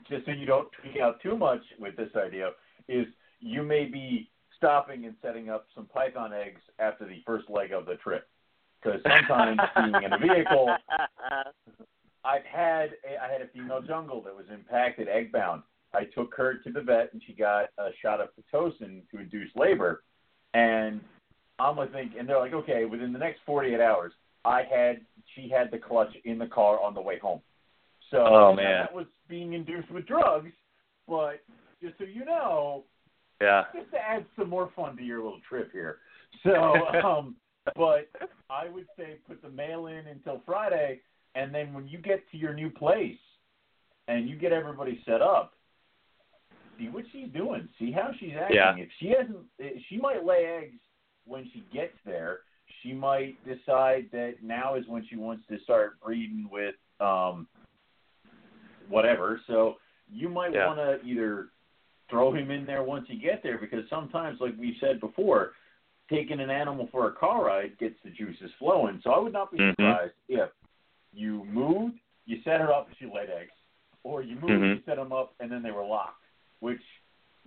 Just so you don't tweak out too much with this idea, is you may be stopping and setting up some python eggs after the first leg of the trip. Because sometimes being in a vehicle, I've had a, I had a female jungle that was impacted egg bound. I took her to the vet and she got a shot of pitocin to induce labor. And I'm like thinking, and they're like, okay, within the next 48 hours, I had she had the clutch in the car on the way home. So Oh, man. that was being induced with drugs, but just so you know, Yeah. just to add some more fun to your little trip here. So, um, but I would say put the male in until Friday, and then when you get to your new place and you get everybody set up, see what she's doing. See how she's acting. Yeah. If she hasn't, eh, she might lay eggs when she gets there, she might decide that now is when she wants to start breeding with um whatever. So you might Yeah. want to either throw him in there once you get there because sometimes, like we said before, taking an animal for a car ride gets the juices flowing. So I would not be Mhm. surprised if you moved, you set her up, and she laid eggs, or you moved, Mhm. you set them up, and then they were locked, which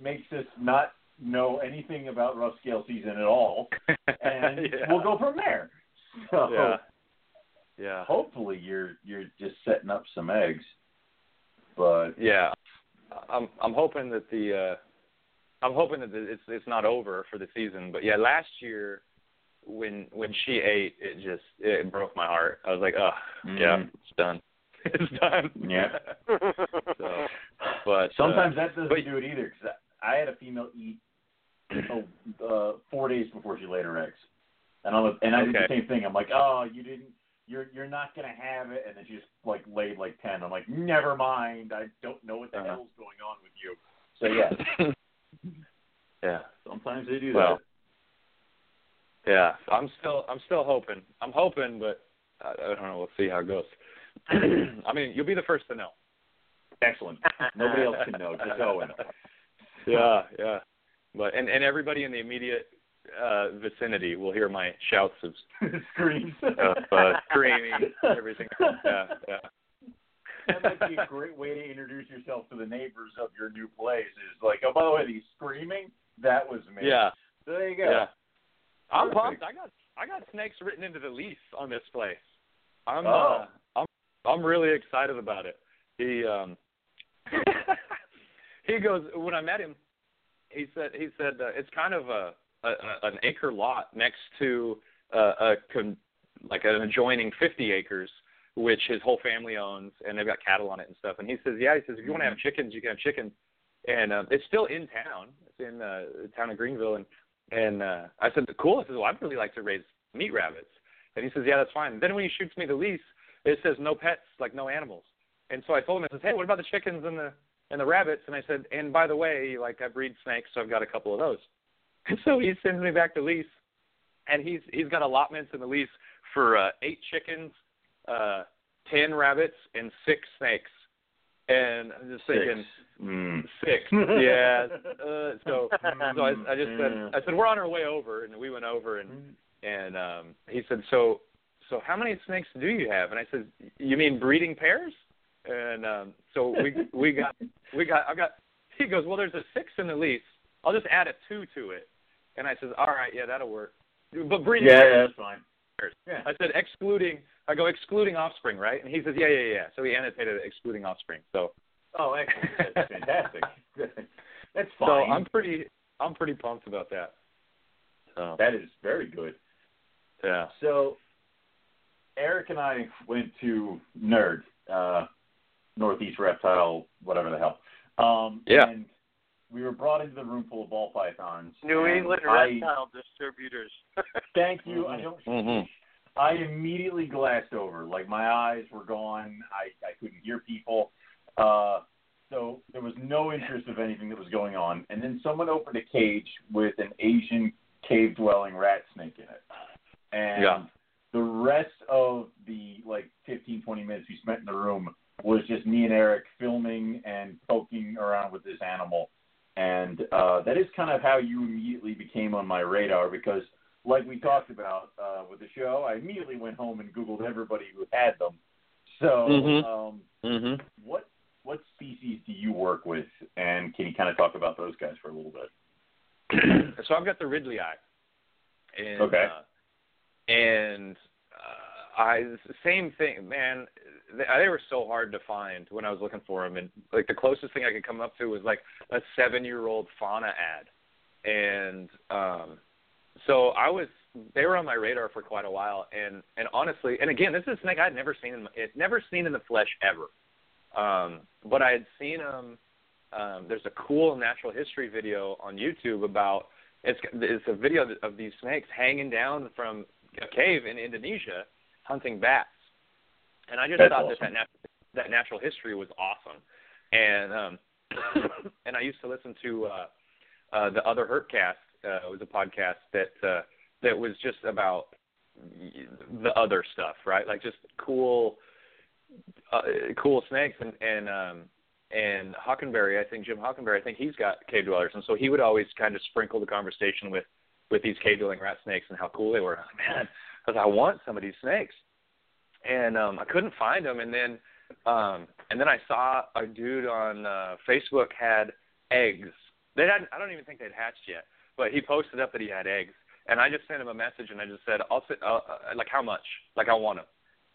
makes us not know anything about rough scale season at all, and yeah. we'll go from there. So Yeah. Yeah. hopefully you're you're just setting up some eggs, but Yeah, I'm I'm hoping that the uh I'm hoping that it's it's not over for the season. But yeah, last year when when she ate, it just it broke my heart. I was like, oh yeah, Mhm. it's done, it's done. Yeah. so, but Sometimes uh, that doesn't but- do it either. Because I had a female eat oh, uh, four days before she laid her eggs, and I'm and I did the same thing. I'm like, oh, you didn't. You're you're not gonna have it, and then she just like laid like ten. I'm like, never mind. I don't know what the Uh-huh. hell's going on with you. So yeah, yeah. sometimes they do Well, Yeah, I'm still I'm still hoping. I'm hoping, but I, I don't know. We'll see how it goes. I mean, you'll be the first to know. Excellent. Nobody else can know. Just Owen. yeah, yeah. But and and everybody in the immediate uh vicinity will hear my shouts of, Screams. of uh, screaming, everything. Yeah, yeah. that might be a great way to introduce yourself to the neighbors of your new place. Is like, oh, by the way, he's screaming. That was me. Yeah, So there you go. yeah. I'm Perfect. pumped. I got I got snakes written into the lease on this place. I'm Oh. uh, I'm really excited about it. He um he goes when I met him. He said he said uh, it's kind of a, a, a an acre lot next to uh, a con, like an adjoining 50 acres, which his whole family owns, and they've got cattle on it and stuff. And he says, yeah, he says if you want to have chickens, you can have chickens, and uh, it's still in town. It's in uh, the town of Greenville, and and uh, I said, cool. I said, well, I'd really like to raise meat rabbits. And he says, yeah, that's fine. Then when he shoots me the lease, it says no pets, like no animals. And so I told him, I said, hey, what about the chickens and the and the rabbits? And I said, and by the way, like I breed snakes, so I've got a couple of those. And so he sends me back the lease, and he's he's got allotments in the lease for uh, eight chickens, uh, ten rabbits, and six snakes. And I'm just thinking, Mm. six, yeah. Uh, so so I, I just said, I said we're on our way over, and we went over, and and um, he said, so so how many snakes do you have? And I said, you mean breeding pairs? And um, so we we got we got I got. He goes, well, there's a six in the lease. I'll just add a two to it. And I says, all right, yeah, that'll work. But breeding Yeah, pairs. yeah, that's fine. Yeah. I said excluding. I go excluding offspring, right? And he says, yeah, yeah, yeah. So he annotated excluding offspring. So Oh, excellent. That's fantastic. That's fine. so. I'm pretty I'm pretty pumped about that. So That is very good. yeah. So, Eric and I went to Nerd, uh, Northeast Reptile, whatever the hell. Um, Yeah. And we were brought into the room full of ball pythons. New England I, reptile distributors. Thank you. I don't. Mhm. I immediately glassed over. Like my eyes were gone. I I couldn't hear people. Uh, so there was no interest of anything that was going on. And then someone opened a cage with an Asian cave dwelling rat snake in it. And Yeah. The rest of the like 15, 20 minutes we spent in the room was just me and Eric filming and poking around with this animal. And uh, that is kind of how you immediately became on my radar because, like we talked about uh, with the show, I immediately went home and Googled everybody who had them. So, Mhm. um, Mhm. what what species do you work with, and can you kind of talk about those guys for a little bit? so I've got the ridleyi. And, Okay. Uh, and uh, I same thing, man. They, they were so hard to find when I was looking for them, and like the closest thing I could come up to was like a seven-year-old fauna ad, and um, so I was. They were on my radar for quite a while, and and honestly, and again, this is a snake I'd never seen in it never seen in the flesh ever, um, but I had seen them um, there's a cool natural history video on YouTube about it's it's a video of these snakes hanging down from a cave in Indonesia hunting bats, and I just That's thought awesome. that that, nat- that natural history was awesome, and um, and I used to listen to uh, uh, the other Hurtcast. Uh, it was a podcast that uh, that was just about the other stuff, right? Like just cool, uh, cool snakes and and um and Hockenberry, I think Jim Hockenberry, I think he's got cave dwellers, and so he would always kind of sprinkle the conversation with with these cave dwelling rat snakes and how cool they were. I'm like, man, because I want some of these snakes, and um I couldn't find them, and then um and then I saw a dude on uh, Facebook had eggs. They had I don't even think they'd hatched yet, but he posted up that he had eggs, and I just sent him a message and I just said, I'll sit, uh, like how much? Like I want them.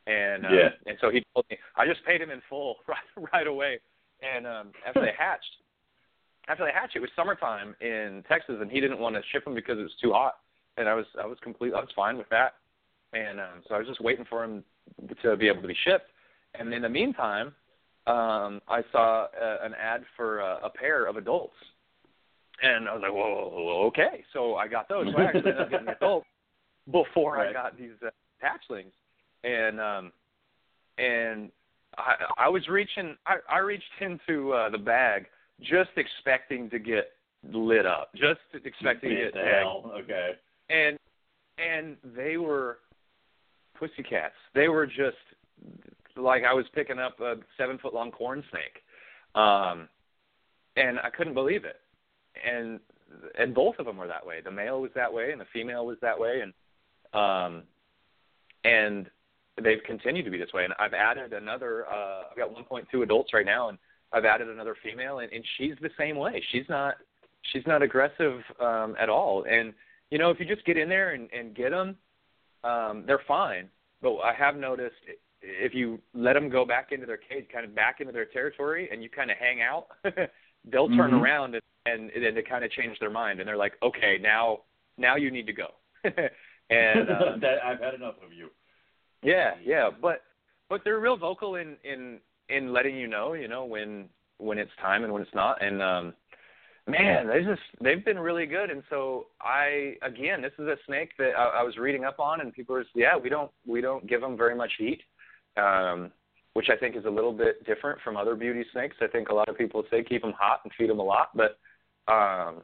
And uh, Yeah. and so he told me I just paid him in full right right away. And um after they hatched, after they hatched, it was summertime in Texas, and he didn't want to ship them because it was too hot. And I was I was complete I was fine with that. And um, so I was just waiting for him to be able to be shipped. And in the meantime, um, I saw uh, an ad for uh, a pair of adults, and I was like, "Whoa, okay." So I got those. So I actually ended up getting adults before I got these uh, hatchlings, and um, and I, I was reaching. I, I reached into uh, the bag just expecting to get lit up, just expecting to get the hell? Okay. and and they were pussycats. They were just like I was picking up a seven foot long corn snake, um, and I couldn't believe it. And and both of them were that way. The male was that way, and the female was that way, and um, and they've continued to be this way. And I've added another. Uh, I've got 1.2 adults right now, and I've added another female, and, and she's the same way. She's not she's not aggressive um, at all, and you know, if you just get in there and, and get them, um, they're fine. But I have noticed if you let them go back into their cage, kind of back into their territory, and you kind of hang out, they'll turn Mhm. around and and, and they kind of change their mind, and they're like, okay, now now you need to go. and uh, that I've had enough of you. yeah, yeah, but but they're real vocal in in in letting you know, you know, when when it's time and when it's not. And um man, they just they've been really good. And so I again, this is a snake that I, I was reading up on, and people were yeah, we don't we don't give them very much heat, um, which I think is a little bit different from other beauty snakes. I think a lot of people say keep them hot and feed them a lot, but um,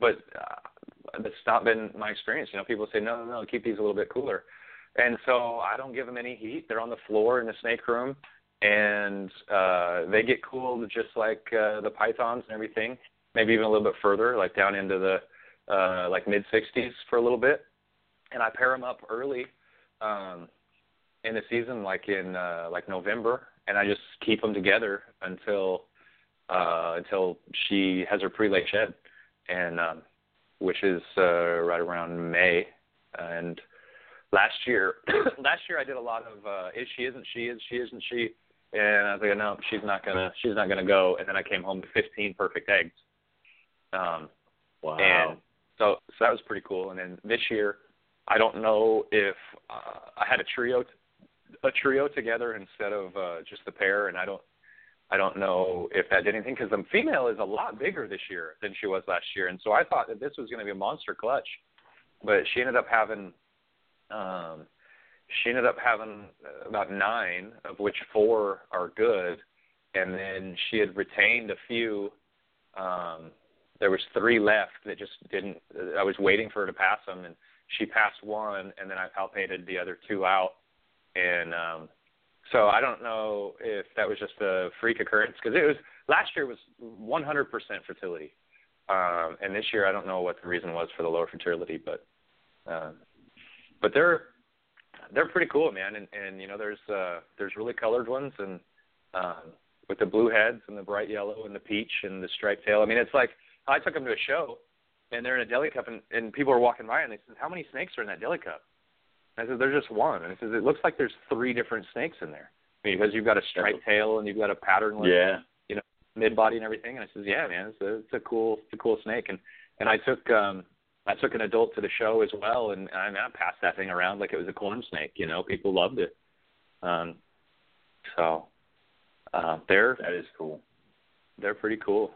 but uh, that's not been my experience. You know, people say no, no, no, keep these a little bit cooler. And so I don't give them any heat. They're on the floor in the snake room, and uh, they get cooled just like uh, the pythons and everything. Maybe even a little bit further, like down into the uh, like mid 60s for a little bit. And I pair them up early um, in the season, like in uh, like November, and I just keep them together until uh, until she has her pre-lay shed, and um, which is uh, right around May. And last year, last year I did a lot of uh, is she isn't she is she isn't she, and I was like no she's not gonna she's not gonna go. And then I came home with 15 perfect eggs. Um, Wow. and so so that was pretty cool. And then this year, I don't know if uh, I had a trio a trio together instead of uh, just the pair, and I don't I don't know if that did anything because the female is a lot bigger this year than she was last year, and so I thought that this was going to be a monster clutch, but she ended up having um, she ended up having about nine, of which four are good, and then she had retained a few. Um, there was three left that just didn't. I was waiting for her to pass them, and she passed one, and then I palpated the other two out, and um, so I don't know if that was just a freak occurrence because it was last year was 100% fertility, um, and this year I don't know what the reason was for the lower fertility, but um, but they're they're pretty cool, man, and and you know there's uh, there's really colored ones and um, with the blue heads and the bright yellow and the peach and the striped tail. I mean it's like I took them to a show, and they're in a deli cup, and, and people are walking by, and they said, "How many snakes are in that deli cup?" And I said, "There's just one." And I said, "It looks like there's three different snakes in there I mean, because you've got a striped tail and you've got a patternless yeah. You know, mid body and everything." And I says, "Yeah, man, it's a, it's a cool, it's a cool snake." And and I took um I took an adult to the show as well, and I, I passed that thing around like it was a corn snake. You know, people loved it. Um, so uh, they're That is cool. they're pretty cool.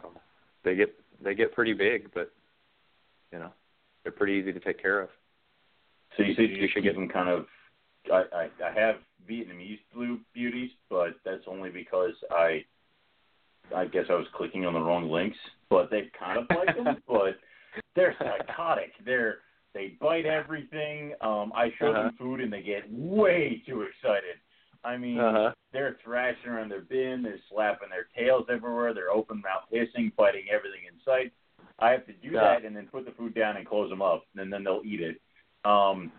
So they get they get pretty big, but you know they're pretty easy to take care of. So you said you, You should should get them kind of. I, I I have Vietnamese blue beauties, but that's only because I. I guess I was clicking on the wrong links, but they kind of like them. but they're psychotic. They're They bite everything. Um, I show Uh-huh. them food and they get way too excited. I mean, Uh-huh. they're thrashing around their bin, they're slapping their tails everywhere, they're open mouth hissing, biting everything in sight. I have to do Yeah. that and then put the food down and close them up, and then they'll eat it. Um,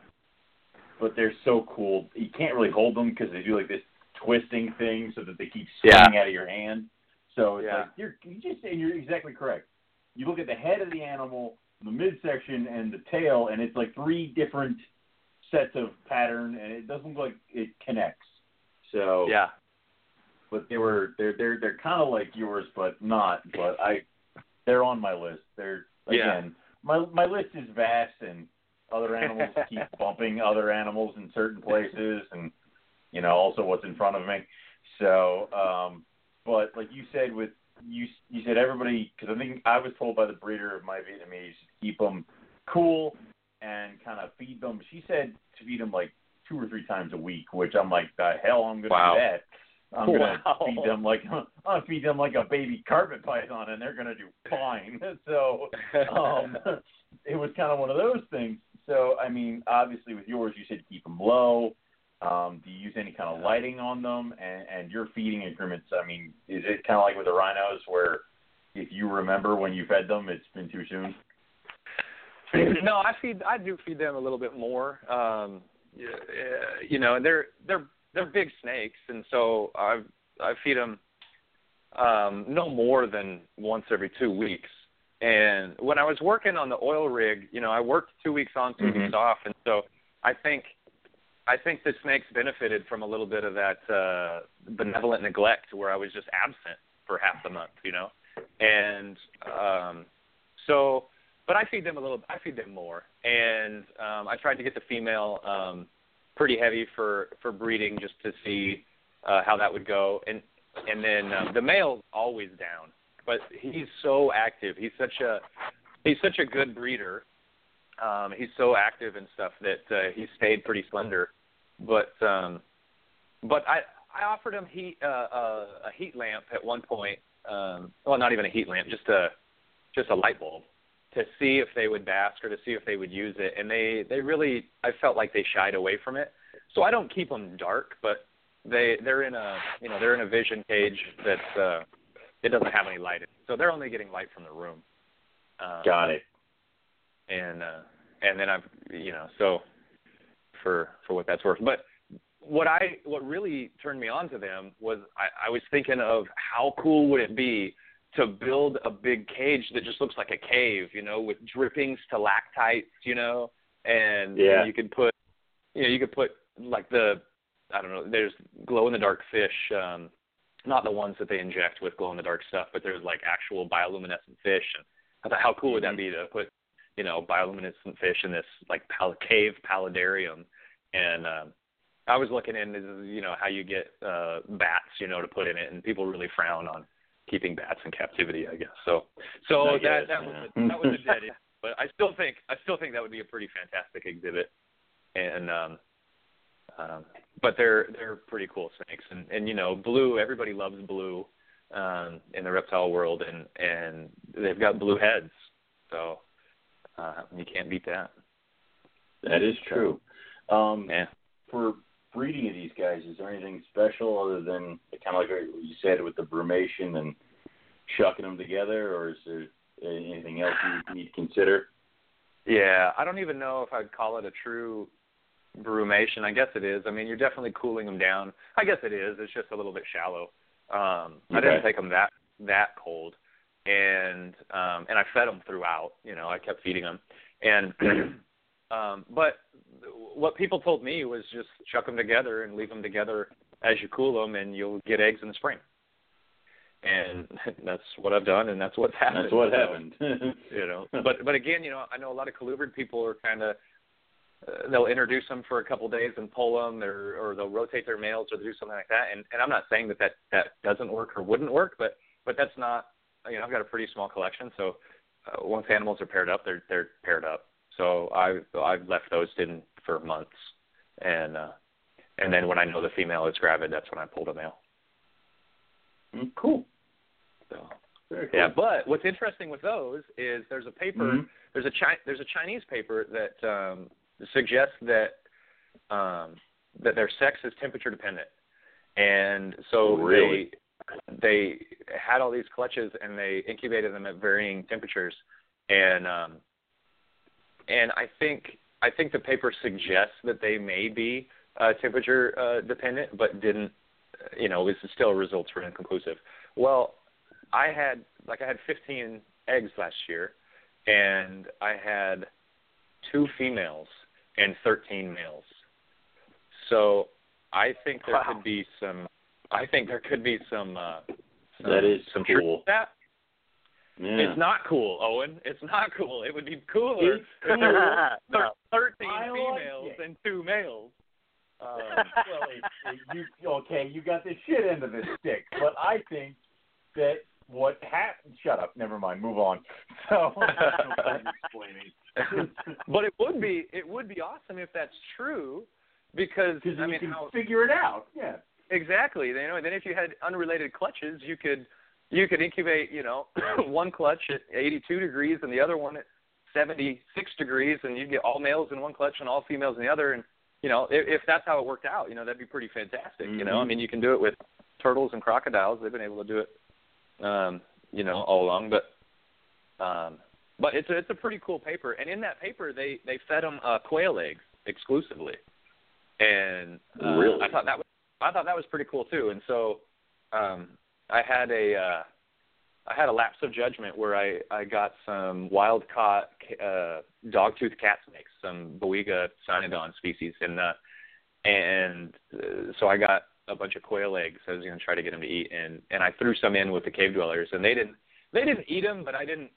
but they're so cool. You can't really hold them because they do like this twisting thing so that they keep Yeah. out of your hand. So it's Yeah. like you're you just say you're exactly correct. You look at the head of the animal, the midsection, and the tail, and it's like three different sets of pattern, and it doesn't look like it connects. So Yeah. but they were they're they're they're kind of like yours, but not. But I they're on my list. They're Yeah. again my my list is vast, and other animals keep bumping other animals in certain places, and you know also what's in front of me. So, um, but like you said with you you said everybody because I think I was told by the breeder of my Vietnamese to keep them cool and kind of feed them. She said to feed them like two or three times a week, which I'm like the hell I'm gonna Wow. do that. I'm gonna Wow. feed them like I'm gonna feed them like a baby carpet python, and they're gonna do fine. So um, it was kind of one of those things. So I mean, obviously with yours, you said keep them low. Um, do you use any kind of lighting on them? And, and your feeding increments, I mean, is it kind of like with the rhinos where if you remember when you fed them, it's been too soon? no, I feed. I do feed them a little bit more. Um, you know, and they're they're they're big snakes, and so I I feed them um, no more than once every two weeks. And when I was working on the oil rig, you know, I worked two weeks on, 2 Mhm. weeks off, and so I think I think the snakes benefited from a little bit of that uh, benevolent neglect, where I was just absent for half the month, you know, and um, so but I feed them a little. I feed them more, and um, I tried to get the female um, pretty heavy for for breeding just to see uh, how that would go, and and then um, the male's always down, but he's so active. He's such a he's such a good breeder. Um, he's so active and stuff that uh, he stayed pretty slender, but um, but I I offered him heat uh, uh, a heat lamp at one point. Um, well, not even a heat lamp, just a just a light bulb to see if they would bask or to see if they would use it and they they really I felt like they shied away from it. So I don't keep them dark, but they they're in a you know they're in a vision cage that uh it doesn't have any light in. it. So they're only getting light from the room. Um, Got it. and uh and then I've you know so for for what that's worth. But what I what really turned me on to them was I, I was thinking of how cool would it be to build a big cage that just looks like a cave, you know, with dripping stalactites, you know, and Yeah. you could put you know, you could put like the I don't know, there's glow in the dark fish, um not the ones that they inject with glow in the dark stuff, but there's like actual bioluminescent fish and I thought how cool would that be to put, you know, bioluminescent fish in this like pal- cave paludarium and um I was looking into you know how you get uh bats, you know, to put in it and people really frown on keeping bats in captivity, I guess. So so that guess, that was a, that was a dead end. But I still think I still think that would be a pretty fantastic exhibit. And um um but they're they're pretty cool snakes and and you know, blue everybody loves blue um in the reptile world and and they've got blue heads. So uh you can't beat that. That is true. Um, Yeah. For breeding of these guys, is there anything special other than kind of like what you said with the brumation and shucking them together, or is there anything else you need to consider? Yeah, I don't even know if I'd call it a true brumation. I guess it is. I mean, you're definitely cooling them down. I guess it is. It's just a little bit shallow. Um, I didn't take them that that cold, and um, and I fed them throughout. You know, I kept feeding them, and um, but what people told me was just chuck them together and leave them together as you cool them, and you'll get eggs in the spring. And that's what I've done, and that's what's happened. That's what So, happened. you know but but again you know i know a lot of colubrid people are kind of uh, they'll introduce them for a couple of days and pull them or or they'll rotate their males or they do something like that and and i'm not saying that that that doesn't work or wouldn't work but but that's not you know i've got a pretty small collection so uh, once animals are paired up they're they're paired up so i i've left those in for months and uh and then when i know the female is gravid that's when i pull the male Mm, cool. so cool. Yeah, but what's interesting with those is there's a paper, Mhm. there's a Chi- there's a Chinese paper that um, suggests that um, that their sex is temperature dependent, and so Really? they they had all these clutches and they incubated them at varying temperatures, and um, and I think I think the paper suggests that they may be uh, temperature uh, dependent, but didn't. You know, it was still results were inconclusive. Well, I had like I had 15 eggs last year, and I had two females and 13 males. So I think there Wow. could be some. I think there could be some. Uh, some That is some cool. to that. Yeah. It's not cool, Owen. It's not cool. It would be cooler It's if there were No. 13 I females it. and two males. Um, well, it, it, you okay? You got the shit end of the stick, but I think that what happened. Shut up. Never mind. Move on. So, but it would be it would be awesome if that's true, because Because I you mean, can how, figure it out. Yeah. Exactly. You know, and then if you had unrelated clutches, you could you could incubate. You know, one clutch at 82 degrees and the other one at 76 degrees, and you'd get all males in one clutch and all females in the other. And you know, if, if that's how it worked out, you know, that'd be pretty fantastic. You know, I Mhm. mean, you can do it with turtles and crocodiles. They've been able to do it, um, you know, all along. But um, but it's a, it's a pretty cool paper. And in that paper, they they fed them uh, quail eggs exclusively, and uh, Really? I thought that was I thought that was pretty cool too. And so um, I had a uh, I had a lapse of judgment where I I got some wild caught uh, dogtooth cat snakes, some Boiga cynodon species, and uh, and uh, so I got a bunch of quail eggs. I was going to try to get them to eat, and and I threw some in with the cave dwellers, and they didn't they didn't eat them, but I didn't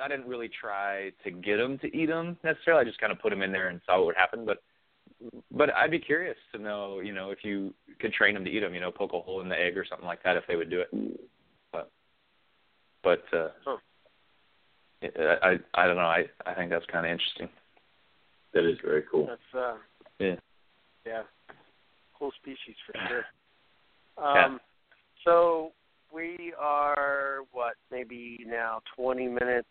I didn't really try to get them to eat them necessarily. I just kind of put them in there and saw what would happen, but but I'd be curious to know, you know, if you could train them to eat them, you know, poke a hole in the egg or something like that, if they would do it. But but uh, Huh. I I I don't know. I I think that's kind of interesting. That is very cool. That's uh Yeah. yeah. Cool species for sure. Yeah. Um so we are what, maybe now twenty minutes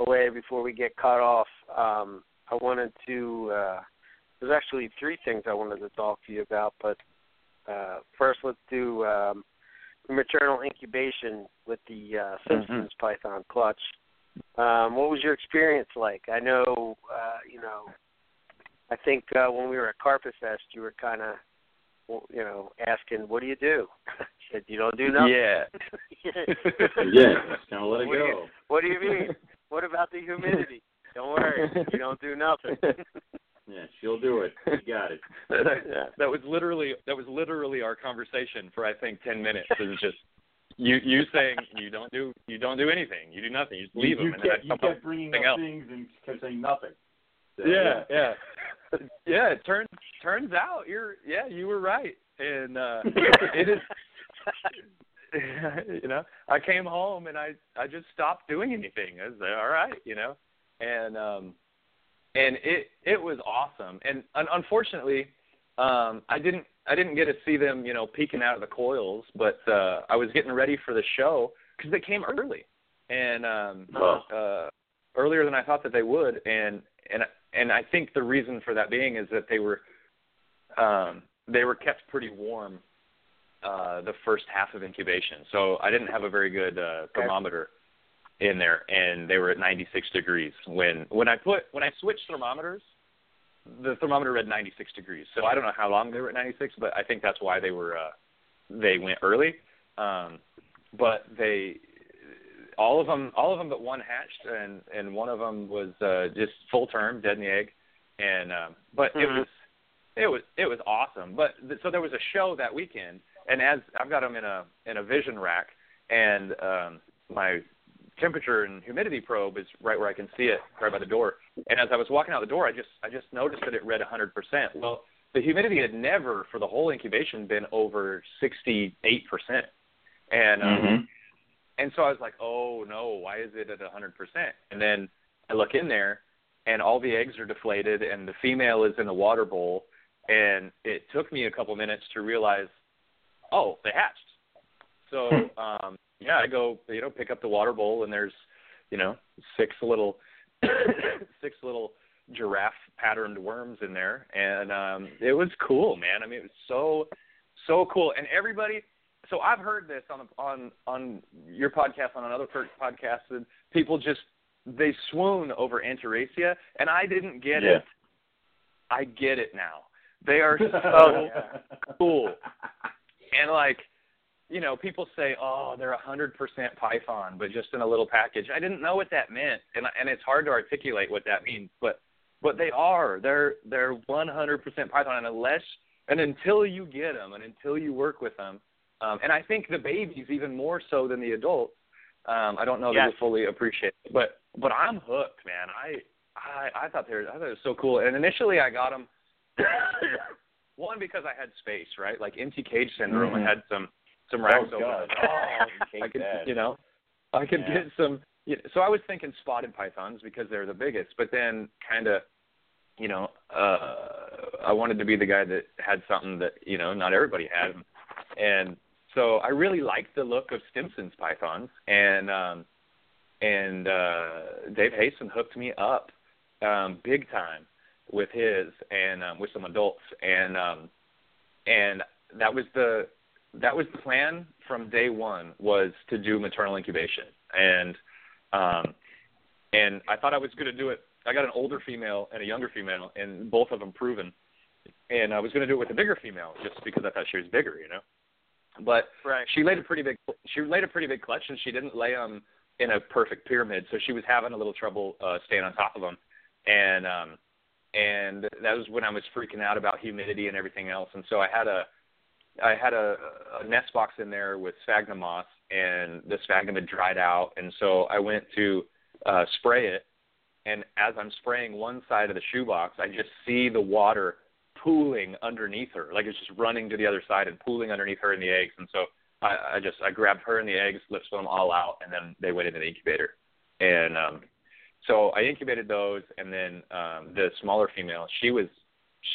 away before we get cut off. Um I wanted to uh there's actually three things I wanted to talk to you about, but uh first let's do um maternal incubation with the uh Stimson's Python clutch. Um, what was your experience like? I know, uh, you know, I think uh, when we were at Carpet Fest, you were kind of, you know, asking, "What do you do?" I said, "You don't do nothing." Yeah. Yeah. Just kind of let it What do you- go. What do you mean? What about the humidity? Don't worry, you don't do nothing. Yeah, she'll do it. You got it. that, that, that was literally that was literally our conversation for I think ten minutes. It was just you you saying you don't do you don't do anything, you do nothing, you just leave you, them, you and then kept, I you come up kept bringing up else. things and kept saying nothing. So, yeah, yeah, yeah. It turns turns out you're yeah you were right, and uh it is. you know, I came home and I I just stopped doing anything. I was like, all right, you know, and um, and it it was awesome. And un- unfortunately, um, I didn't I didn't get to see them, you know, peeking out of the coils. But uh, I was getting ready for the show because they came early, and um, Oh. uh, earlier than I thought that they would. And and and I think the reason for that being is that they were um, they were kept pretty warm uh, the first half of incubation. So I didn't have a very good uh, thermometer in there, and they were at 96 degrees when when I put when I switched thermometers. The thermometer read 96 degrees. So I don't know how long they were at 96, but I think that's why they were uh, they went early. Um, but they all of them all of them but one hatched, and and one of them was uh, just full term, dead in the egg. And um, but it Mhm. was it was it was awesome. But th- so there was a show that weekend, and as I've got them in a in a vision rack, and um, my temperature and humidity probe is right where I can see it, right by the door. And as I was walking out the door, I just I just noticed that it read 100%. Well, the humidity had never for the whole incubation been over 68%. And um, Mhm. and so I was like, "Oh no, why is it at 100%?" And then I look in there, and all the eggs are deflated, and the female is in the water bowl. And it took me a couple minutes to realize, oh, they hatched. So, um, yeah, I go, you know, pick up the water bowl and there's, you know, six little six little giraffe patterned worms in there and um it was cool, man. I mean, it was so so cool and everybody so I've heard this on on on your podcast on another podcast and people just they swoon over Antaresia and I didn't get Yeah. it. I get it now. They are so cool. And like, you know, people say, "Oh, they're a hundred percent Python, but just in a little package." I didn't know what that meant, and and it's hard to articulate what that means. But but they are. They're they're one hundred percent Python, and unless and until you get them, and until you work with them, um, and I think the babies even more so than the adults. Um, I don't know that you fully appreciate, it, but but I'm hooked, man. I I I thought they were I thought it was so cool, and initially I got them. one because I had space, right? Like empty cage syndrome. Mhm. I had some some racks Oh, open. God. Oh, Take I could, that. you know, I could Yeah. get some. You know, so I was thinking spotted pythons because they're the biggest, but then kind of, you know, uh, I wanted to be the guy that had something that you know not everybody had, and so I really liked the look of Stimson's pythons, and um, and uh, Dave Hasten hooked me up um, big time with his and um, with some adults, and um, and that was the that was the plan from day one was to do maternal incubation, and um, and I thought I was going to do it. I got an older female and a younger female, and both of them proven, and I was going to do it with a bigger female just because I thought she was bigger, you know. But Right. she laid a pretty big she laid a pretty big clutch and she didn't lay them in a perfect pyramid so she was having a little trouble uh staying on top of them and um and that was when I was freaking out about humidity and everything else and so I had a I had a, a nest box in there with sphagnum moss and the sphagnum had dried out and so I went to uh spray it and as I'm spraying one side of the shoebox I just see the water pooling underneath her, like it's just running to the other side and pooling underneath her and the eggs. And so I, I just I grabbed her and the eggs, lifted them all out, and then they went into the incubator. And um, so I incubated those, and then um, the smaller female, she was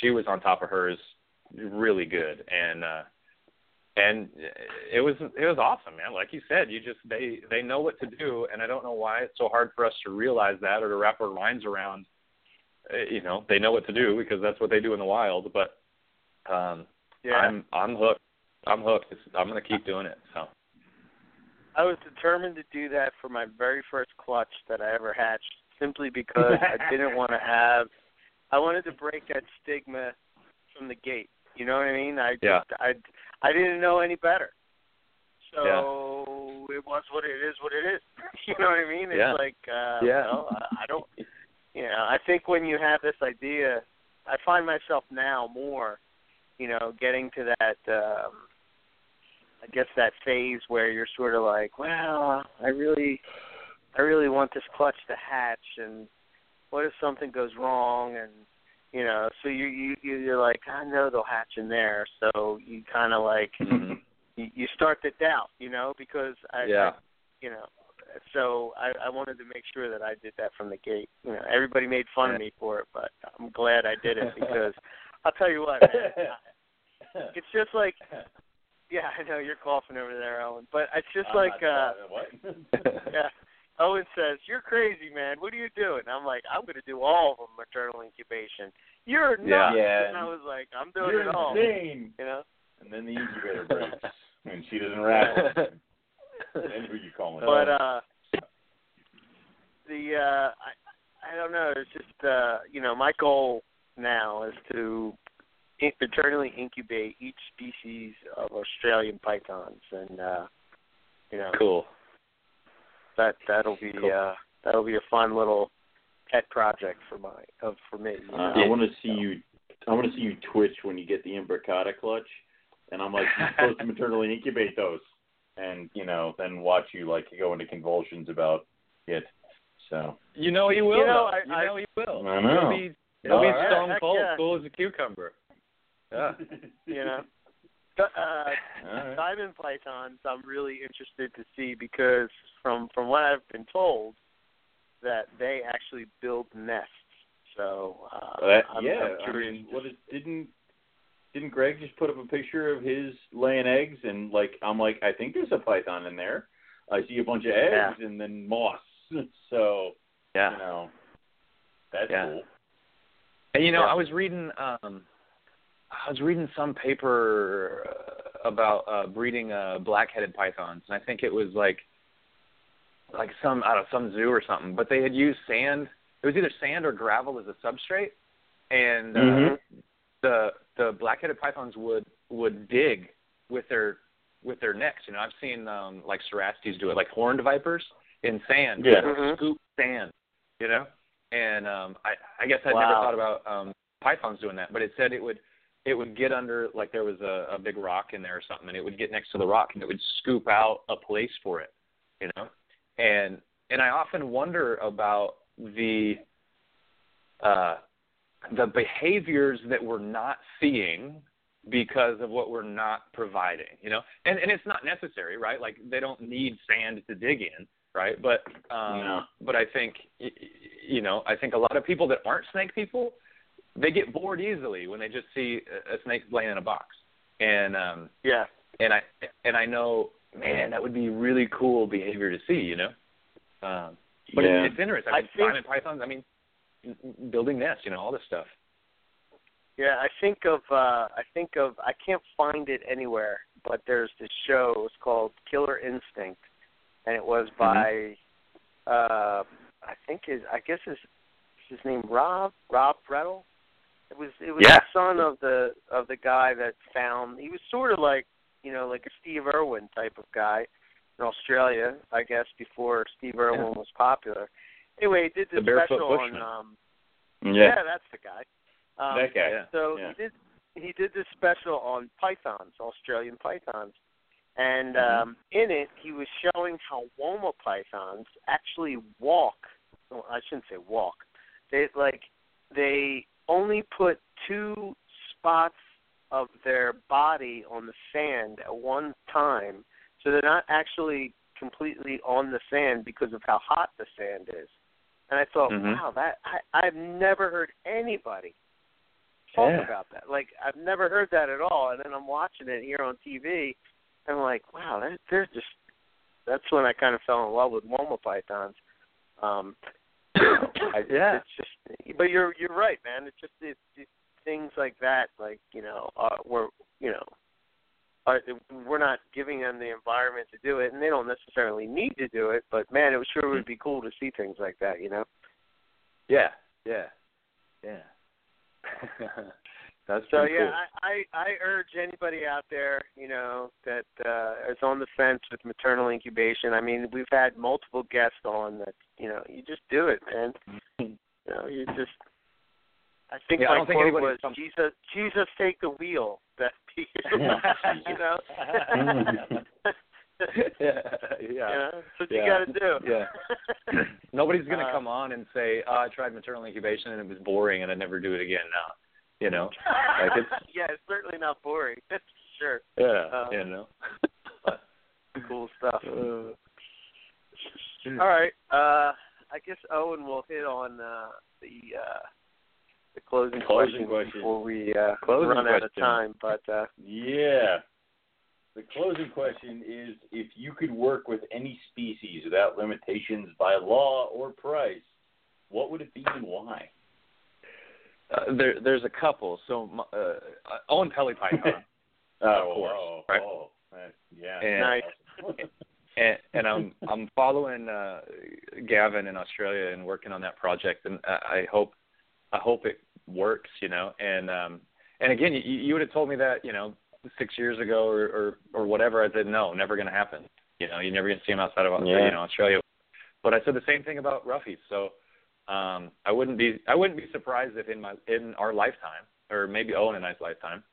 she was on top of hers, really good, and uh, and it was it was awesome, man. Like you said, you just they they know what to do, and I don't know why it's so hard for us to realize that or to wrap our minds around uh, you know they know what to do because that's what they do in the wild but um Yeah. i'm i'm hooked i'm hooked it's, i'm going to keep doing it so I was determined to do that for my very first clutch that I ever hatched, simply because I didn't want to have. I wanted to break that stigma from the gate. You know what I mean? I Yeah. just, I I didn't know any better. So it was what it is. What it is. You know what I mean? It's Yeah. like, uh, Yeah. well, I, I don't. You know, I think when you have this idea, I find myself now more, you know, getting to that. um I guess that phase where you're sort of like, well, I really, I really want this clutch to hatch, and what if something goes wrong, and you know, so you you you- you're like, I know they'll hatch in there, so you kind of like Mhm. you, you start to doubt, you know, because I, yeah I you know, so I, I wanted to make sure that I did that from the gate. You know, everybody made fun of me for it, but I'm glad I did it because I'll tell you what, man, it's just like yeah, I know you're coughing over there, Owen. But it's just I'm like not- uh what? yeah. Owen says, You're crazy, man. What are you doing? I'm like, I'm gonna do all of them maternal incubation. You're nuts Yeah. and I was like, I'm doing You're it all. insane. You know? And then the incubator breaks when she doesn't rattle. then who you calling? But uh the uh I I don't know, it's just uh you know, my goal now is to in- maternally incubate each species of Australian pythons and uh you know cool that that'll be Cool. uh that'll be a fun little pet project for my of for me. You Uh. I want to see you. I want to see you twitch when you get the imbricata clutch, and I'm like, you're supposed to maternally incubate those, and you know, then watch you like go into convulsions about it. So you know he will You know. I- you know he will I know. he'll be he'll be right. stone cold yeah. cool as a cucumber yeah you know. But, uh All right. diamond pythons I'm really interested to see because from from what I've been told that they actually build nests. So uh That, I'm, yeah, I'm I curious. mean, what is, didn't didn't Greg just put up a picture of his laying eggs and like I'm like I think there's a python in there. I see a bunch of eggs and then moss. So Yeah. you know, that's Yeah. cool. And you know, Yeah. I was reading um I was reading some paper uh, about uh breeding uh black-headed pythons, and I think it was like like some out of some zoo or something, but they had used sand. It was either sand or gravel as a substrate, and uh, Mhm. the the black-headed pythons would would dig with their with their necks. You know, I've seen um like cerastes do it, like horned vipers in sand. Yeah. They'll Mhm. scoop sand. You know, and um I I guess I'd Wow. never thought about um pythons doing that, but it said it would it would get under like there was a, a big rock in there or something, and it would get next to the rock and it would scoop out a place for it. You know, and and I often wonder about the uh the behaviors that we're not seeing because of what we're not providing, you know. And and it's not necessary, right? Like they don't need sand to dig in, right? But um but I think you know, I think a lot of people that aren't snake people, they get bored easily when they just see a snake laying in a box. And um Yeah. and I and I know, man, that would be really cool behavior to see, you know. Um, but Yeah. it's, it's interesting. I I mean, think- diamond pythons. I mean, building nests, you know, all this stuff. Yeah, I think of uh I think of I can't find it anywhere, but there's this show it's called Killer Instinct and it was by uh I think his I guess his his name Rob Rob Bredl. It was it was Yeah. the son of the of the guy that found he was sort of like you know, like a Steve Irwin type of guy in Australia, I guess, before Steve Irwin was popular. Anyway, he did The this Barefoot special on um Yeah. that's the guy. Um, that guy. yeah. so Yeah. he did he did this special on pythons, Australian pythons. And Mhm. um in it he was showing how Woma pythons actually walk well, I shouldn't say walk. They like they only put two spots of their body on the sand at one time. So they're not actually completely on the sand because of how hot the sand is. And I thought, Mhm. wow, that I, I've never heard anybody talk Yeah. about that. Like I've never heard that at all. And then I'm watching it here on TV, and I'm like, wow, that, they're just. That's when I kind of fell in love with Woma pythons. Um, I, Yeah. It's just, but you're you're right, man. It's just it, it, things like that, like you know, uh, we're you know, are, we're not giving them the environment to do it, and they don't necessarily need to do it. But man, it sure would be cool to see things like that, you know. Yeah. Yeah. Yeah. That's So yeah, cool. I, I I urge anybody out there, you know, that uh is on the fence with maternal incubation. I mean, we've had multiple guests on that, you know, you just do it, man. You know, you just I think Yeah, I my don't think quote anybody was comes- Jesus Jesus take the wheel. That you know. yeah. You Yeah. know, that's what Yeah. you got to do. Yeah. Nobody's gonna Uh, come on and say, "Oh, I tried maternal incubation and it was boring and I never do it again." Now, you know. Like it's- yeah, it's certainly not boring. That's for Yeah. Uh, you know. Cool stuff. Uh, All right. Uh, I guess Owen will hit on uh, the uh, the closing, Closing question, question. before we uh, Closing run out of time. But uh, Yeah. The closing question is if you could work with any species without limitations by law or price, what would it be and why? Uh, there, there's a couple. So m- uh, Oenpelli Python, Oh, Of course, oh, right? oh, that- yeah. And- Nice. and, and I'm I'm following uh, Gavin in Australia and working on that project, and I, I hope I hope it works, you know. And um, and again, you, you would have told me that, you know, six years ago or or, or whatever. I said no, never going to happen. You know, you're never going to see them outside of Yeah. you know Australia. But I said the same thing about roughies. So um, I wouldn't be I wouldn't be surprised if in my in our lifetime or maybe Owen and I's lifetime,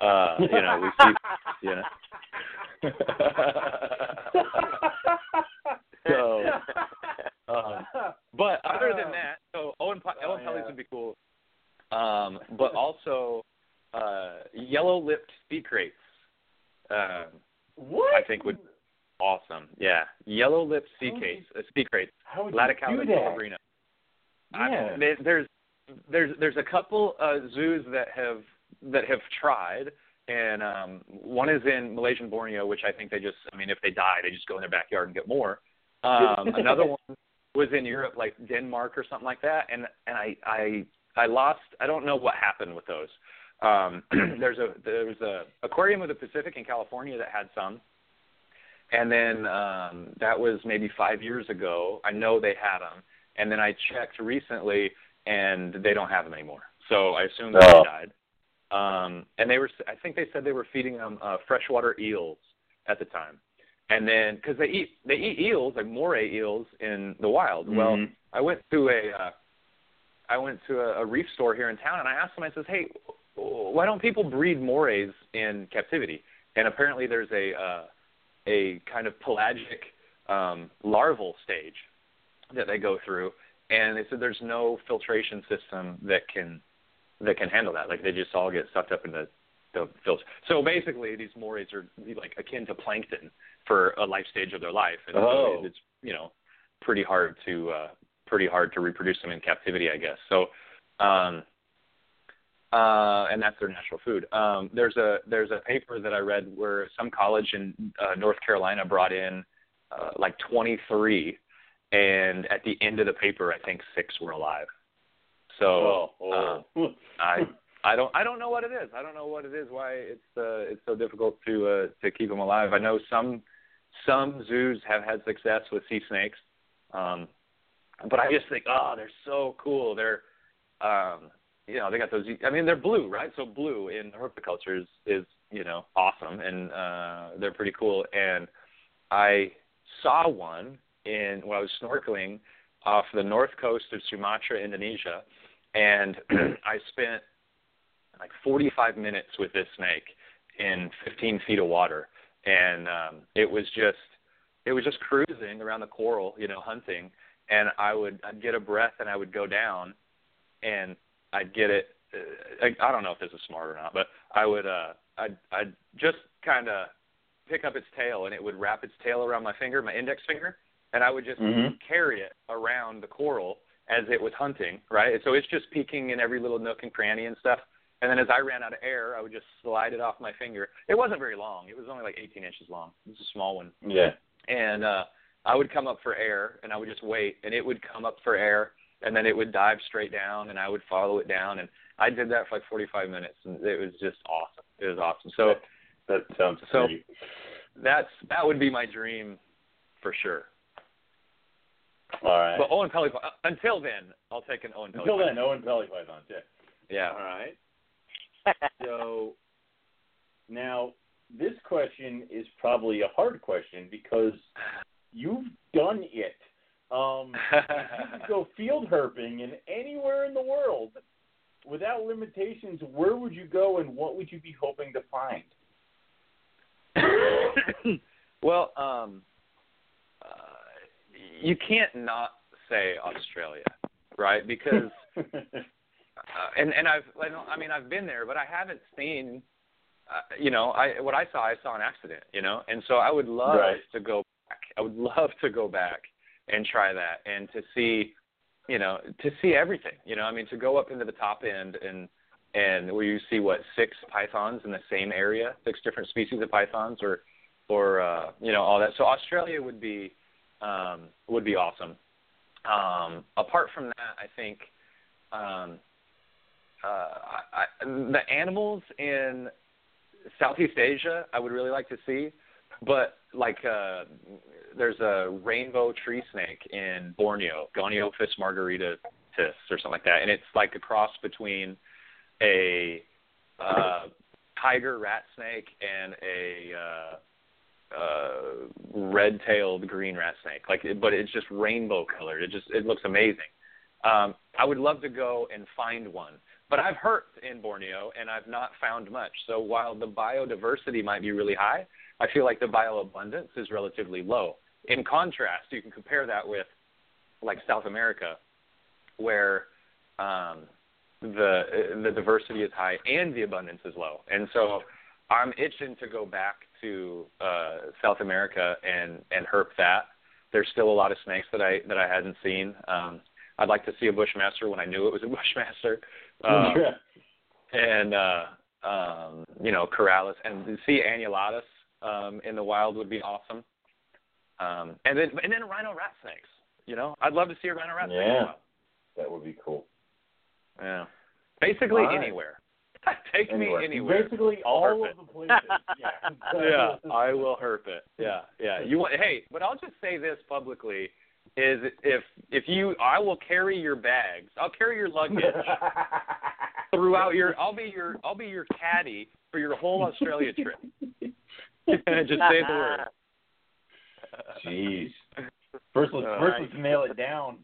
uh, you know, we see you know. so, um, but other than that, so Owen Oh, Oenpellis yeah. would be cool. Um, but also uh, yellow-lipped sea kraits. Um, what? I think would awesome. Yeah, yellow-lipped sea How would kraits, uh, sea kraits, How would you Laticauda do that? colubrina. I- Yeah. there's there's there's a couple uh, zoos that have that have tried, and um, one is in Malaysian Borneo, which I think they just, I mean, if they die, they just go in their backyard and get more. Um, another one was in Europe, like Denmark or something like that, and and I I I lost. I don't know what happened with those. Um, there's a there was a aquarium of the Pacific in California that had some, and then um, that was maybe five years ago. I know they had them, and then I checked recently, and they don't have them anymore. So I assume that Oh. they died. Um, and they were, I think they said they were feeding them uh, freshwater eels at the time, and then because they eat they eat eels like moray eels in the wild. Well, Mhm. I went to a uh, I went to a, a reef store here in town, and I asked them. I says, "Hey, why don't people breed morays in captivity?" And apparently, there's a uh, a kind of pelagic um, larval stage that they go through, and they said there's no filtration system that can that can handle that. Like they just all get sucked up in the the filter. So basically, these morays are like akin to plankton for a life stage of their life, and Oh. so it's you know pretty hard to uh, pretty hard to reproduce them in captivity, I guess. So. Um, uh, and that's their natural food. Um, there's a there's a paper that I read where some college in uh, North Carolina brought in uh, like 23, and at the end of the paper, I think six were alive. So Oh, uh, oh. I I don't I don't know what it is. I don't know what it is. Why it's uh, it's so difficult to uh, to keep them alive. I know some some zoos have had success with sea snakes, um, but I just think oh they're so cool. They're um, you know they got those. I mean they're blue right? So blue in herpetoculture is is you know awesome and uh, they're pretty cool. And I saw one in when I was snorkeling off the north coast of Sumatra, Indonesia, and I spent like 45 minutes with this snake in 15 feet of water, and um, it was just it was just cruising around the coral, you know, hunting, and I would I'd get a breath and I would go down, and I'd get it. Uh, I, I don't know if this is smart or not, but I would uh I'd I'd just kind of pick up its tail and it would wrap its tail around my finger, my index finger, and I would just Mhm. carry it around the coral as it was hunting, right? So it's just peeking in every little nook and cranny and stuff. And then as I ran out of air, I would just slide it off my finger. It wasn't very long. It was only like 18 inches long. It was a small one. Yeah. And uh, I would come up for air, and I would just wait, and it would come up for air, and then it would dive straight down, and I would follow it down, and I did that for like 45 minutes, and it was just awesome. It was awesome. So That sounds So- great. that's that would be my dream, for sure. All right. But Oenpelli, until then, I'll take an Oenpelli. Until then, Oenpelli pythons. Yeah. Yeah. All right. So now this question is probably a hard question because you've done it. Um, you could go field herping in anywhere in the world without limitations, where would you go and what would you be hoping to find? well, um, you can't not say Australia, right? Because uh, and and I've I mean I've been there, but I haven't seen. Uh, you know, I what I saw, I saw an accident. You know, and so I would love Right. to go back. I would love to go back and try that and to see, you know, to see everything. You know, I mean, to go up into the top end and and where you see what six pythons in the same area, six different species of pythons, or or uh, you know all that. So Australia would be um, would be awesome. Um, apart from that, I think um, uh, I, the animals in Southeast Asia I would really like to see, but like uh, there's a rainbow tree snake in Borneo, Gonyophis margaritatus or something like that, and it's like a cross between a uh, tiger rat snake and a uh, red-tailed green rat snake. Like, but it's just rainbow colored. It just it looks amazing. Um, I would love to go and find one, but I've herped in Borneo and I've not found much. So while the biodiversity might be really high, I feel like the bioabundance is relatively low. In contrast, you can compare that with like South America, where um, the the diversity is high and the abundance is low. And so I'm itching to go back to uh, South America and and herp that. There's still a lot of snakes that I that I hadn't seen. Um, I'd like to see a bushmaster when I knew it was a bushmaster. Uh, and uh, um, you know, Corallus, and see annulatus um, in the wild would be awesome. Um, and then and then rhino rat snakes. You know, I'd love to see a rhino rat snake. Yeah. That would be cool. Yeah. Basically All right. anywhere. Take Anywhere. me anywhere. Basically I'll all herp of the places. Yeah. yeah, I will herp it. Yeah, yeah. You want? Hey, but I'll just say this publicly: is if if you, I will carry your bags. I'll carry your luggage throughout your. I'll be your. I'll be your caddy for your whole Australia trip. just say the word. Jeez. First, let's first let's nail it down.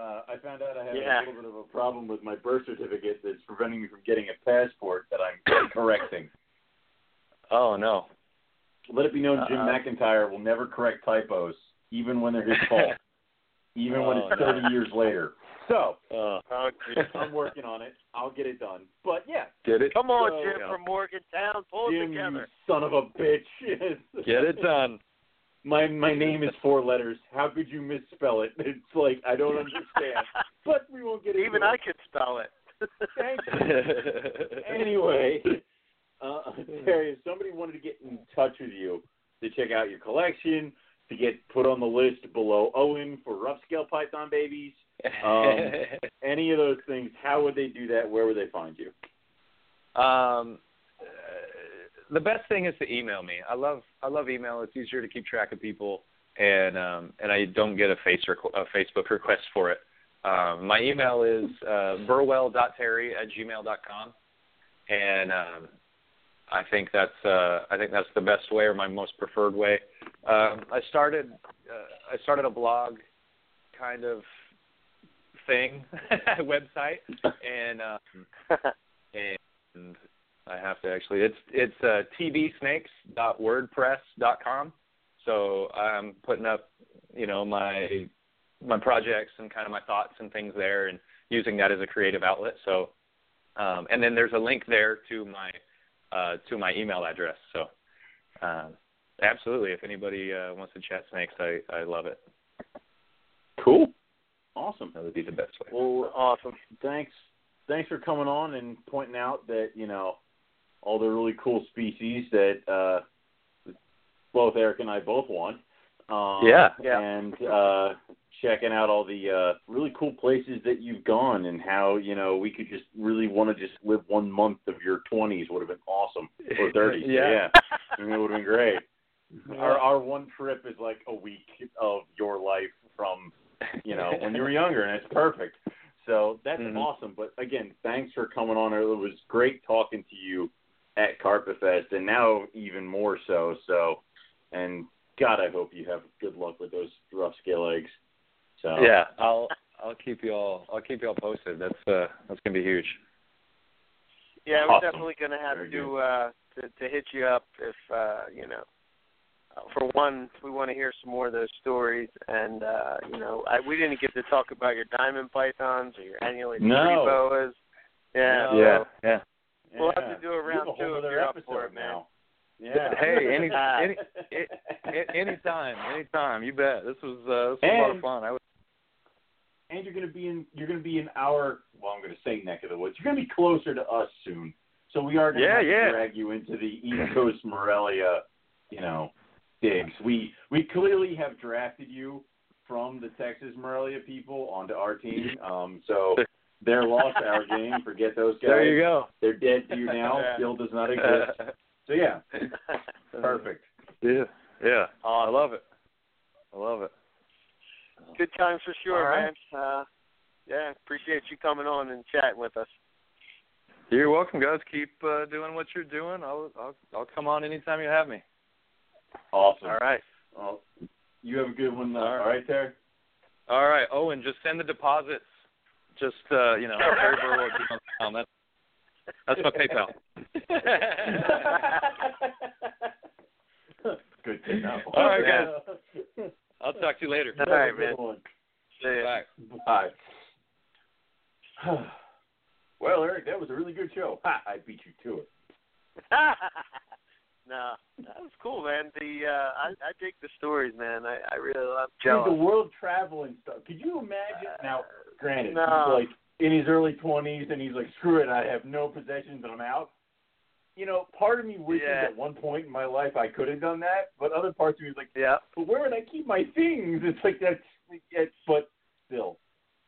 Uh, I found out I have Yeah. a little bit of a problem with my birth certificate that's preventing me from getting a passport that I'm correcting. Oh no. Let it be known, Jim Uh-oh. McIntyre will never correct typos, even when they're his fault, even when Oh, it's no. 30 years later. So Uh. I'm working on it. I'll get it done. But yeah, get it. Come on, So, Jim yeah. from Morgantown. Pull it Jim, you together. son of a bitch. Get it done. My my name is four letters. How could you misspell it? It's like I don't understand. But we won't get into Even it. I could spell it. Thank you. anyway, uh, Terry, if somebody wanted to get in touch with you to check out your collection, to get put on the list below Owen for rough scale python babies, Um, any of those things, how would they do that? Where would they find you? Um, the best thing is to email me. I love I love email. It's easier to keep track of people, and um, and I don't get a face requ- a Facebook request for it. Um, my email is uh, burwell.terry at gmail.com, and um, I think that's uh, I think that's the best way or my most preferred way. Um, I started uh, I started a blog kind of thing website, and um, and I have to actually it's it's uh, tbsnakes.wordpress.com. So I'm putting up, you know, my my projects and kind of my thoughts and things there, and using that as a creative outlet. So, um, and then there's a link there to my uh, to my email address. So, um, absolutely, if anybody uh, wants to chat snakes, I I love it. Cool. Awesome. That would be the best way. Well, awesome. thanks. Thanks for coming on and pointing out that you know all the really cool species that uh, both Eric and I both want. Um, Yeah. Yeah. And uh, checking out all the uh, really cool places that you've gone and how you know we could just really want to just live one month of your twenties would have been awesome or thirties. Yeah. I mean, it would have been great. Our our one trip is like a week of your life from you know when you were younger, and it's perfect. So that's Mhm. awesome. But again, thanks for coming on. It was great talking to you at Carpet Fest, and now even more so. So, and God, I hope you have good luck with those rough scale eggs. So Yeah, I'll I'll keep you all I'll keep you all posted. That's uh that's gonna be huge. Yeah, we're Awesome. definitely going to have Very to uh to to hit you up if uh you know. Uh, for one, we want to hear some more of those stories, and uh, you know, I, we didn't get to talk about your diamond pythons or your annulated No. tree boas. Yeah, No. Yeah, so yeah. We'll have to do a We have round whole two if other you're up episode for it, man. now. Yeah. Hey, any any a- anytime, anytime. You bet. This was uh this was a lot of fun. I was and you're going to be in you're going to be in our well I'm going to say neck of the woods. You're going to be closer to us soon. So we are going to Yeah, yeah. drag you into the East Coast Morelia, you know, digs. We we clearly have drafted you from the Texas Morelia people onto our team. Um, so they're lost our game. Forget those guys. There you go. They're dead to you now. Yeah. Does not exist. So yeah, perfect. Yeah, yeah. Oh, I love it. I love it. Good times for sure, All right. man. Uh, yeah, appreciate you coming on and chatting with us. You're welcome, guys. Keep uh, doing what you're doing. I'll I'll I'll come on anytime you have me. Awesome. All right. Well, you have a good one. Uh, All right. all right, there. All right, Owen, just send the deposits. Just uh, you know, terryburrow@gmail.com. That's that's my PayPal. Good to know. All right, guys. I'll talk to you later. All right, Have a good man. See ya. Bye. Bye. well, Eric, that was a really good show. Ha, I beat you to it. no, that was cool, man. The uh, I I dig the stories, man. I I really love Dude, jealous. the world traveling stuff. Could you imagine? Now, granted, No. he's like in his early twenties, and he's like, "Screw it, I have no possessions, and I'm out." you know, part of me wishes Yeah. at one point in my life I could have done that, but other parts of me is like, Yeah. but where would I keep my things? It's like that's, it's, but still,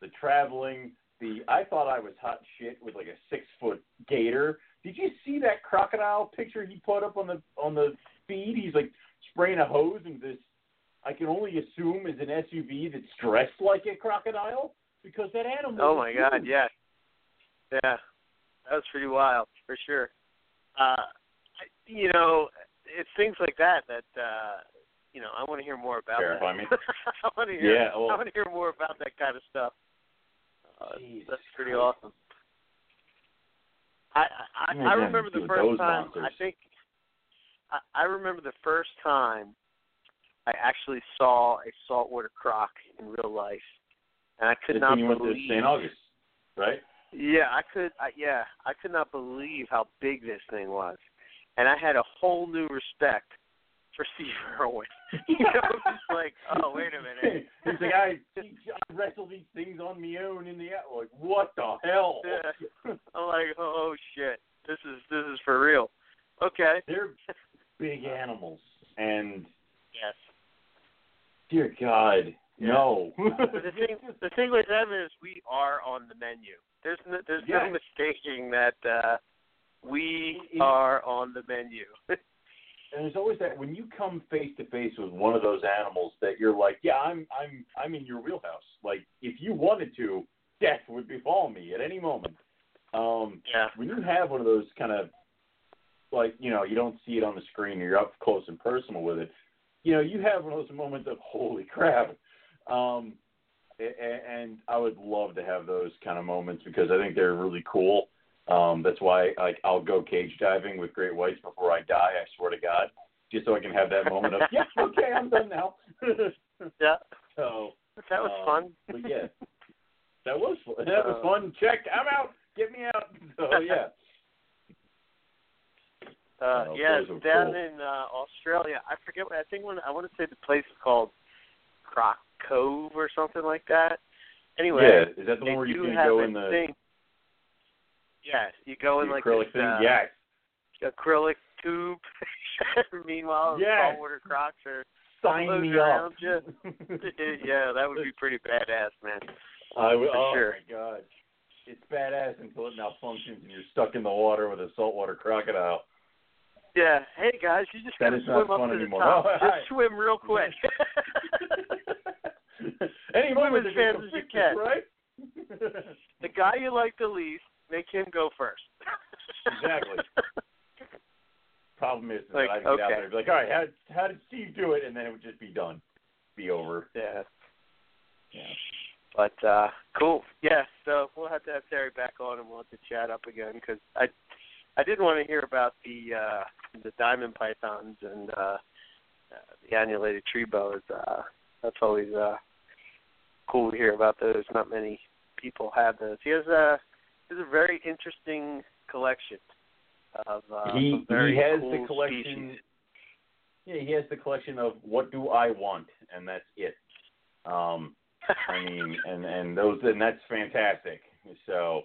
the traveling, the I thought I was hot shit with like a six foot gator. Did you see that crocodile picture he put up on the on the feed? He's like spraying a hose and this. I can only assume is an SUV that's dressed like a crocodile because that animal. Oh is my God, huge. yeah, yeah, that was pretty wild for sure. Uh, you know, it's things like that that uh, you know I want to hear more about. Terrify that. me. I want to hear. Yeah, well- I want to hear more about that kind of stuff. Uh, that's pretty Christ. awesome. I I, I remember the first time. monsters. I think I, I remember the first time I actually saw a saltwater croc in real life, and I could not you went believe. to St. August, right? Yeah, I could. I, yeah, I could not believe how big this thing was, and I had a whole new respect for Steve Irwin. you know, it's like, oh wait a minute. He's like, I, I wrestle these things on my own in the out. Like, what the hell? Yeah. I'm like, oh shit, this is this is for real. Okay. They're big animals, and Yes. dear God, Yeah. no. But the thing, the thing with them is we are on the menu. There's no, there's Yes. no mistaking that uh we are on the menu. And there's always that when you come face to face with one of those animals that you're like, yeah, I'm I'm I'm in your wheelhouse. Like if you wanted to, death would befall me at any moment. Um yeah. when you have one of those kind of like you know you don't see it on the screen or you're up close and personal with it you know you have one of those moments of holy crap um and, and i would love to have those kind of moments because i think they're really cool um that's why like i'll go cage diving with great whites before i die i swear to god just so i can have that moment of yeah okay i'm done now Yeah. so That was um, fun. but yeah that was fun that was Uh, fun check i'm out get me out so yeah Uh, Oh, yeah, down cool. in uh, Australia. I forget. what I think when I want to say the place is called Croc Cove or something like that. Anyway, yeah, is that the one where you can go in the, thing. Yeah, you go in the like acrylic this, thing? uh, yes. acrylic tube. Meanwhile, Yes. saltwater crocs are Sign me up. yeah, that would be pretty badass, man. I would, For oh sure. my god. It's badass until it malfunctions and you're stuck in the water with a saltwater crocodile. Yeah. Hey guys, you just That gotta swim up to anymore. the top. Oh, just swim real quick. Any moment as fast as you can. right? the guy you like the least, make him go first. Exactly. Problem is, is Like, I'd get out okay. there and be like, all right, how, how did Steve do it? And then it would just be done, be over. yeah. Yeah. But uh cool. Yeah, so we'll have to have Terry back on and we'll have to chat up again because I I did want to hear about the uh the diamond pythons and uh, uh the annulated tree boas. Uh that's always uh cool to hear about those. Not many people have those. He has a has a very interesting collection of uh he very he has cool the collection. species. Yeah, he has the collection of what do I want, and that's it. Um, I mean, and and those and that's fantastic. So,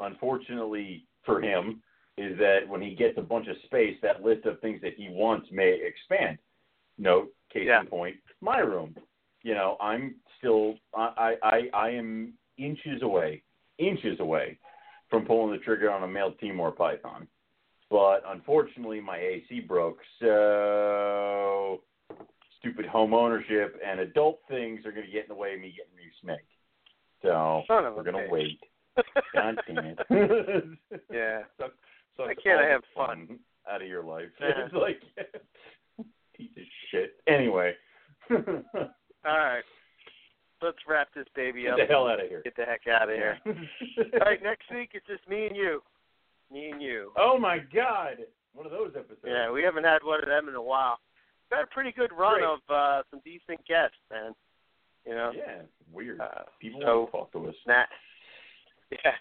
unfortunately for him, is that when he gets a bunch of space, that list of things that he wants may expand. Note, case Yeah. in point, my room. You know, I'm still I I I am inches away, inches away from pulling the trigger on a male Timor python. But unfortunately, my AC broke, so stupid home ownership and adult things are going to get in the way of me getting a new snake. So Son of a we're going to wait. God damn it. Yeah. Suck, suck Why can't have the fun? out of your life? Yeah. It's like piece of shit. Anyway, All right. Let's wrap this baby up. Get the hell out of here. Get the heck out of here. All right, next week it's just me and you. Me and you. oh my God! One of those episodes. Yeah, we haven't had one of them in a while. We've had a pretty good run Great. of uh some decent guests, man. You know? Yeah, weird. Uh, People so- want to talk to us. Nah. Yeah.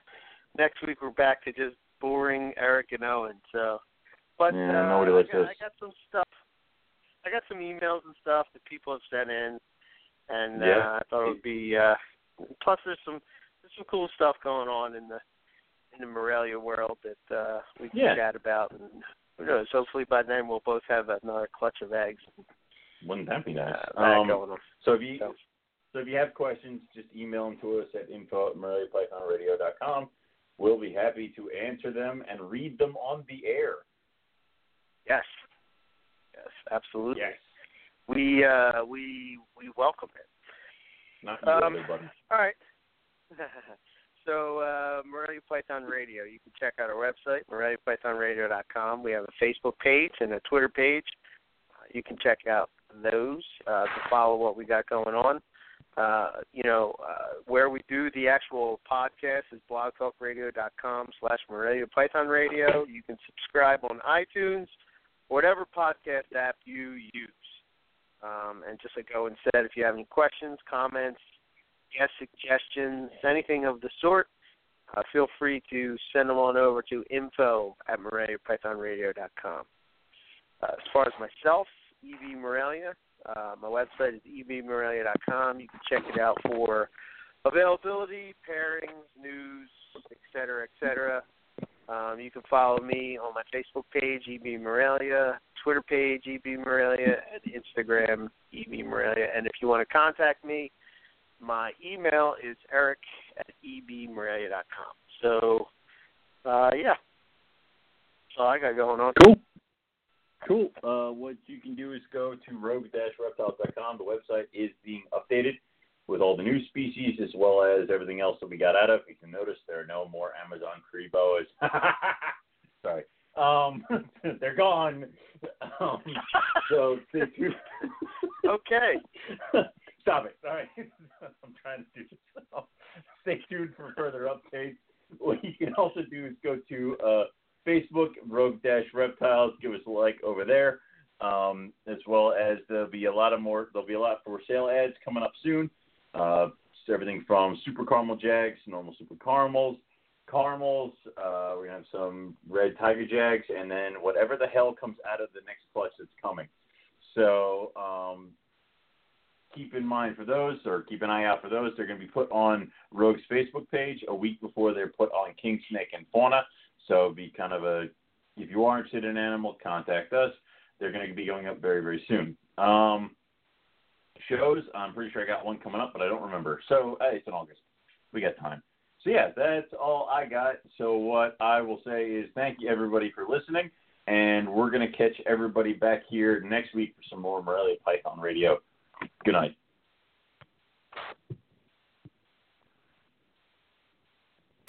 Next week we're back to just boring Eric and Owen. So, but Yeah, uh, nobody I, likes got, us. I got some stuff. I got some emails and stuff that people have sent in, and Yeah. uh, I thought it would be. uh Plus, there's some there's some cool stuff going on in the in the Morelia world that uh, we can Yeah. chat about. And who knows? Hopefully by then we'll both have another clutch of eggs Wouldn't that be nice? uh, Um, going on. So if you So- so if you have questions, just email them to us at info at MoreliaPythonRadio.com. We'll be happy to answer them and read them on the air. Yes, yes, absolutely. Yes. We uh, we we welcome it. Not you, Um, everybody. All right. so, uh, Morelia Python Radio. You can check out our website, MoreliaPythonRadio.com. We have a Facebook page and a Twitter page. Uh, you can check out those uh, to follow what we got going on. Uh, you know, uh, where we do the actual podcast is blogtalkradio.com slash Morelia Python Radio. You can subscribe on iTunes, whatever podcast app you use. Um, and just like Owen said, if you have any questions, comments, guest suggestions, anything of the sort, uh, feel free to send them on over to info at MoreliaPythonRadio.com. Uh, as far as myself, EB Morelia, uh, my website is ebmorelia.com. You can check it out for availability, pairings, news, et cetera, et cetera. Um, you can follow me on my Facebook page, EB Morelia, Twitter page, EB Morelia, and Instagram, EB Morelia. And if you want to contact me, my email is eric at ebmorelia.com. So, uh, yeah. I got going on. Cool. Cool. Uh, what you can do is go to rogue-reptiles.com. The website is being updated with all the new species as well as everything else that we got out of. You can notice there are no more Amazon tree boas. Sorry. Um, they're gone. Um, so. Okay. Stop it. All right. I'm trying to do this. Stay tuned for further updates. What you can also do is go to uh, Facebook, Rogue Dash Reptiles. Give us a like over there. Um, as well as there'll be a lot of more. There'll be a lot for sale ads coming up soon. Uh, everything from super caramel jags, normal super caramels, caramels. Uh, we're gonna have some red tiger jags, and then whatever the hell comes out of the next clutch that's coming. So um, keep in mind for those, or keep an eye out for those. They're going to be put on Rogue's Facebook page a week before they're put on King Snake and Fauna. So be kind of a, if you are interested in animals, contact us. They're going to be going up very, very soon. Um, shows, I'm pretty sure I got one coming up, but I don't remember. So uh, it's in August. We got time. So yeah, that's all I got. So what I will say is thank you everybody for listening, and we're to catch everybody back here next week for some more Morelia Python Radio. Good night.